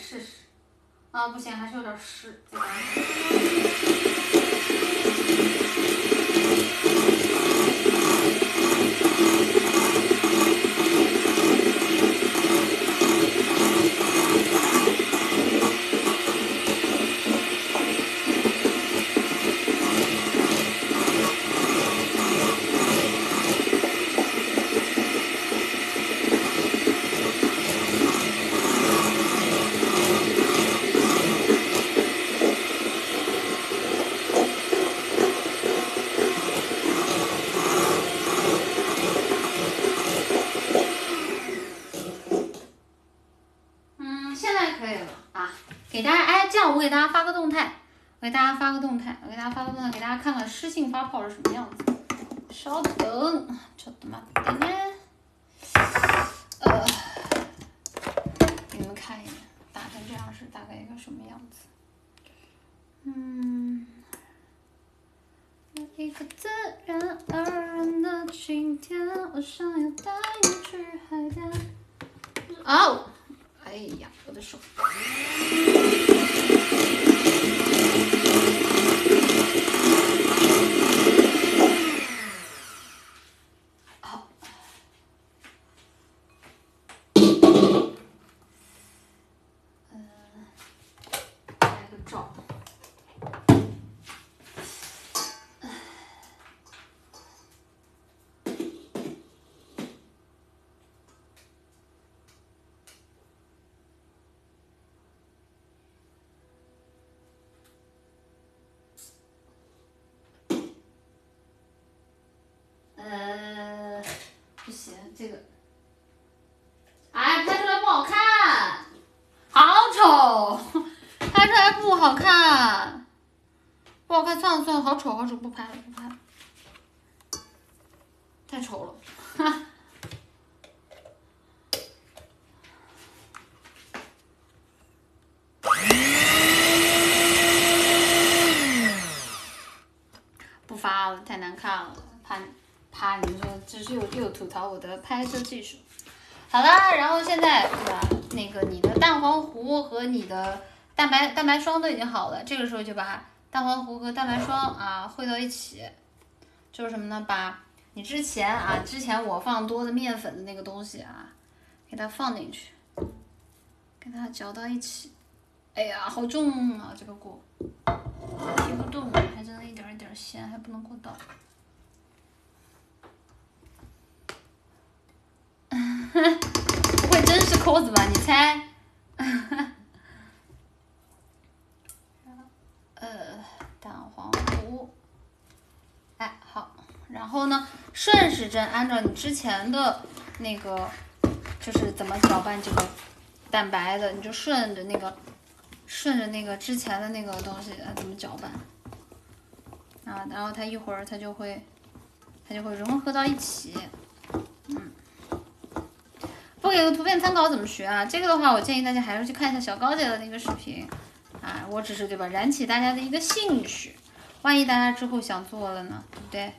试试。啊，不行，还是有点湿。再打一下嗯，现在可以了啊。给大家，哎，这样我给大家发个动态，我给大家发个动态，我给大家发个动态，给大家看看湿性发泡是什么样子。稍等，ちょっと待ってね。呃，给你们看一眼，打成这样是大概一个什么样子？嗯。一个自然而然的晴天，我想要带你去海边。哦， 哎呀，我的手。好。嗯，来个罩。呃，不行，这个，哎，拍出来不好看，好丑，拍出来不好看，不好看，算了算不拍了不拍了，太丑了，哈。不发了，太难看了，怕怕你们说这是又又吐槽我的拍摄技术。好啦，然后现在对吧？那个你的蛋黄糊和你的蛋白蛋白霜都已经好了，这个时候就把蛋黄糊和蛋白霜啊汇到一起，就是什么呢？把你之前啊之前我放多的面粉的那个东西啊，给它放进去，给它搅到一起。哎呀，好重啊！这个锅提不动，还真的一点一点咸，还不能过倒。(laughs) 不会真是扣子吧？你猜？(laughs) 呃，蛋黄糊。哎，好，然后呢，顺时针按照你之前的那个，就是怎么搅拌这个蛋白的，你就顺着那个，顺着那个之前的那个东西呃怎么搅拌。啊，然后它一会儿它就会，它就会融合到一起。嗯不给个图片参考怎么学啊？这个的话，我建议大家还是去看一下小高姐的那个视频，我只是对吧，燃起大家的一个兴趣，万一大家之后想做了呢，对不对？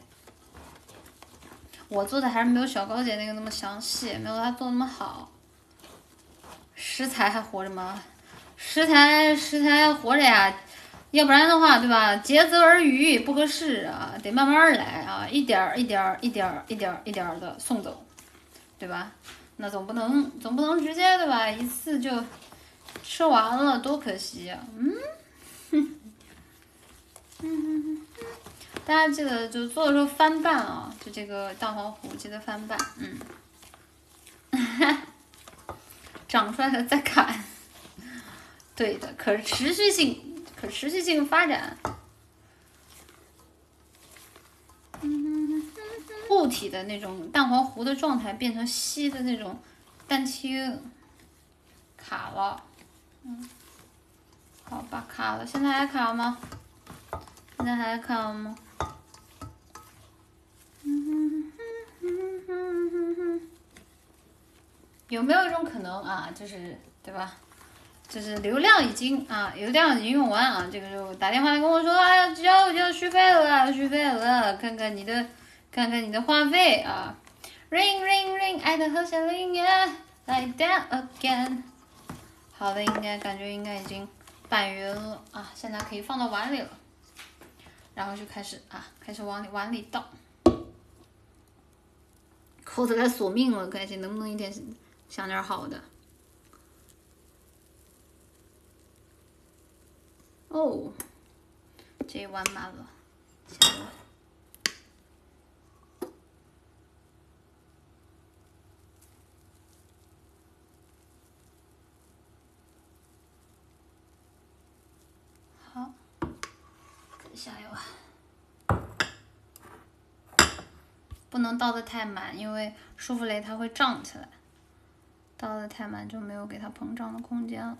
我做的还是没有小高姐那个那么详细，没有她做那么好。食材还活着吗？食材食材还活着呀，要不然的话，对吧？竭泽而渔不合适啊，得慢慢来啊，一点儿一点儿一点儿一点儿一点儿的送走，对吧？那总不能总不能直接对吧？一次就吃完了，多可惜呀、嗯，哼，嗯，大家记得就做的时候翻拌啊，就这个蛋黄糊记得翻拌，嗯，(laughs) 长出来了再砍，对的，可持续性，可持续性发展。固体的那种蛋黄糊的状态变成稀的那种蛋清，卡了，嗯，好吧，卡了，现在还卡吗？现在还卡吗？(laughs) 有没有一种可能啊，就是对吧？就是流量已经啊，流量已经用完啊，这个时候打电话来跟我说，哎呀，交交续费了，续费了，看看你的，看看你的话费啊，ring ring ring，爱的和弦铃耶，like that again。好的，应该感觉应该已经拌匀了啊，现在可以放到碗里了，然后就开始啊，开始往里碗里倒。扣子该索命了，赶紧能不能一点想点好的？哦，这一碗满了，下一碗。好，下一碗。不能倒的太满，因为舒芙蕾它会胀起来，倒的太满就没有给它膨胀的空间了。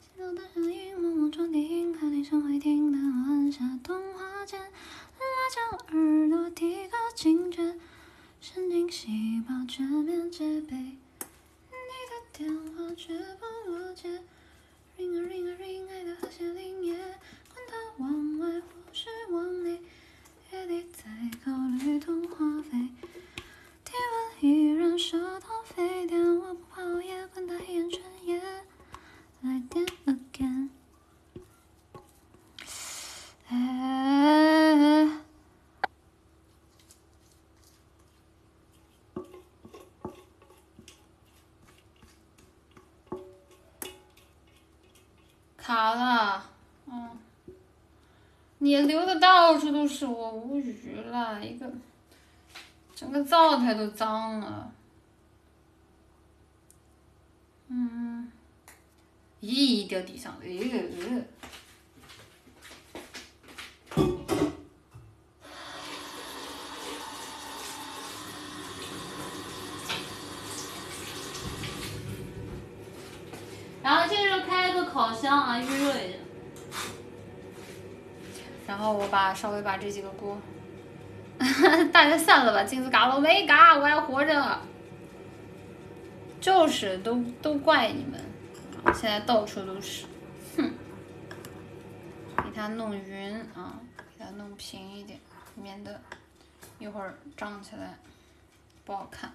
洗澡的声音，默默装订，看你常会听的晚霞动画间，拉长耳朵，提高警觉，神经细胞全面戒备，电话却不我接。ring a ring a ring，爱的和弦铃耶，管它往外或是往内，月底再考虑通话费。体温依然烧到沸点，我不怕熬夜，管它黑眼圈也来电 again。卡了，嗯，你流的到处都是，我无语了，一个整个灶台都脏了，嗯，咦，掉地上了，呃呃。然后接着开个预热一下。然后我把稍微把这几个锅，(laughs) 大家散了吧，镜子嘎了，没嘎，我还活着。就是都都怪你们，现在到处都是，哼！给它弄匀啊，给它弄平一点，免得一会儿胀起来不好看。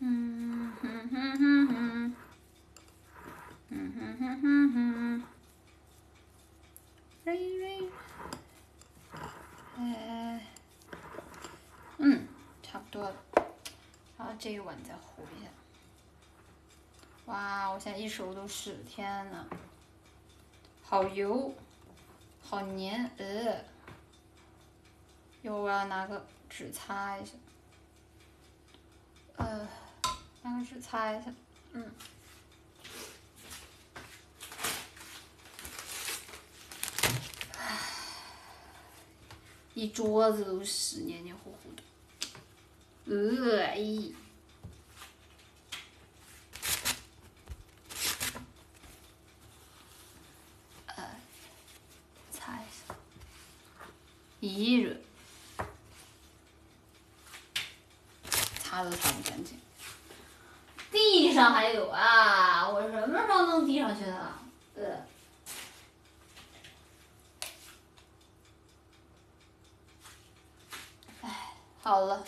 嗯哼哼哼哼，嗯哼哼哼哼，瑞瑞，哎，嗯，差不多了，然后这一碗再糊一下。哇，我现在一手都是，天呐，好油，好黏，呃，一会儿我要拿个纸擦一下，呃。拿个纸擦一下，嗯。一桌子都是黏黏糊糊的，呃，哎，呃，擦一下，一热，擦都擦不干净。地上还有啊！我什么时候弄地上去的？呃，好了，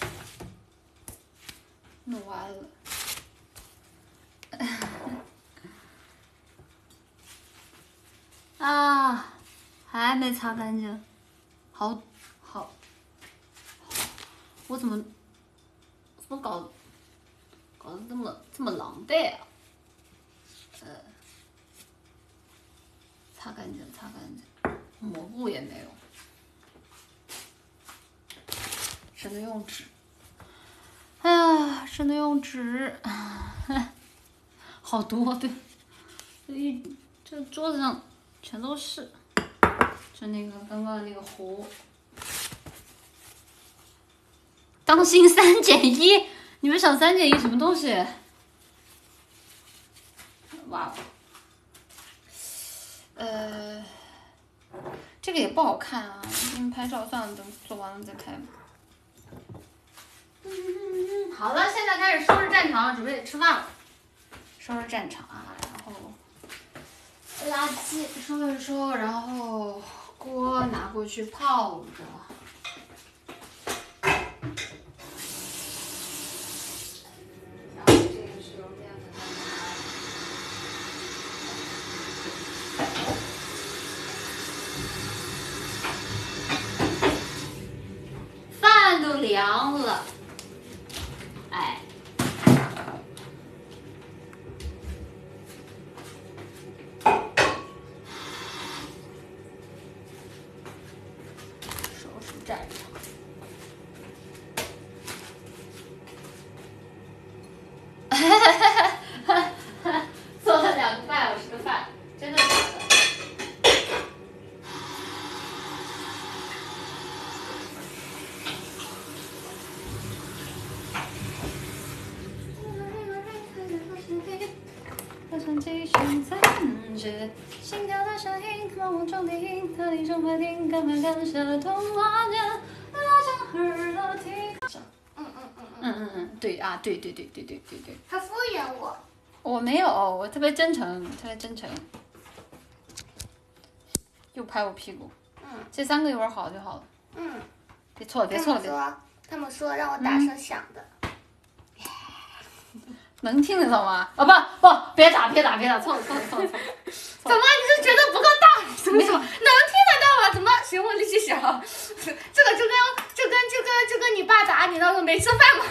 弄完了。(laughs) 啊，还没擦干净，好，好，我怎么怎么搞搞得这么这么狼狈啊？呃，擦干净，擦干净，抹布也没有，只能用纸。哎呀，只能用纸，(laughs) 好多对，这一这桌子上全都是，就那个刚刚的那个壶。当心三减一！你们想三减一什么东西？哇，呃，这个也不好看啊，你们拍照算了，等做完了再开吧。嗯，好了，现在开始收拾战场，准备吃饭了。收拾战场啊，然后垃圾收一收，然后锅拿过去泡着。饭都凉了，哎。收拾战场。做了两个半小时的饭，真的假的？我想继续暂时，心跳的声音，渴望中听，特地中快听，赶快看下童话念，拉长耳朵听。嗯嗯嗯嗯，嗯嗯嗯，对啊，对对对对对对对，他敷衍我。我没有，我特别真诚，特别真诚。又拍我屁股，嗯这三个一会儿好就好了。嗯，别错了，别错了，别，他们说，他们说让我打声响的。能听得到吗？啊不不，别打别打别打，错了错了错了错了。(laughs) 怎么你是觉得不够大？怎么说？(laughs) 能听得到吗？怎么行我力气小？这个就跟就跟就跟就跟你爸打你，那时候没吃饭吗？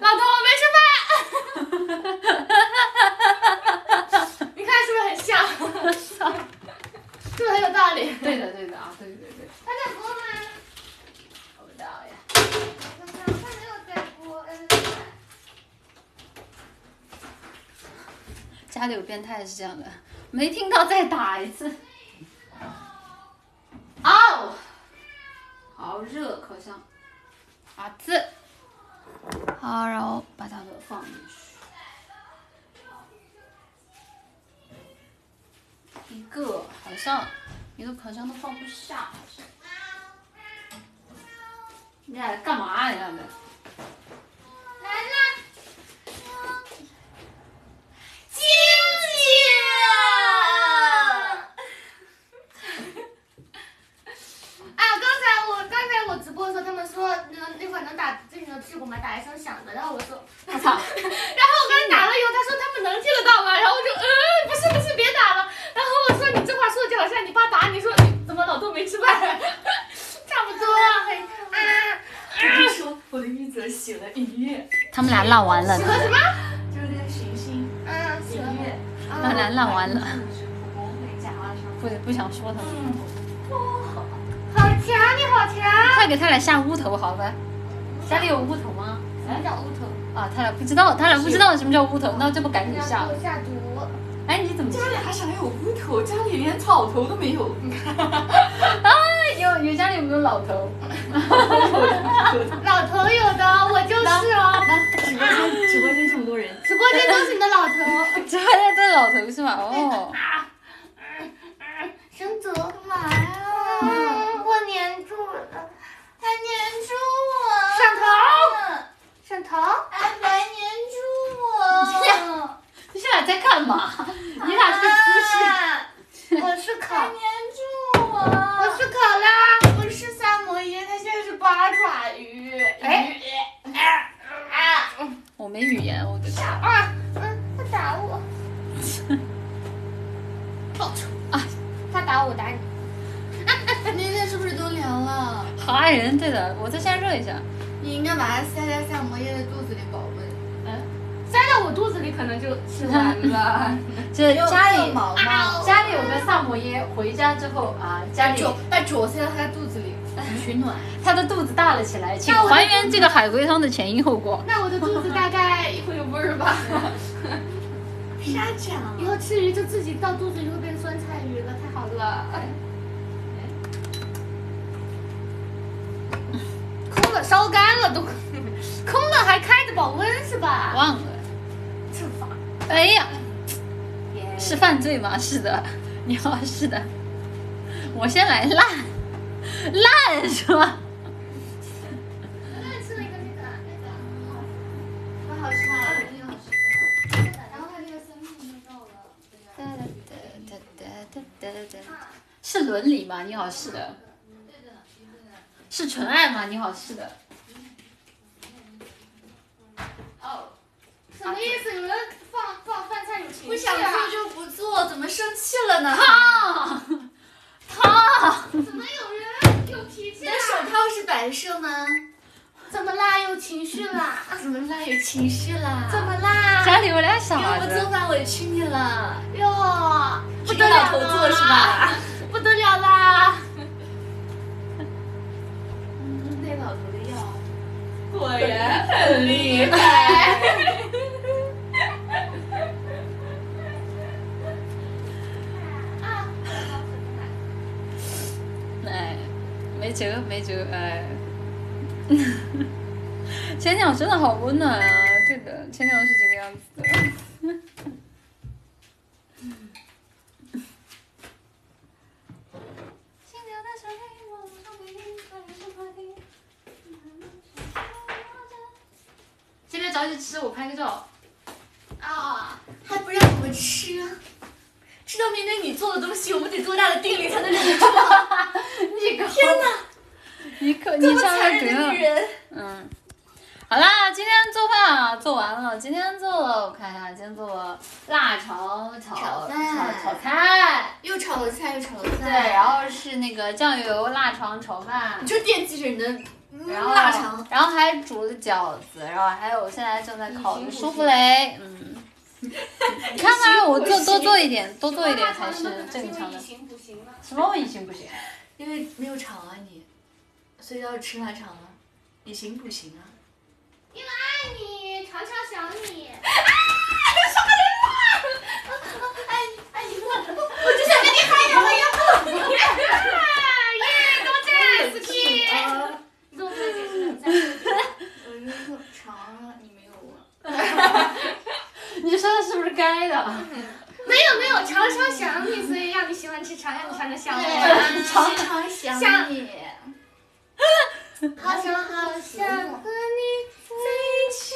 老头，我没吃饭。(laughs) 你看是不是很像？是不是很有道理？对的对的啊，对对对。他在播吗？我不知道呀。我看没有在播。家里有变态是这样的，没听到再打一次。哦，好热，烤箱。啊字。好，然后把它的放进去。一个好像一个烤箱都放不下，好像。你俩在干嘛？你俩在？来啦！晶晶！啊，刚才我刚才我直播的时候，他们说那那会儿能打自己的屁股吗？打一声响的，然后我说，我操！(laughs) 然后我刚才打了以后，他说他们能听得到吗？然后我就嗯，不是不是，别打了。然后我说你这话说的就好像你爸打你说你怎么老豆没吃饭，(laughs) 差不多。嘿啊，我说我的玉泽写了一夜，他们俩唠完了喜，欢什么？就是那个行星嗯，喜欢一夜，他俩浪完了。不不想说他们。好强，你好强！快给他俩下乌头好吧！家里有乌头吗？什么叫乌头？啊，他俩不知道，他俩不知道什么叫乌头，那这不赶紧下了？下毒。哎，你怎么？家里还想要有乌头，家里连草头都没有。(laughs) 啊有有家里有没有老头？(laughs) 老头有的，我就是哦。直播间直播间这么多人，直播间都是你的老头。这还在这老头是吗？哦，生泽干嘛呀？嗯，我粘住了，他粘住我。上头，上头，还来粘住我。你俩在干嘛？你俩这个姿势，啊我是考，粘住我。我是考拉。脸，我的天！啊，嗯，他打我，报仇啊！他打我，我打你。(laughs) 那天是不是都凉了？好爱人，对的，我再加热一下。你应该把它塞在萨摩耶的肚子里保温。嗯，塞到我肚子里可能就吃完了。(laughs) 这家里毛毛，家里有个萨摩耶，回家之后啊，家里把脚塞到他肚取暖。他的肚子大了起来，请还原这个海龟汤的前因后果。(laughs) 那我的肚子大概会有味儿吧？(laughs) 沙酱，以后吃鱼就自己到肚子里会变酸菜鱼了，太好了。(laughs) 空了，烧干了都，空了还开着保温是吧？忘了，惩罚。哎呀，是犯罪吗？是的，你好，是的。我先来烂，烂是吧？吃了一个那个那个，好吃吗？是伦理吗？你好，是的。是纯爱吗？你好，是的。哦，什么意思？你们放放饭菜有情不绪啊？想做就不做，怎么生气了呢？烫。(laughs) 怎么有人有脾气你的？手套是白色吗？怎么啦？有情绪啦？怎么啦？有情绪啦？怎么啦？家里有俩因为傻我做子。饭委屈你了。哟，不得了个老头做是吧？不得了啦！嗯那老头的药果然很厉害。(laughs) 哎，没辙，没辙，哎。前鸟真的好温暖啊！对的，前鸟是这个样子的。现在着急吃，我拍个照。啊，还不让我们吃，知道面对你做的东西，我们得多大的定力才能忍得住？(laughs) 你个天哪，你可这你上来么残忍的得女人！嗯，好啦，今天做饭啊做完了。今天做了，我看一下，今天做了腊肠炒炒饭炒炒菜，又炒了菜又炒了对，菜，然后是那个酱油腊肠炒饭你，就惦记着你的嗯然后腊肠。然后还煮了饺子，然后还有现在正在烤的舒芙蕾，嗯。(laughs) 你看吧我做多做一点，多做一点才是正常的。什么以形不行？因为没有肠啊你，所以要吃腊肠啊。你行不行啊。因为爱你，常常想你。(laughs) 哎你我我就想跟你嗨呀，我要耶，多赞，死皮。你跟我再解释两下。我就说肠啊，你没有啊。你说的是不是该的？没有没有，常常想你，所以让你喜欢吃常，让你常常想对我。常常想你。(laughs) 好想好想和你在一起。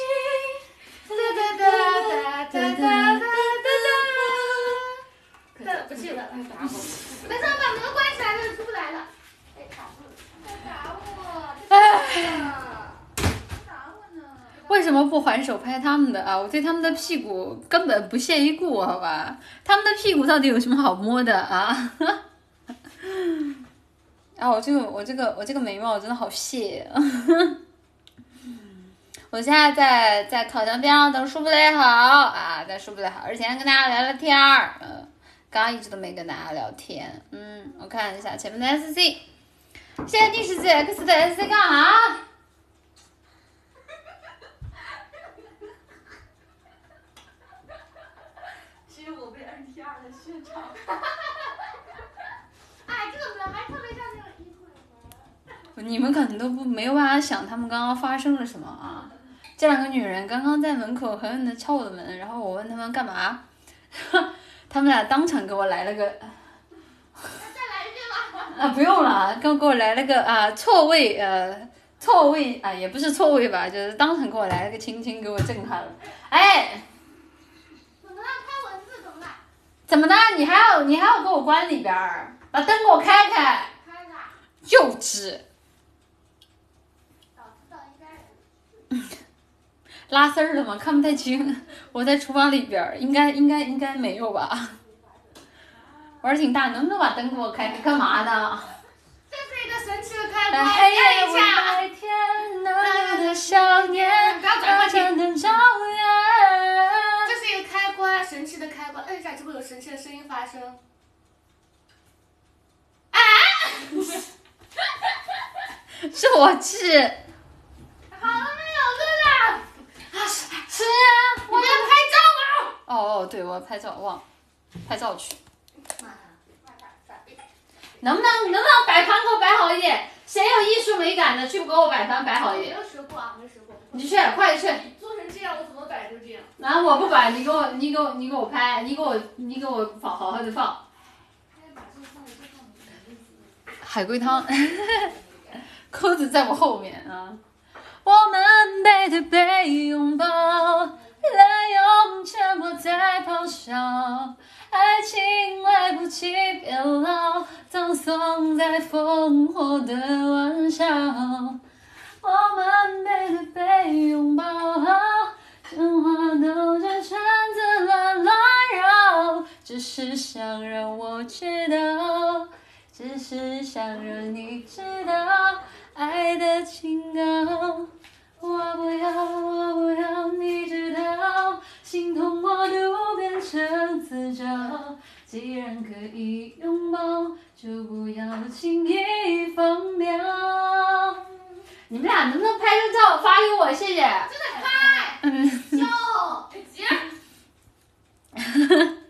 哒哒哒哒哒哒哒哒哒。不去了，他打我。没事，把门关起来，他就出不来了。哎，打我！他打我！哎，打我呢！为什么不还手拍他们的啊？我对他们的屁股根本不屑一顾，好吧？他们的屁股到底有什么好摸的啊？(laughs) 啊，我这个我这个我这个眉毛真的好屑。(laughs) 我现在在在烤箱边上等舒芙蕾好啊，在舒芙蕾好，而且跟大家聊聊天儿，嗯、刚刚一直都没跟大家聊天，嗯，我看一下前面的 SC，现在第十几 X 的 SC 干啥？只有我被 NTR 的现场。(laughs) 哎，这个门还特别像那个衣柜门。你们可能都不没有办法想他们刚刚发生了什么啊！这两个女人刚刚在门口狠狠的敲我的门，然后我问他们干嘛，(laughs) 他们俩当场给我来了个再来一遍吧。啊不用了，给我给我来了个啊错位呃错位啊也不是错位吧，就是当场给我来了个亲亲，给我震撼了。哎，怎么了？拍蚊子怎么了？怎么的？你还要你还要给我关里边儿，把灯给我开开，开开。幼稚！拉丝儿了吗？看不太清。我在厨房里边儿，应该应该应该没有吧。玩儿挺大，能不能把灯给我开开？干嘛呢？这是一个神奇的开关，在黑看夜为一下。白天，那你的想念不要转过去让灯照远。神奇的开关，摁一下就会有神奇的声音发生。啊 (laughs) 是我气。好了没有，哥哥？啊，是我们要拍照了。哦哦，对，我要拍照，忘了拍照去。能不能能不能摆盘给我摆好一点？谁有艺术美感的，去给我摆盘摆好一点。没有学过啊，没学过。你去，快去。做成这样，我怎么摆就这样。然后我不摆，你给我，你给我，你给我拍，你给我，你给我放，好好的放。海龟汤，扣子在我后面啊。我们背对背拥抱，滥用沉默在咆哮，爱情来不及变老，葬送在烽火的玩笑。我们背对背拥抱，电话都在圈子乱乱绕，只是想让我知道，只是想让你知道爱的警告。我不要，我不要你知道，心痛我都变成自找。既然可以拥抱，就不要轻易放掉。你们俩能不能拍张照发给我？谢谢。真的拍。嗯。(laughs) 哟，急。(laughs)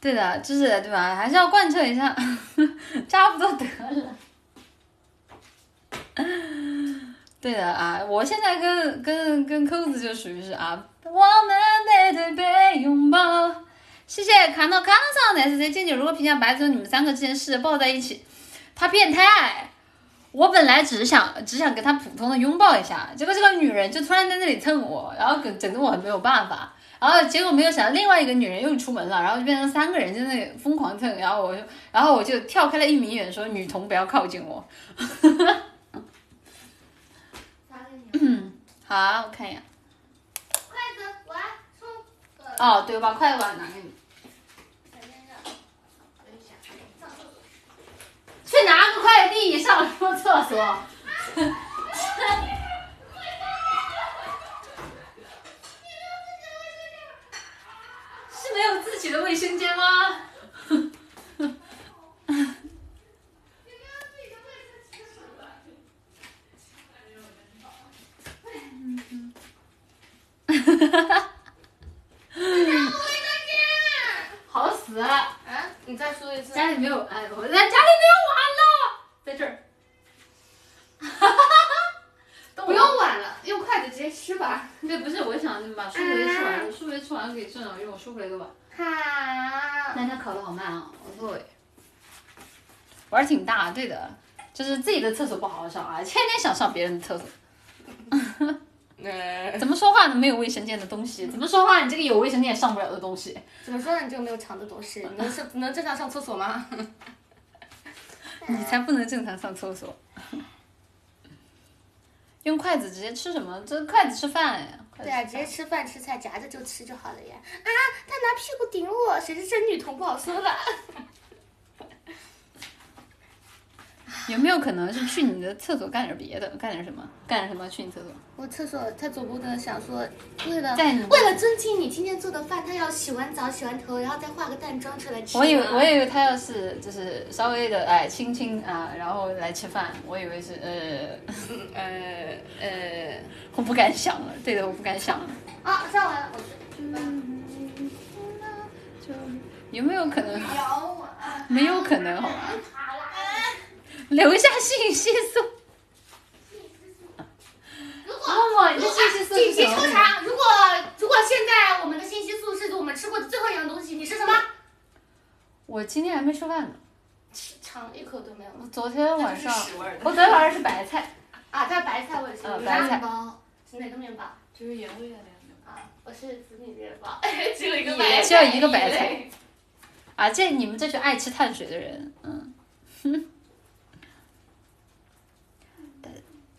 对的，就是对吧？还是要贯彻一下，(laughs) 差不多得了。对的啊，我现在跟跟跟扣子就属于是啊，我们背对背拥抱。谢谢看到看上但是这简介如果评价白之后你们三个之间试着抱在一起，他变态。我本来只是想只想跟他普通的拥抱一下，结果这个女人就突然在那里蹭我，然后整整得我很没有办法。然后结果没有想到另外一个女人又出门了，然后就变成三个人在那里疯狂蹭，然后我就然后我就跳开了一米远，说女童不要靠近我。发给你。好，我看一眼。筷子，我来冲。呃，哦，对，我把筷子碗拿给你。在那让。等一下，上厕所。去拿个快递，上什么厕所？(laughs) 是没有自己的卫生间吗？(laughs) 好死啊！啊，你再说一次。家里没有，哎，我在家里没有碗了，在这儿。(laughs) 不用碗了，用筷子直接吃吧。对，不是，我想把舒芙蕾吃完了，舒芙蕾吃完了可以正常用舒芙蕾的碗。好。那他烤的好慢啊，我对。玩儿挺大，对的，就是自己的厕所不好好上啊，天天想上别人的厕所。(laughs) 呃，怎么说话呢？没有卫生间的东西，怎么说话？你这个有卫生间也上不了的东西。怎么说呢？你这个没有墙的东西，你能上能正常上厕所吗？(laughs) 你才不能正常上厕所。用筷子直接吃什么？这筷子吃饭呀？对啊，直接吃饭吃菜夹着就吃就好了呀。啊，他拿屁股顶我，谁是真女同不好说了。有没有可能是去你的厕所干点别的？干点什么？干点什么？去你厕所？我厕所他总不能想说，为了在你为了尊敬你今天做的饭，他要洗完澡、洗完头，然后再化个淡妆出来吃。我以为我以为他要是就是稍微的哎亲亲啊，然后来吃饭，我以为是呃 (laughs) 呃呃我不敢想了，对的，我不敢想了。啊，上完了，我去。有没有可能？咬我啊！没有可能，好吧？(laughs) (laughs) 留下信息素。如果默默，你的信息素紧急是什么？抽查，如果如果现在我们的信息素是我们吃过的最后一样东西，你是什么？我今天还没吃饭呢，吃尝一口都没有。我昨天晚上我昨天晚上是白菜，啊，它白菜我也是。嗯白菜面包是哪个面包？就是原味的那个。啊，我是紫米面包，(laughs) 只有一个白菜，只有一个白菜。啊，这你们这群爱吃碳水的人，嗯，哼。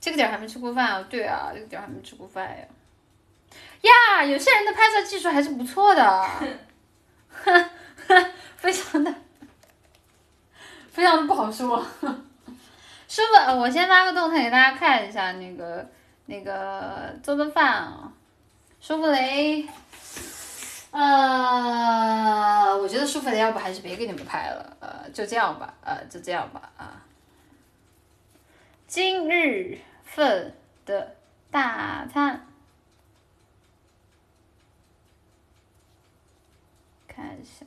这个点还没吃过饭啊？对啊，这个点还没吃过饭呀。呀，有些人的拍摄技术还是不错的，(laughs) 非常的，非常的不好说。师傅，我先发个动态给大家看一下那个那个做的饭啊，舒芙蕾。呃，我觉得舒芙蕾要不还是别给你们拍了，呃，就这样吧，呃，就这样吧，啊。今日份的大餐，看一下。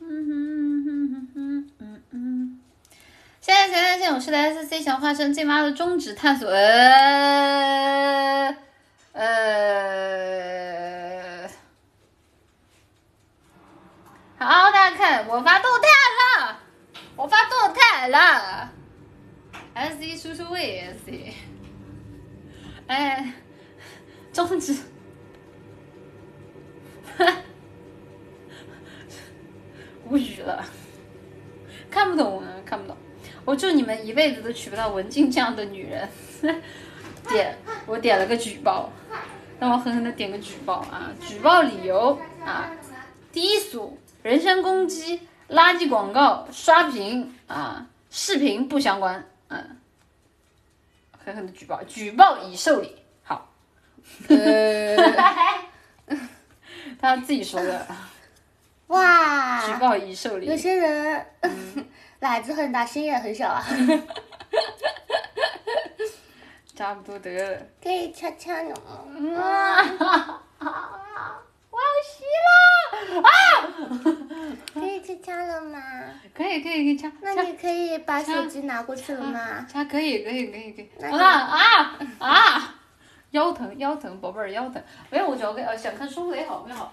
嗯哼哼哼哼嗯嗯。现在前线勇士的 SC 想化身这妈的终止探索，呃呃。好，大家看，我发动态了，我发动态了。SC 输出位 SC，哎，终止。(laughs) 无语了，看不懂啊，看不懂。我祝你们一辈子都娶不到文静这样的女人。(laughs) 点，我点了个举报，让我狠狠的点个举报啊！举报理由啊，低俗、人身攻击、垃圾广告、刷屏啊，视频不相关，嗯，狠狠的举报，举报已受理。好，呃，(laughs) 他自己说的，哇，举报已受理。有些人 (laughs) 奶子很大，心也很小啊，(laughs) 差不多得了。可以掐掐你吗？啊！我要吸了啊！可以去掐了吗？可以可以可以掐掐那你可以把手机拿过去了吗？掐可以可以可以可以。那你啊啊啊！腰疼腰疼，宝贝儿腰疼。没有，我主要给呃想看舒芙蕾好没好？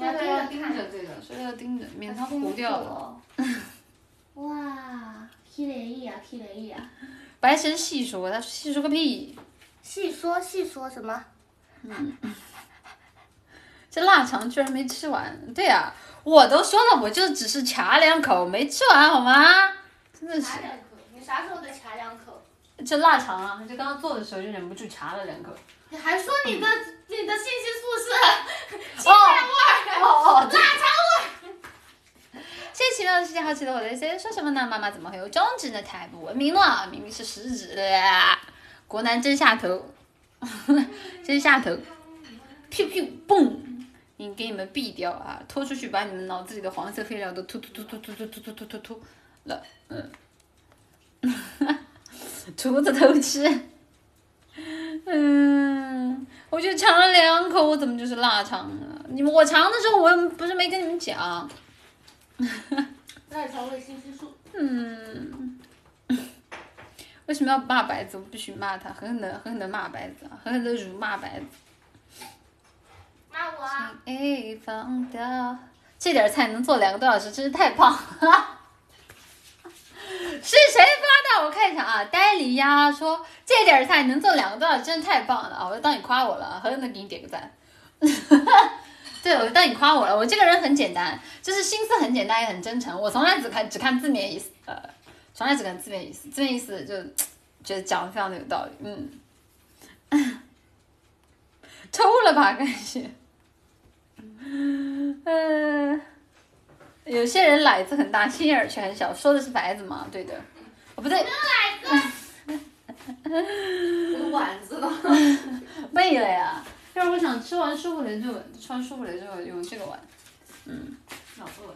要盯着盯着这个，现在要盯着，免得它糊掉了。哇，ขี้雷意啊，ขี้雷意啊！白神细说，他细说个屁！细说细说什么？这腊肠居然没吃完。对呀、我都说了，我就只是掐两口，没吃完好吗？真的是。口，你啥时候得掐两口？这腊肠啊，就刚刚做的时候就忍不住掐了两口。你还说你的你的信息素是 (laughs) 哦哦哦！(laughs) 腊肠味？谢谢奇妙的世界好奇的我的 C 说什么呢？妈妈怎么会有中指呢？太不文明了，明明是食指的呀！国男真下头，(laughs) 真下头，biu biu 嘣！你给你们毙掉啊！拖出去把你们脑子里的黄色废料都吐吐吐吐吐吐吐吐吐吐吐了，嗯，厨子偷吃，嗯，我就尝了两口，我怎么就是腊肠啊？你们我尝的时候，我又不是没跟你们讲。腊肠味信息素。嗯，为什么要骂白子？我必须骂他，狠狠的、狠狠的骂白子，狠狠的辱骂白子。骂我啊！哎，放掉，这点菜能做两个多小时，真是太棒了。(laughs) 是谁发的？我看一下啊，呆梨呀说这点菜能做两个多小时，真是太棒了啊！我就当你夸我了，狠狠的给你点个赞。(laughs) 对，我就当你夸我了。我这个人很简单，就是心思很简单，也很真诚。我从来只看只看字面意思，呃，从来只看字面意思。字面意思就觉得讲的非常的有道理，嗯。(laughs) 抽了吧，感觉。嗯、(laughs) 有些人奶子很大，心眼儿却很小，说的是白子吗？对的。哦，不对，碗子呢？(laughs) 背了呀。就是我想吃完舒芙蕾就吃完舒芙蕾之后用这个碗。老做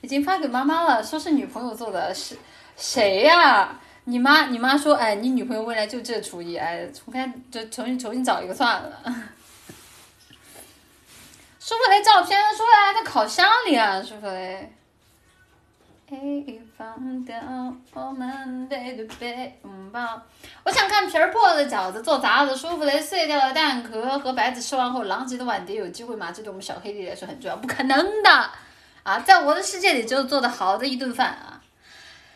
已经发给妈妈了，说是女朋友做的，是谁呀、你妈，你妈说，哎，你女朋友未来就这厨艺，哎，重开就重新重新找一个算了。舒芙蕾照片，舒芙蕾在烤箱里啊，舒芙蕾。哎，放掉我们背对背拥抱。我想看皮儿破的饺子，做砸的舒芙蕾，碎掉的蛋壳和白子吃完后狼藉的碗碟，有机会吗？这对我们小黑弟来说很重要，不可能的啊！在我的世界里，只有做的好的一顿饭啊。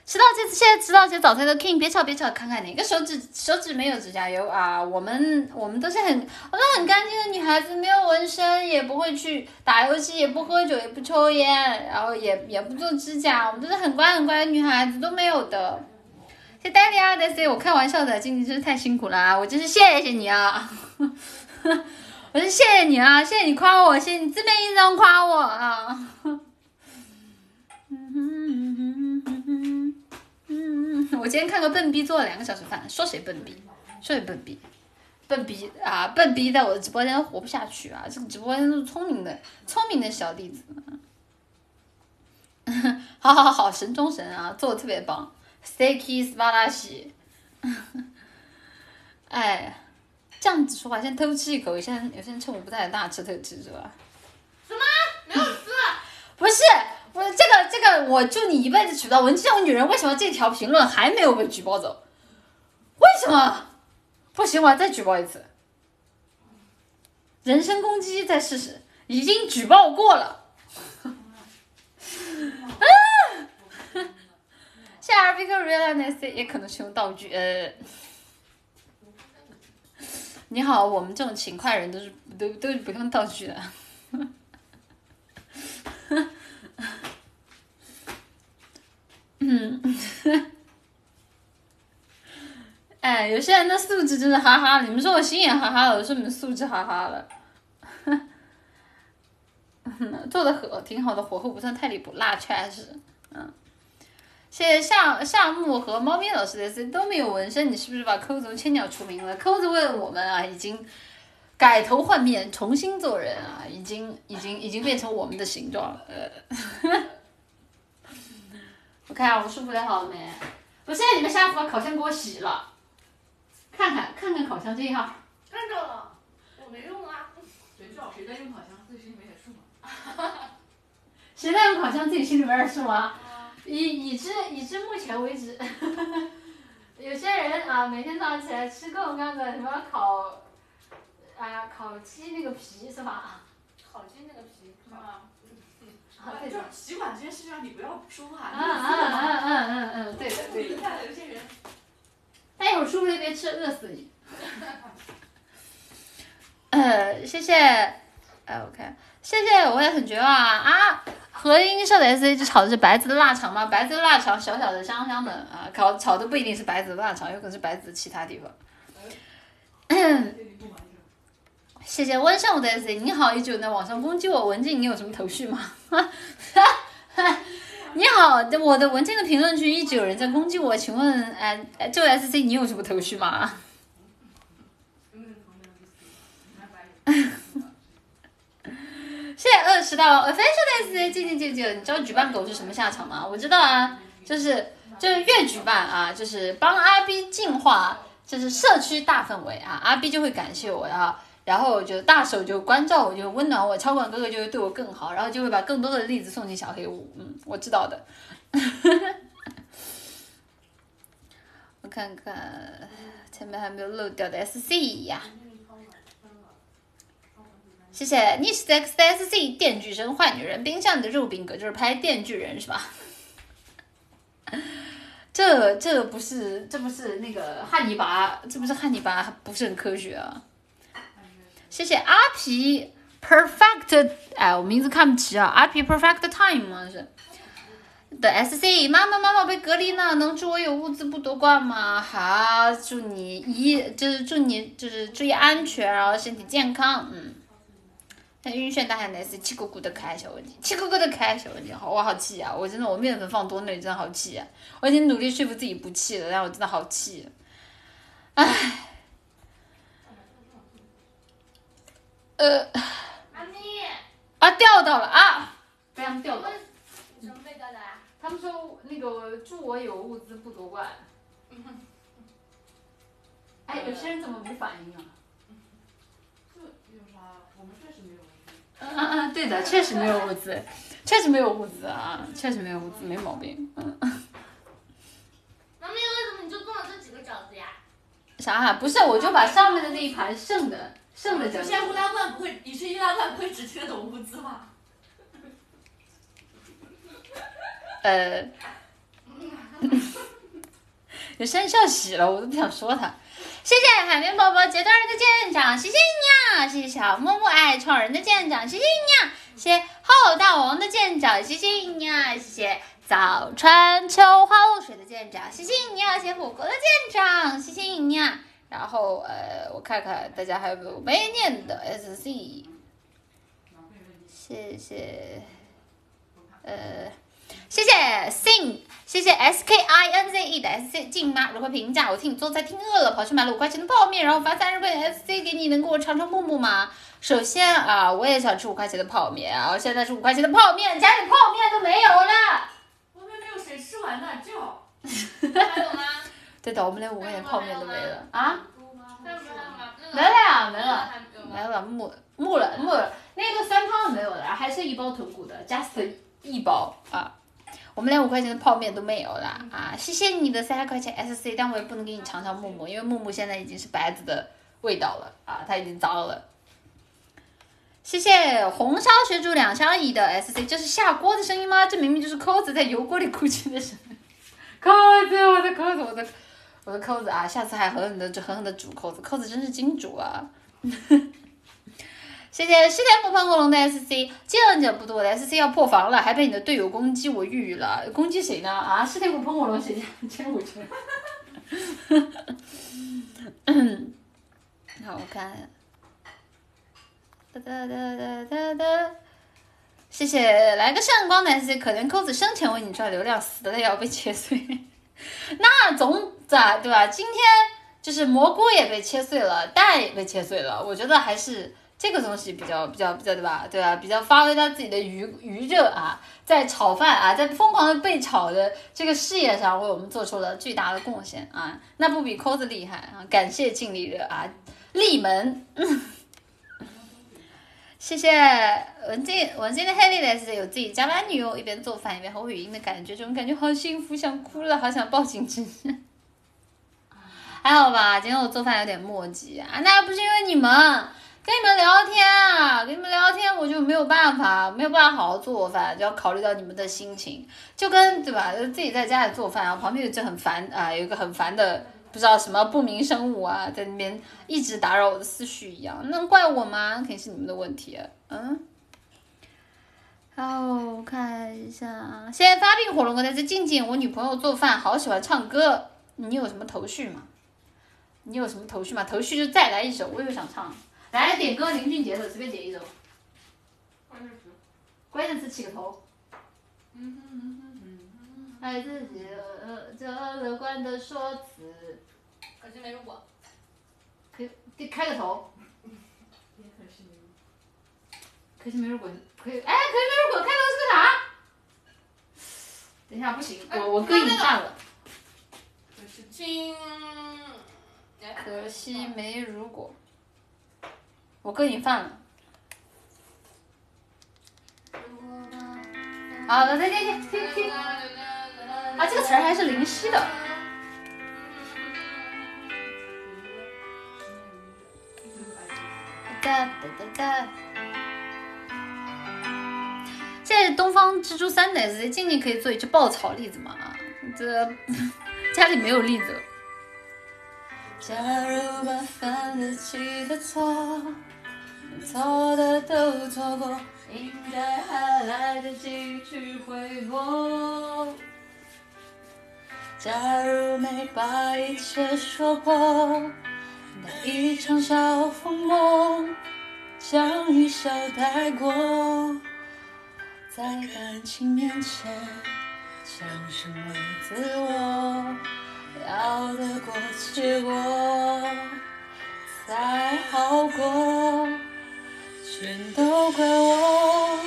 吃到这现在吃到些早餐的 King，别吵别吵，看看哪个手指手指没有指甲油啊？我们我们都是很我们很干净的女孩子，没有纹身，也不会去打游戏，也不喝酒，也不抽烟，然后也也不做指甲，我们都是很乖很乖的女孩子，都没有的。谢戴利啊，戴 C，我开玩笑的，今天真是太辛苦了啊！我真是谢谢你啊，(laughs) 我是谢谢你啊，谢谢你夸我，谢谢你字面意义上夸我啊。嗯，(laughs) 我今天看个笨逼做了两个小时饭，说谁笨逼？说谁笨逼？笨逼啊！笨逼在我的直播间活不下去啊！这个直播间都是聪明的、聪明的小弟子。(laughs) 好好好，神中神啊，做的特别棒，Sticky p a 拉西。哎，这样子说话，先偷吃一口，有些人有些人趁我不在大吃特吃是吧？什么？没有吃？(laughs) 不是，我这个这个，我祝你一辈子娶不到文这种女人，为什么这条评论还没有被举报走？为什么？不行，我要再举报一次。人身攻击再试试，已经举报过了。啊！谢 R B 克 Real N S 也可能是用道具，呃。你好，我们这种勤快人都是都都是不用道具的。(laughs) 嗯，(laughs) 哎，有些人的素质真的哈哈。你们说我心眼哈哈了，我说你们素质哈哈了。(laughs) 做的很挺好的，火候不算太离谱，辣确实。嗯，谢谢夏夏木和猫咪老师的 C 都没有纹身，你是不是把扣子千鸟除名了？扣子为了我们啊，已经改头换面，重新做人啊，已经已经已经变成我们的形状了。呃，(laughs) 看下我舒服点好了没？我现在你们下次把烤箱给我洗了，看看看看烤箱这一号。看着了，我没用啊。谁知道谁在用烤箱，自己心里没点数吗？谁在用烤箱自己心里没点数吗？已已知已知目前为止，(laughs) 有些人啊，每天早上起来吃各种各样的什么烤，啊烤鸡那个皮是吧？烤鸡那个皮是吧？啊就对的，洗碗这件事情上，你不要说话。嗯嗯嗯嗯嗯嗯，对的对的。你看有些人，但有舒服的别吃，饿死你。(laughs) 呃，谢谢，哎，OK，谢谢，我也很绝望啊啊！和音社的 S A 就炒的是白子的腊肠吗？白子的腊肠小小的香香的啊，烤炒的不一定是白子的腊肠，有可能是白子的其他地方。(clears throat) 谢谢温胜的 S A，你好，一直有在网上攻击我文静，你有什么头绪吗？(laughs) 你好，我的文静的评论区一直有人在攻击我，请问，哎、哎，这位 S C 你有什么头绪吗？(laughs) 谢谢二十大王 official 的 S 静静静静，你知道举办狗是什么下场吗？我知道啊，就是就是越举办啊，就是帮阿 B 净化，就是社区大氛围啊，阿 B 就会感谢我啊，然后就大手就关照我，就温暖我，超管哥哥就会对我更好，然后就会把更多的栗子送进小黑屋，嗯，我知道的。(laughs) 我看看前面还没有漏掉的 SC 呀、谢谢，你是 X S C 电锯声坏女人，冰箱里的肉饼哥就是拍电锯人是吧？(laughs) 这这不是这不是那个汉尼拔，这不是汉尼拔，不是很科学啊。谢谢阿皮 Perfect，哎，我名字看不齐啊，阿皮 Perfect Time 吗是？的 S C 妈妈妈妈被隔离呢，能祝我有物资不夺冠吗？好，祝你一就是祝你就是注意安全，然后身体健康，嗯。那晕眩大海奶是气鼓鼓的可爱小问题，气鼓鼓的可爱小问题，好，我好气啊！我真的我面粉放多那真的好气啊！我已经努力说服自己不气了，但我真的好气，唉，呃妈咪，啊掉到了啊，被他们掉到。什么被掉的啊？他们说那个祝我有物资不夺冠。(laughs) 哎，有些人怎么没反应啊？这有啥？我们确实没有物资。嗯嗯嗯，对的，确实没有物资，确实没有物资啊，确实没有物资，没毛病。嗯，妈咪，为什么你就做了这几个饺子呀？啥、啊？不是，我就把上面的那一盘剩的剩的现。在乌拉罐不会，你是易拉罐不会只听得懂物资吗？(laughs) 呃，有生肖喜了，我都不想说他。谢谢海绵宝宝截段人的舰长，谢谢你啊！谢谢小木木爱创人的舰长，谢谢你啊！谢谢浩大王的舰长，谢谢你啊！谢谢早川秋花露水的舰长，谢谢你啊！谢谢火锅的舰长，谢谢你啊！然后呃，我看看大家还有没有没念的 SC，谢谢，呃。谢谢 Sing，谢谢 S K I N Z E 的 S C 静妈如何评价？我听你做菜听饿了，跑去买了五块钱的泡面，然后发三十块钱 S C 给你，能给我尝尝木木吗？首先啊，我也想吃五块钱的泡面啊，现在是五块钱的泡面，家里泡面都没有了。我们没有谁吃完呢，就还有吗？对的，我们连五块钱泡面都没了啊？没了呀，没了。没了，木木了木了，那个酸汤没有了，还剩一包豚骨的，just 一包啊。我们连五块钱的泡面都没有了啊！谢谢你的三十块钱 SC，但我也不能给你尝尝木木，因为木木现在已经是白子的味道了啊，它已经糟了。谢谢红烧水煮两相宜的 SC，这是下锅的声音吗？这明明就是扣子在油锅里哭泣的声音。扣子，我的扣子，我的我的扣子啊！下次还狠狠的就狠狠的煮扣子，扣子真是金主啊！(laughs) 谢谢失天不喷火龙的 SC，见者不多的 SC 要破防了，还被你的队友攻击，我抑郁了。攻击谁呢？啊，失天不喷火龙谁家千五圈？(laughs) 好，我看。哒哒哒哒哒。谢谢来个圣光的 SC，可怜扣子生前为你赚流量，死了也要被切碎。(laughs) 那总咋对吧？今天就是蘑菇也被切碎了，蛋也被切碎了，我觉得还是这个东西比较比较比较对吧？对吧？比较发挥他自己的余余热啊，在炒饭啊，在疯狂的被炒的这个事业上，为我们做出了巨大的贡献啊！那不比扣子厉害啊！感谢尽力热啊，立门。谢谢文静，文静的 Heavy 是有自己加班女友，一边做饭一边和我语音的感觉，这种感觉好幸福，想哭了，好想抱紧芝芝。(laughs) 还好吧，今天我做饭有点磨叽啊，那还不是因为你们跟你们聊天啊，跟你们聊天我就没有办法，没有办法好好做饭，就要考虑到你们的心情，就跟对吧，自己在家里做饭，然后旁边有只很烦啊，有一个很烦的。不知道什么不明生物啊，在那边一直打扰我的思绪一样，能怪我吗？肯定是你们的问题。嗯，好，我看一下，现在发病火龙哥在这静静，我女朋友做饭好喜欢唱歌，你有什么头绪吗？你有什么头绪吗？头绪就再来一首，我又想唱，来点歌林俊杰的，随便点一首，关键词。关键词起个头，嗯哼嗯哼嗯哼。爱自己呃这乐观的说辞，可惜没如果。可以开个头。也可惜没如果。可以，哎，可惜没如果，开头是个啥？等一下，不行，哎我我歌已经放了。可是亲。可惜没如果，我歌已经放了。好的，再见见，听听。啊，这个词儿还是林夕的。哒哒哒哒。现在东方蜘蛛三的 S，静静可以做一只爆炒栗子吗？这 (laughs) 家里没有栗子。假如把犯得起的错，错的都错过，应该还来得及去回眸。假如没把一切说破，那一场小风波，将一笑带过，在感情面前，讲什么自我？要得过且过才好过，全都怪我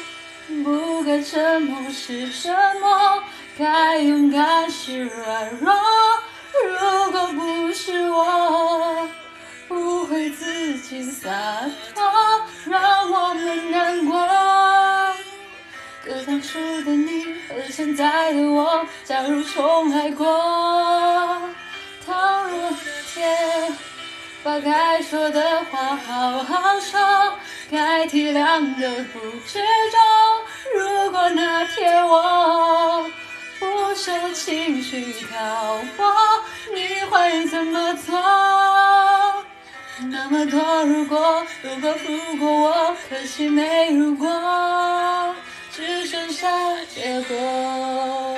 不该沉默是沉默，该勇敢是软弱。如果不是我，不会自己洒脱，让我们难过。可当初的你和现在的我，假如重来过，倘若那天把该说的话好好说，该体谅的不执着。如果那天我不受情绪挑拨，你会怎么做？那么多如果，如果如果我，可惜没如果，只剩下结果。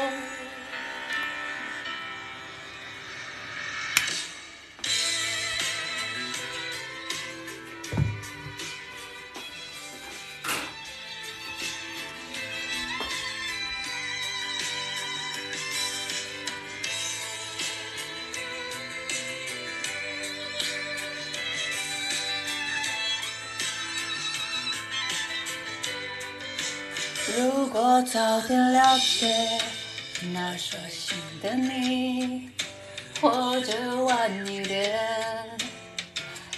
我早点了解那说心的你，或者晚一点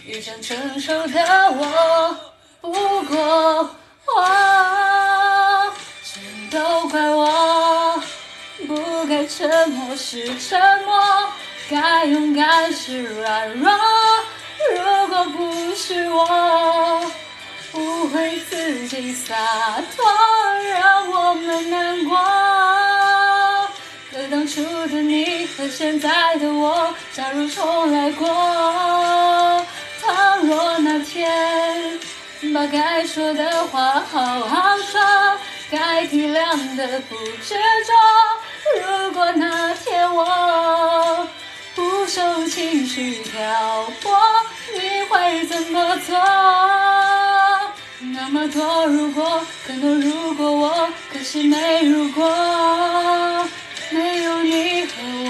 遇上成熟的我，不过我全都怪我，不该沉默是沉默，该勇敢是软弱。如果不是我。不会自己洒脱，让我们难过。可当初的你和现在的我，假如重来过，倘若那天把该说的话好好说，该体谅的不执着。如果那天我不受情绪挑拨，你会怎么做？那么多如果，更多如果我，可惜没如果，没有你和我。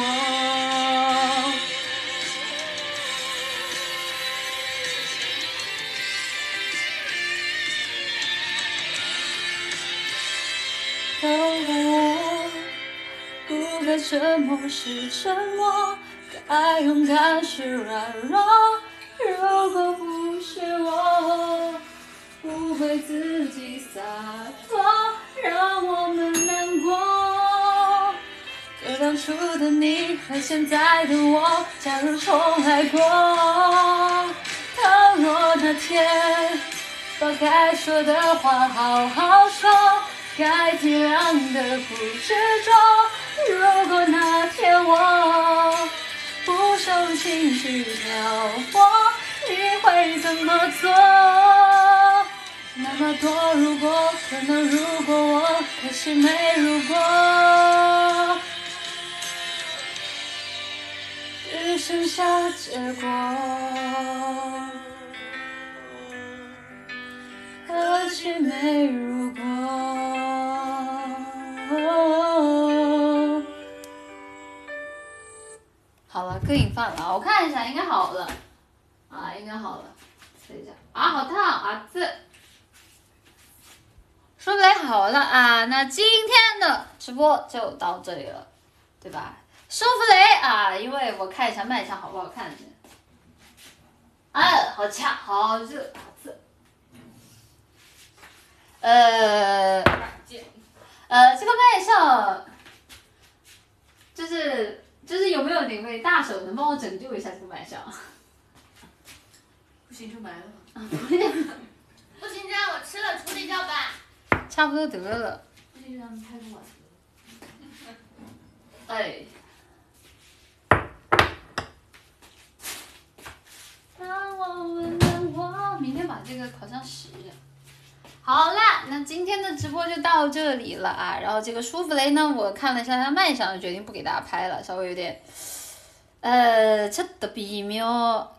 都怪我，不该沉默是沉默，该勇敢是软弱。如果不是我。不会自己洒脱，让我们难过。可当初的你和现在的我，假如重来过，倘若那天把该说的话好好说，该体谅的不执着。如果那天我不受情绪挑拨，你会怎么做？那么多如果，可能如果我，可惜没如果，只剩下结果。可惜没如果。好了，歌瘾犯了，我看一下，应该好了。啊，应该好了。等一下。啊，好烫啊！这。说不来好了啊，那今天的直播就到这里了，对吧？舒芙蕾啊，因为我看一下卖相好不好看先。哎，好掐，好热，好热。呃，呃，这个卖相，就是就是有没有哪位大手能帮我拯救一下这个卖相？不行就埋了。(laughs) 不行，这样我吃了处理掉吧。差不多得了。哎。让我们难过。明天把这个烤箱洗。好啦，那今天的直播就到这里了啊。然后这个舒芙蕾呢，我看了一下它卖相，决定不给大家拍了，稍微有点，呃，吃的比妙。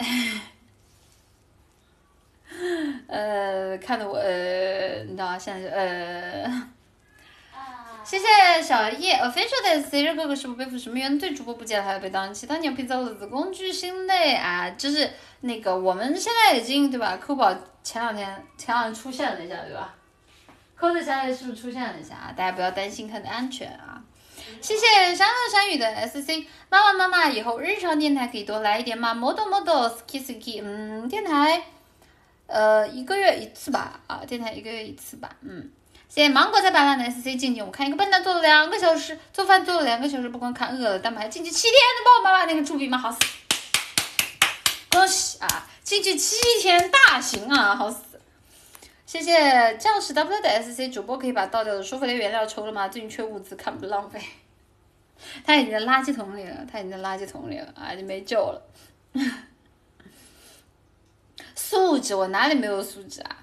(laughs) 呃，看得我呃，你知道吗？现在就呃，谢谢小叶，official 的 C 热哥哥是不背负什么原罪？主播不见了还要被当其他牛皮子子工具心累啊！就是那个我们现在已经对吧？扣宝前两天前两天出现了一下对吧？扣的下来是不是出现了一下？大家不要担心他的安全啊！谢谢山河山雨的 SC 妈妈妈妈，以后日常电台可以多来一点吗？model model ski ski，嗯，电台。呃，一个月一次吧，啊，电台一个月一次吧，嗯，谢谢芒果在板蓝的 S C 静静，我看一个笨蛋做了两个小时，做饭做了两个小时，不光看饿了，但还进去七天，能帮我把把那个猪鼻吗？好死，恭喜啊，进去七天，大行啊，好死，谢谢将士 W 的 S C 主播可以把倒掉的舒芙蕾原料抽了吗？最近缺物资，看不浪费。(laughs) 他已经在垃圾桶里了，他已经在垃圾桶里了啊，就没救了。素质，我哪里没有素质啊？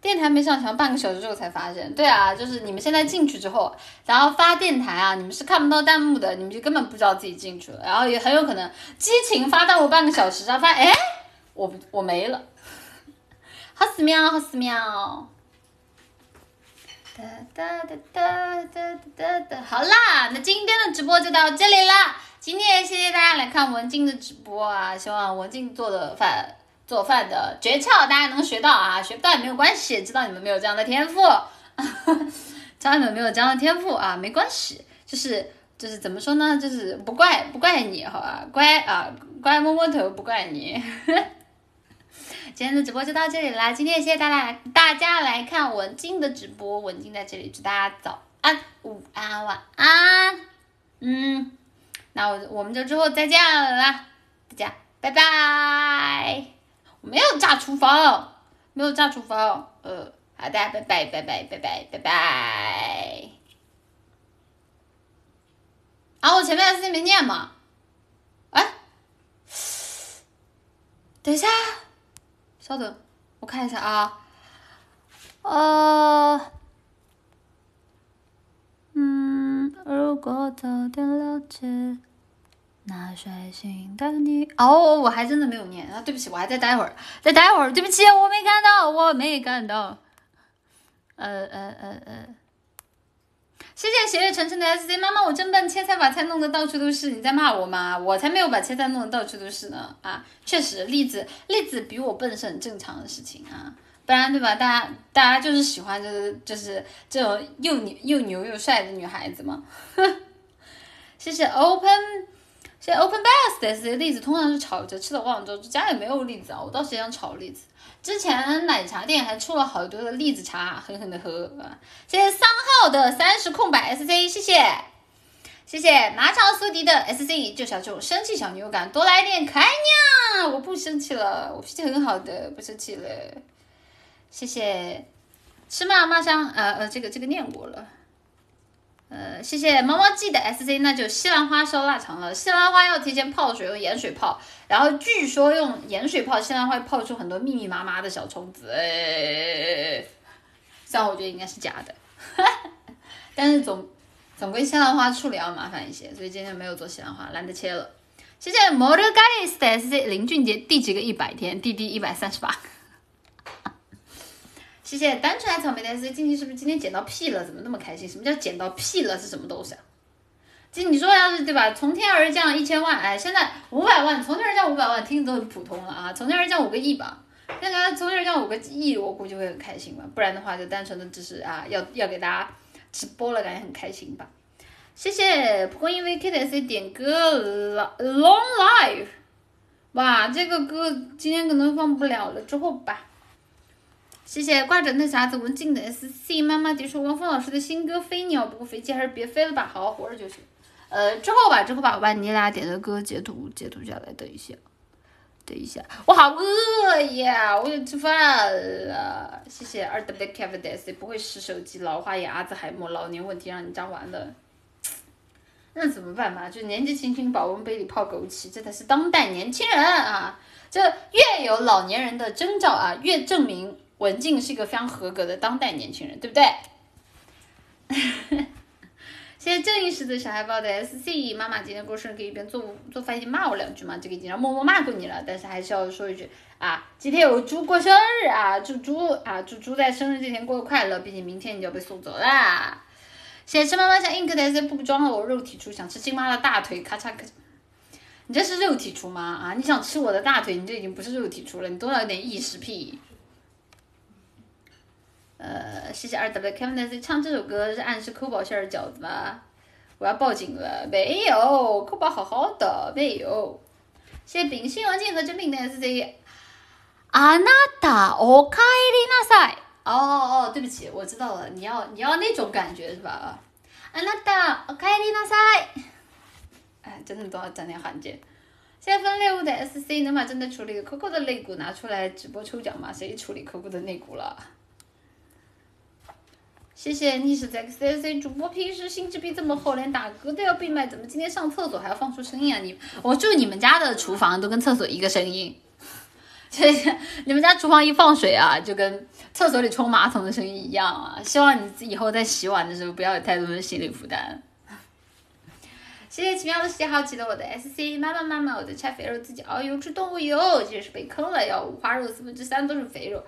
电台没上墙，半个小时之后才发现。对啊，就是你们现在进去之后，然后发电台啊，你们是看不到弹幕的，你们就根本不知道自己进去了，然后也很有可能激情发到我半个小时，然后发现哎，我我没了，好死喵，好死喵。哒哒哒哒哒哒哒，好啦，那今天的直播就到这里啦。今天也谢谢大家来看文静的直播啊，希望文静做的饭。做饭的诀窍，大家能学到啊，学不到也没有关系，知道你们没有这样的天赋，(laughs) 知道你们没有这样的天赋啊，没关系，就是就是怎么说呢，就是不怪不怪你，好吧，乖啊乖摸摸头，不怪你。(laughs) 今天的直播就到这里啦，今天也谢谢大家大家来看文静的直播，文静在这里祝大家早安、午安、晚安，嗯，那我我们就之后再见了，大家拜拜。没有炸厨房，没有炸厨房。呃，好的，拜拜拜拜拜拜拜拜。啊，我前面 S C 没念嘛？哎，等一下，稍等，我看一下啊。呃，嗯，如果早点了解。那率性的你哦，我还真的没有念啊，对不起，我还再待会儿，再待会儿，对不起，我没看到，我没看到。呃呃呃呃，谢谢斜月沉沉的 S C 妈妈，我真笨，切菜把菜弄得到处都是，你在骂我吗？我才没有把切菜弄得到处都是呢。啊，确实，栗子栗子比我笨是很正常的事情啊，不然对吧？大家大家就是喜欢就是就是这种又牛又牛又帅的女孩子嘛。(laughs) 谢谢 Open。现在 Open Best 的这些栗子通常是炒着吃的，忘了这家里没有栗子啊，我倒是想炒栗子。之前奶茶店还出了好多的栗子茶，狠狠的喝啊！谢谢三号的三十空白 SC，谢谢，谢谢马场苏迪的 SC，就像这种生气小牛感，多来点开娘，我不生气了，我脾气很好的，不生气了。谢谢吃嘛嘛香，呃呃，这个这个念过了。呃，谢谢猫猫记的 S C，那就西兰花烧腊肠了。西兰花要提前泡水，用盐水泡，然后据说用盐水泡西兰花泡出很多密密麻麻的小虫子。哎虽然我觉得应该是假的，(laughs) 但是总总归西兰花处理要麻烦一些，所以今天没有做西兰花，懒得切了。谢谢 m o d e r g a l i s 的 S C，林俊杰第几个一百天？第第一百三十八。谢谢单纯爱草莓的 S C，今天是不是今天捡到屁了？怎么那么开心？什么叫捡到屁了？是什么东西啊？就你说要是对吧？从天而降一千万，哎，现在五百万，从天而降五百万，听着都很普通了啊。从天而降五个亿吧，那个从天而降五个亿，我估计会很开心吧。不然的话，就单纯的只是啊，要要给大家直播了，感觉很开心吧。谢谢蒲公英 V K 的 S C 点歌 Long Life，哇，这个歌今天可能放不了了，之后吧。谢谢挂着那啥子文静的 S C 妈妈，提出汪峰老师的新歌《飞鸟》，不过飞机还是别飞了吧，好好活着就行。呃，之后吧，之后吧，我把你俩点的歌截图截图下来，等一下，等一下，我好饿呀，我要吃饭了。谢谢二 W K F D S，不会使手机，老花眼，阿兹海默，老年问题让你长完了，那怎么办嘛？就年纪轻轻保温杯里泡枸杞，这才是当代年轻人啊！这越有老年人的征兆啊，越证明。文静是一个非常合格的当代年轻人，对不对？(laughs) 谢谢正义使的小海豹的 S C 妈妈今天过生日，可以一边做做饭一边骂我两句吗？这个已经让默默骂过你了，但是还是要说一句啊，今天有猪过生日啊，祝猪啊，祝猪在生日这天过得快乐，毕竟明天你就要被送走啦。谢谢吃妈妈像 ink 的 S C 不装了，我肉体出想吃亲妈的大腿，咔嚓咔。你这是肉体出吗？啊，你想吃我的大腿，你这已经不是肉体出了，你多少有点异食癖。呃，谢谢二 W Kevin S 唱这首歌是暗示抠宝馅儿饺子吗？我要报警了，没有，抠宝好好的，没有。谢谢丙心王静和真命的 S C。あなたおかえりなさい。哦哦哦，对不起，我知道了，你要你要那种感觉是吧？啊，あなたおかえりなさい。哎，真的都要讲点罕见。谢谢分类物的 S C，能把正在处理 Coco 的肋骨拿出来直播抽奖吗？谁处理 Coco 的肋骨了？ 谢谢你是 XSC 主播平时心智壁这么厚，连打嗝都要闭麦，怎么今天上厕所还要放出声音啊？你，我住你们家的厨房都跟厕所一个声音，(laughs) 谢谢你们家厨房一放水啊，就跟厕所里冲马桶的声音一样啊。希望你以后在洗碗的时候不要有太多的心理负担。谢谢奇妙的喜好，记得我的 SC 妈妈妈妈，我在拆肥肉自己熬油吃动物油，这是被坑了，要五花肉四分之三都是肥肉。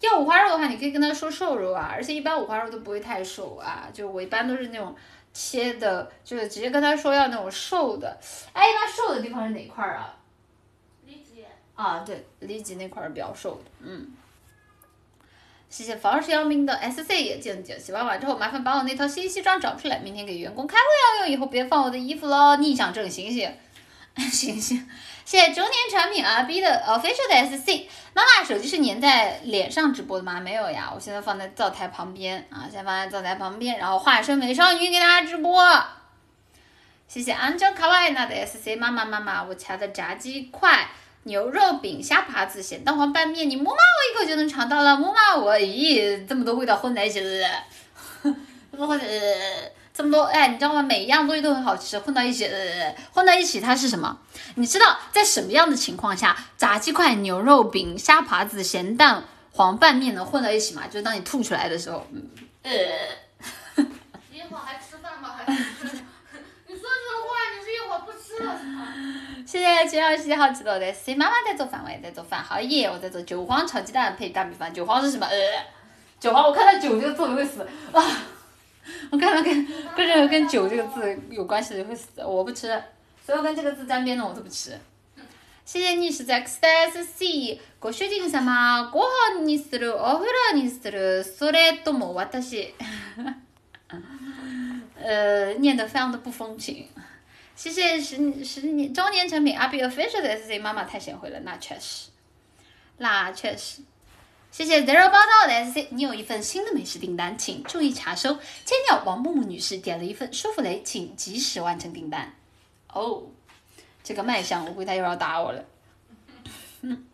要五花肉的话，你可以跟他说瘦肉啊，而且一般五花肉都不会太瘦啊，就我一般都是那种切的，就是直接跟他说要那种瘦的。哎，一般瘦的地方是哪块儿啊？里脊。啊，对，里脊那块儿比较瘦的，嗯。谢谢房是姚明的 SC 也静静，洗完碗之后麻烦把我那套新西装找出来，明天给员工开会要用，以后别放我的衣服喽。逆向正行 (laughs) 行，行行。谢谢周年产品啊 B 的 official 的 SC，妈妈手机是粘在脸上直播的吗？没有呀，我现在放在灶台旁边啊，现在放在灶台旁边，然后化身美少女给大家直播。谢谢 Angel Kawaii 的 SC，妈妈妈妈，我掐的炸鸡块。牛肉饼、虾爬子、咸蛋黄拌面，你摸嘛我一口就能尝到了，摸嘛我咦，这么多味道混在一起了，这么混，这么多哎，你知道吗？每一样东西都很好吃，混到一起呃，混到一起它是什么？你知道在什么样的情况下，炸鸡块、牛肉饼、虾爬子、咸蛋黄拌面能混到一起吗？就是当你吐出来的时候，嗯呃。一会儿还吃饭吗？还不吃？(laughs) 你说这个话，你是一会儿不吃了是吗？谢谢七号喜好知道的，C 妈妈在做饭，我也在做饭。好耶，我在做韭黄炒鸡蛋配大米饭。韭黄是什么？呃，韭黄，我看到韭这个字我会死啊！(laughs) 我看到跟跟任何跟酒这个字有关系的会死，我不吃。所有跟这个字沾边的我都不吃。谢谢你是在 XSC ご主人様ご飯にするお風呂にするそれとも私，呃，念得非常的不风情。谢谢十十年周年产品阿 B official 的 SC 妈妈太贤惠了，那确实，那确实。 谢谢 Zero 报道的 SC，你有一份新的美食订单，请注意查收。千鸟王木木女士点了一份舒芙蕾，请及时完成订单。哦，这个卖相，我估计他又要打我了。嗯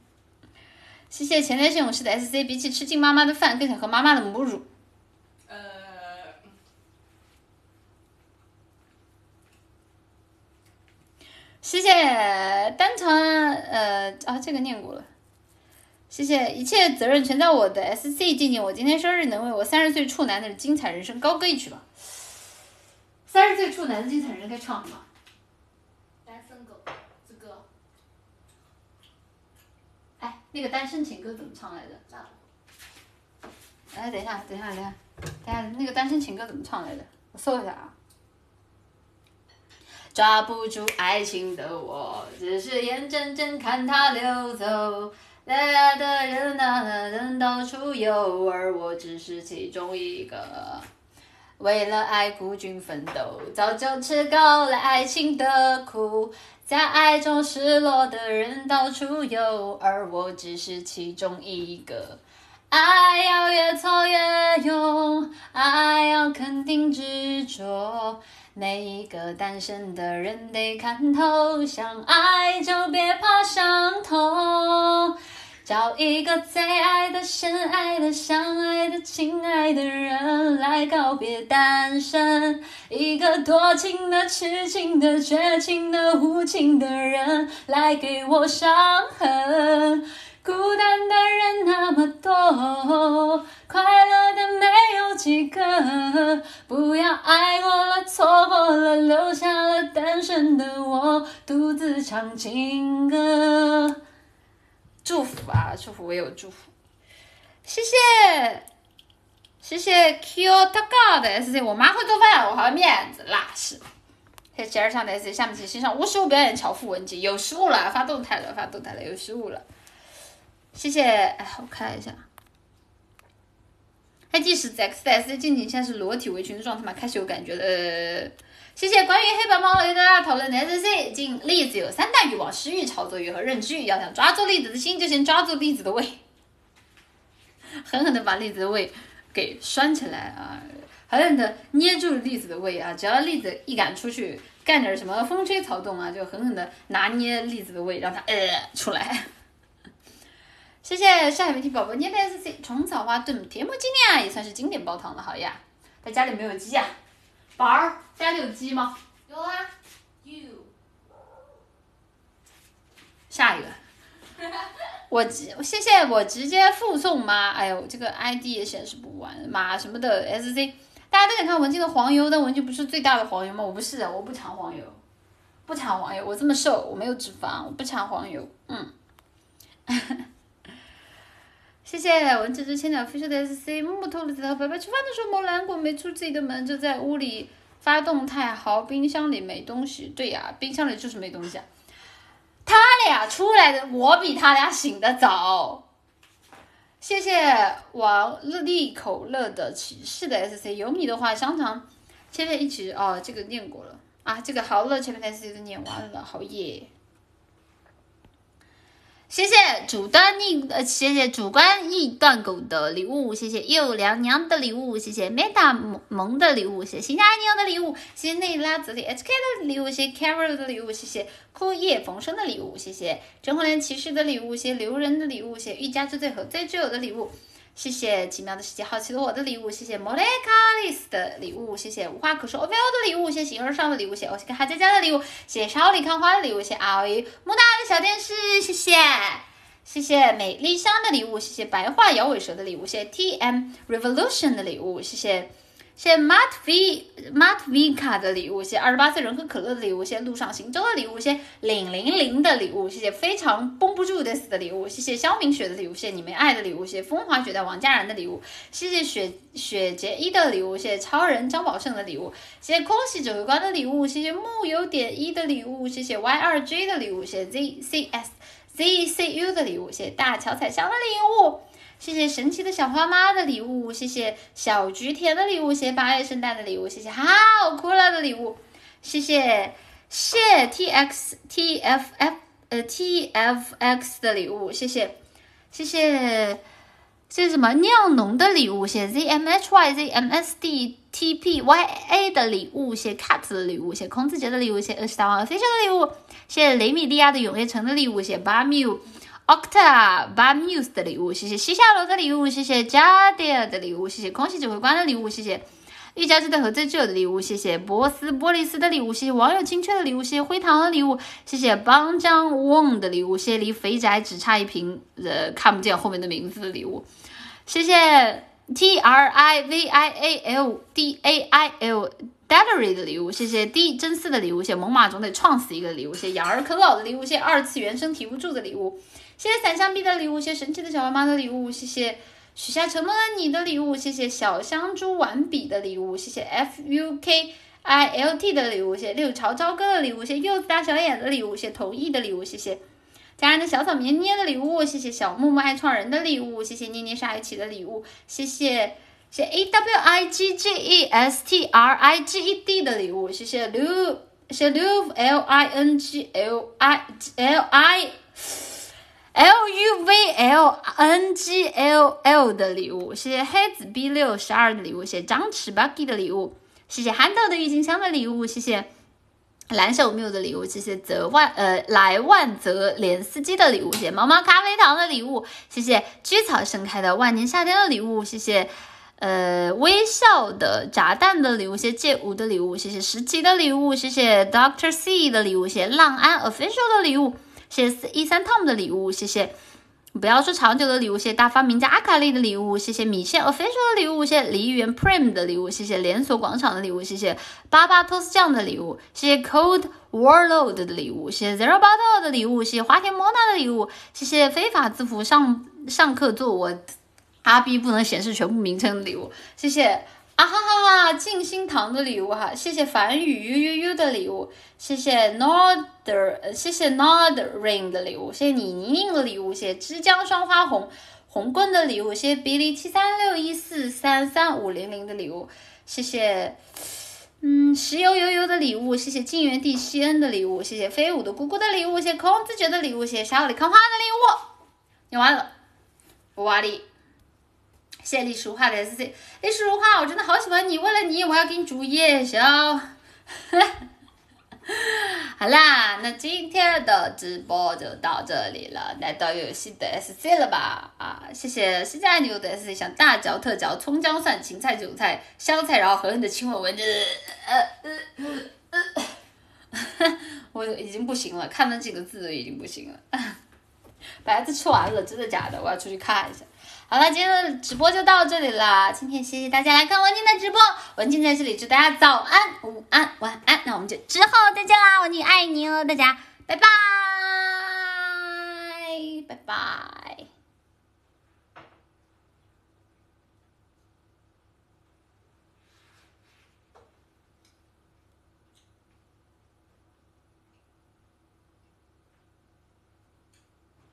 (laughs) 谢谢前列腺勇士的 SC，比起吃进妈妈的饭，更想喝妈妈的母乳。呃，谢谢单纯，呃啊，这个念过了。谢谢，一切责任全在我的 SC 静静，我今天生日，能为我三十岁处男的精彩人生高歌一曲吗？三十岁处男的精彩人生该唱什么？单身狗之歌，哎，那个单身情歌怎么唱来着？哎，等一下，等一下，等一下，等一下，那个单身情歌怎么唱来着？我搜一下啊。抓不住爱情的我，只是眼睁睁看它溜走。来爱的人啊，人到处有，而我只是其中一个。为了爱孤军奋斗，早就吃够了爱情的苦，在爱中失落的人到处有，而我只是其中一个。爱要越挫越勇，爱要肯定执着。每一个单身的人得看透，想爱就别怕伤痛。找一个最爱的、深爱的、相爱的、亲爱的人来告别单身，一个多情的、痴情的、绝情的、无情的人来给我伤痕。孤单的人那么多，快乐的没有几个。不要爱过了，错过了，留下了单身的我，独自唱情歌。祝福啊，祝福，我有祝福。谢谢，谢谢 Q Taka 的 SC，我妈会做饭，我好有面子，那是。谢谢二上的 SC，下面请欣赏无实物表演乔负文集，有失误了，发动态了，发动态了，有失误了。谢谢，哎，我看一下。还记是 X s 静静现在是裸体围裙的状态嘛？开始有感觉了。呃谢谢关于黑白猫跟大家讨论的 SC，进栗子有三大欲望：食欲、炒作欲和认知欲。要想抓住栗子的心，就先抓住栗子的胃，狠狠的把栗子的胃给拴起来啊！狠狠的捏住栗子的胃啊！只要栗子一敢出去干点什么风吹草动啊，就狠狠的拿捏栗子的胃，让它呃出来。谢谢上海媒体宝宝捏的 SC 虫草花炖甜木精面啊，也算是经典煲汤了，好呀。在家里没有鸡啊？宝儿，家里有鸡吗？有啊，you，下一个，我直谢谢我直接附送妈，哎呦，这个 ID 也显示不完，妈什么的 SC，大家都想看文静的黄油，但文静不是最大的黄油吗？我不是，我不尝黄油，不尝黄油，我这么瘦，我没有脂肪，我不尝黄油，嗯。谢谢文芝芝千鸟飞车的 SC，木木偷了头，白白吃饭的时候没拦过，没出自己的门，就在屋里发动态，好，冰箱里没东西，对呀，冰箱里就是没东西啊。他俩出来的，我比他俩醒得早。谢谢王利口乐的骑士的 SC，有你的话，香肠切片一起哦，这个念过了啊，这个好乐切片的 SC 都念完了，好耶。谢谢主端逆呃，谢谢主观易断狗的礼物，谢谢幼良娘的礼物，谢谢 Meta 萌萌的礼物，谢谢新家妞的礼物，谢谢内拉子的 HK 的礼物，谢谢 Carol 的礼物，谢谢枯叶逢生的礼物，谢谢真红莲骑士的礼物，谢谢留人的礼物，谢谢欲加之罪和最挚友的礼物。谢谢奇妙的世界，好奇的我的礼物，谢谢莫雷卡丽斯的礼物，谢谢无话可说 o v 的礼物，谢谢形而上的礼物，谢谢欧西卡哈佳佳的礼物，谢谢少里看花的礼物，谢谢阿姨木大的小电视，谢谢谢谢美丽香的礼物，谢谢白话摇尾蛇的礼物，谢谢 T M Revolution 的礼物，谢谢谢谢 Mat V Mat V 卡的礼物，谢谢二十八岁人和可乐的礼物，谢谢路上行舟的礼物，谢谢零零零的礼物，谢谢非常绷不住的死的礼物，谢谢肖明雪的礼物，谢谢你们爱的礼物，谢谢风华绝代王嘉然的礼物，谢谢雪雪洁一的礼物，谢谢超人张宝胜的礼物，谢谢空袭指挥官的礼物，谢谢木有点一的礼物，谢谢 Y 二 J 的礼物，谢谢 Z C S Z C U 的礼物，谢谢大乔彩香的礼物。谢谢神奇的小花妈的礼物，谢谢小菊甜的礼物，谢谢八月圣诞的礼物，谢谢好哭了的礼物，谢谢谢 T X T F F 呃 T F X 的礼物，谢谢谢谢谢谢什么尿浓的礼物，谢 Z M H Y Z M S D T P Y A 的礼物，谢谢 Cat 的礼物，谢谢空子杰的礼物，谢谢二十大王飞车的礼物，谢谢雷米利亚的永夜城的礼物，谢谢巴缪。Octa Bamuse 的礼物，谢谢西夏楼的礼物，谢谢 Jadia 的礼物，谢谢空气指挥官的礼物，谢谢一家之的和最旧的礼物，谢谢波斯波利斯的礼物，谢谢网友青雀的礼物，谢谢灰糖的礼物，谢谢邦江翁的礼物，谢谢离肥宅只差一瓶呃看不见后面的名字的礼物，谢谢 T R I V I A L D A I L Dallery 的礼物，谢谢 D 真丝的礼物，谢谢猛犸总得撞死一个礼物，谢谢养儿啃老的礼物，谢谢二次元生提不住的礼物。谢谢散香币的礼物，谢谢神奇的小花妈的礼物，谢谢许下承诺的你的礼物，谢谢小香猪玩笔的礼物，谢谢 F U K I L T 的礼物，谢谢六朝朝歌的礼物，谢谢柚子大小眼的礼物，谢谢同意的礼物，谢谢家人的小草绵捏的礼物，谢谢小木木爱创人的礼物，谢谢捏捏沙一起的礼物，谢谢谢谢 A W I G G E S T R I G E D 的礼物，谢谢 Lu 谢谢 Lu L I N G L I L I L U V L N G L L 的礼物，谢谢黑子 B 六十二的礼物，谢谢张弛 Buggy 的礼物，谢谢憨豆的郁金香的礼物，谢谢蓝手缪的礼物，谢谢泽万呃莱万泽连斯基的礼物，谢谢毛毛咖啡糖的礼物，谢谢菊草盛开的万年夏天的礼物，谢谢呃微笑的炸弹的礼物，谢谢借五的礼物，谢谢十七的礼物，谢谢 Doctor C 的礼物，谢谢浪安 Official 的礼物。谢谢一三 Tom 的礼物，谢谢不要说长久的礼物，谢谢大发明家阿卡丽的礼物，谢谢米线 official 的礼物，谢谢梨园 Prime 的礼物，谢谢连锁广场的礼物，谢谢巴巴托斯酱的礼物，谢谢 Cold Warlord 的礼物，谢谢 Zero Bottle 的礼物，谢谢花田莫娜的礼物，谢谢非法字符上上课做我阿 B 不能显示全部名称的礼物，谢谢。啊哈哈哈！静心堂的礼物哈，谢谢凡宇 u u u 的礼物，谢谢 Norder，谢谢 Nordring 的礼物，谢谢你宁宁的礼物，谢谢枝江双花红红棍的礼物，谢谢 Billy 七三六一四三三五零零的礼物，谢谢嗯石油油油的礼物，谢谢晋元帝西恩的礼物，谢谢飞舞的姑姑的礼物，谢谢空自觉的礼物，谢谢沙里康花的礼物，你完了，我瓦里。谢谢历史如画的 S C，历史如画，我真的好喜欢你。为了你，我要给你煮夜宵。(laughs) 好啦，那今天的直播就到这里了，来到游戏的 SC 了吧？啊，谢谢西加牛的 SC，想大嚼特嚼葱姜蒜芹菜韭菜香菜，然后狠狠的亲吻吻着，呃呃呃呃，(laughs) 我已经不行了，看那几个字已经不行了。(laughs) 白子吃完了，真的假的？我要出去看一下。好了，今天的直播就到这里了。今天谢谢大家来看文静的直播，文静在这里祝大家早安、午安、晚安。那我们就之后再见啦，文静爱你哦，大家拜拜，拜拜。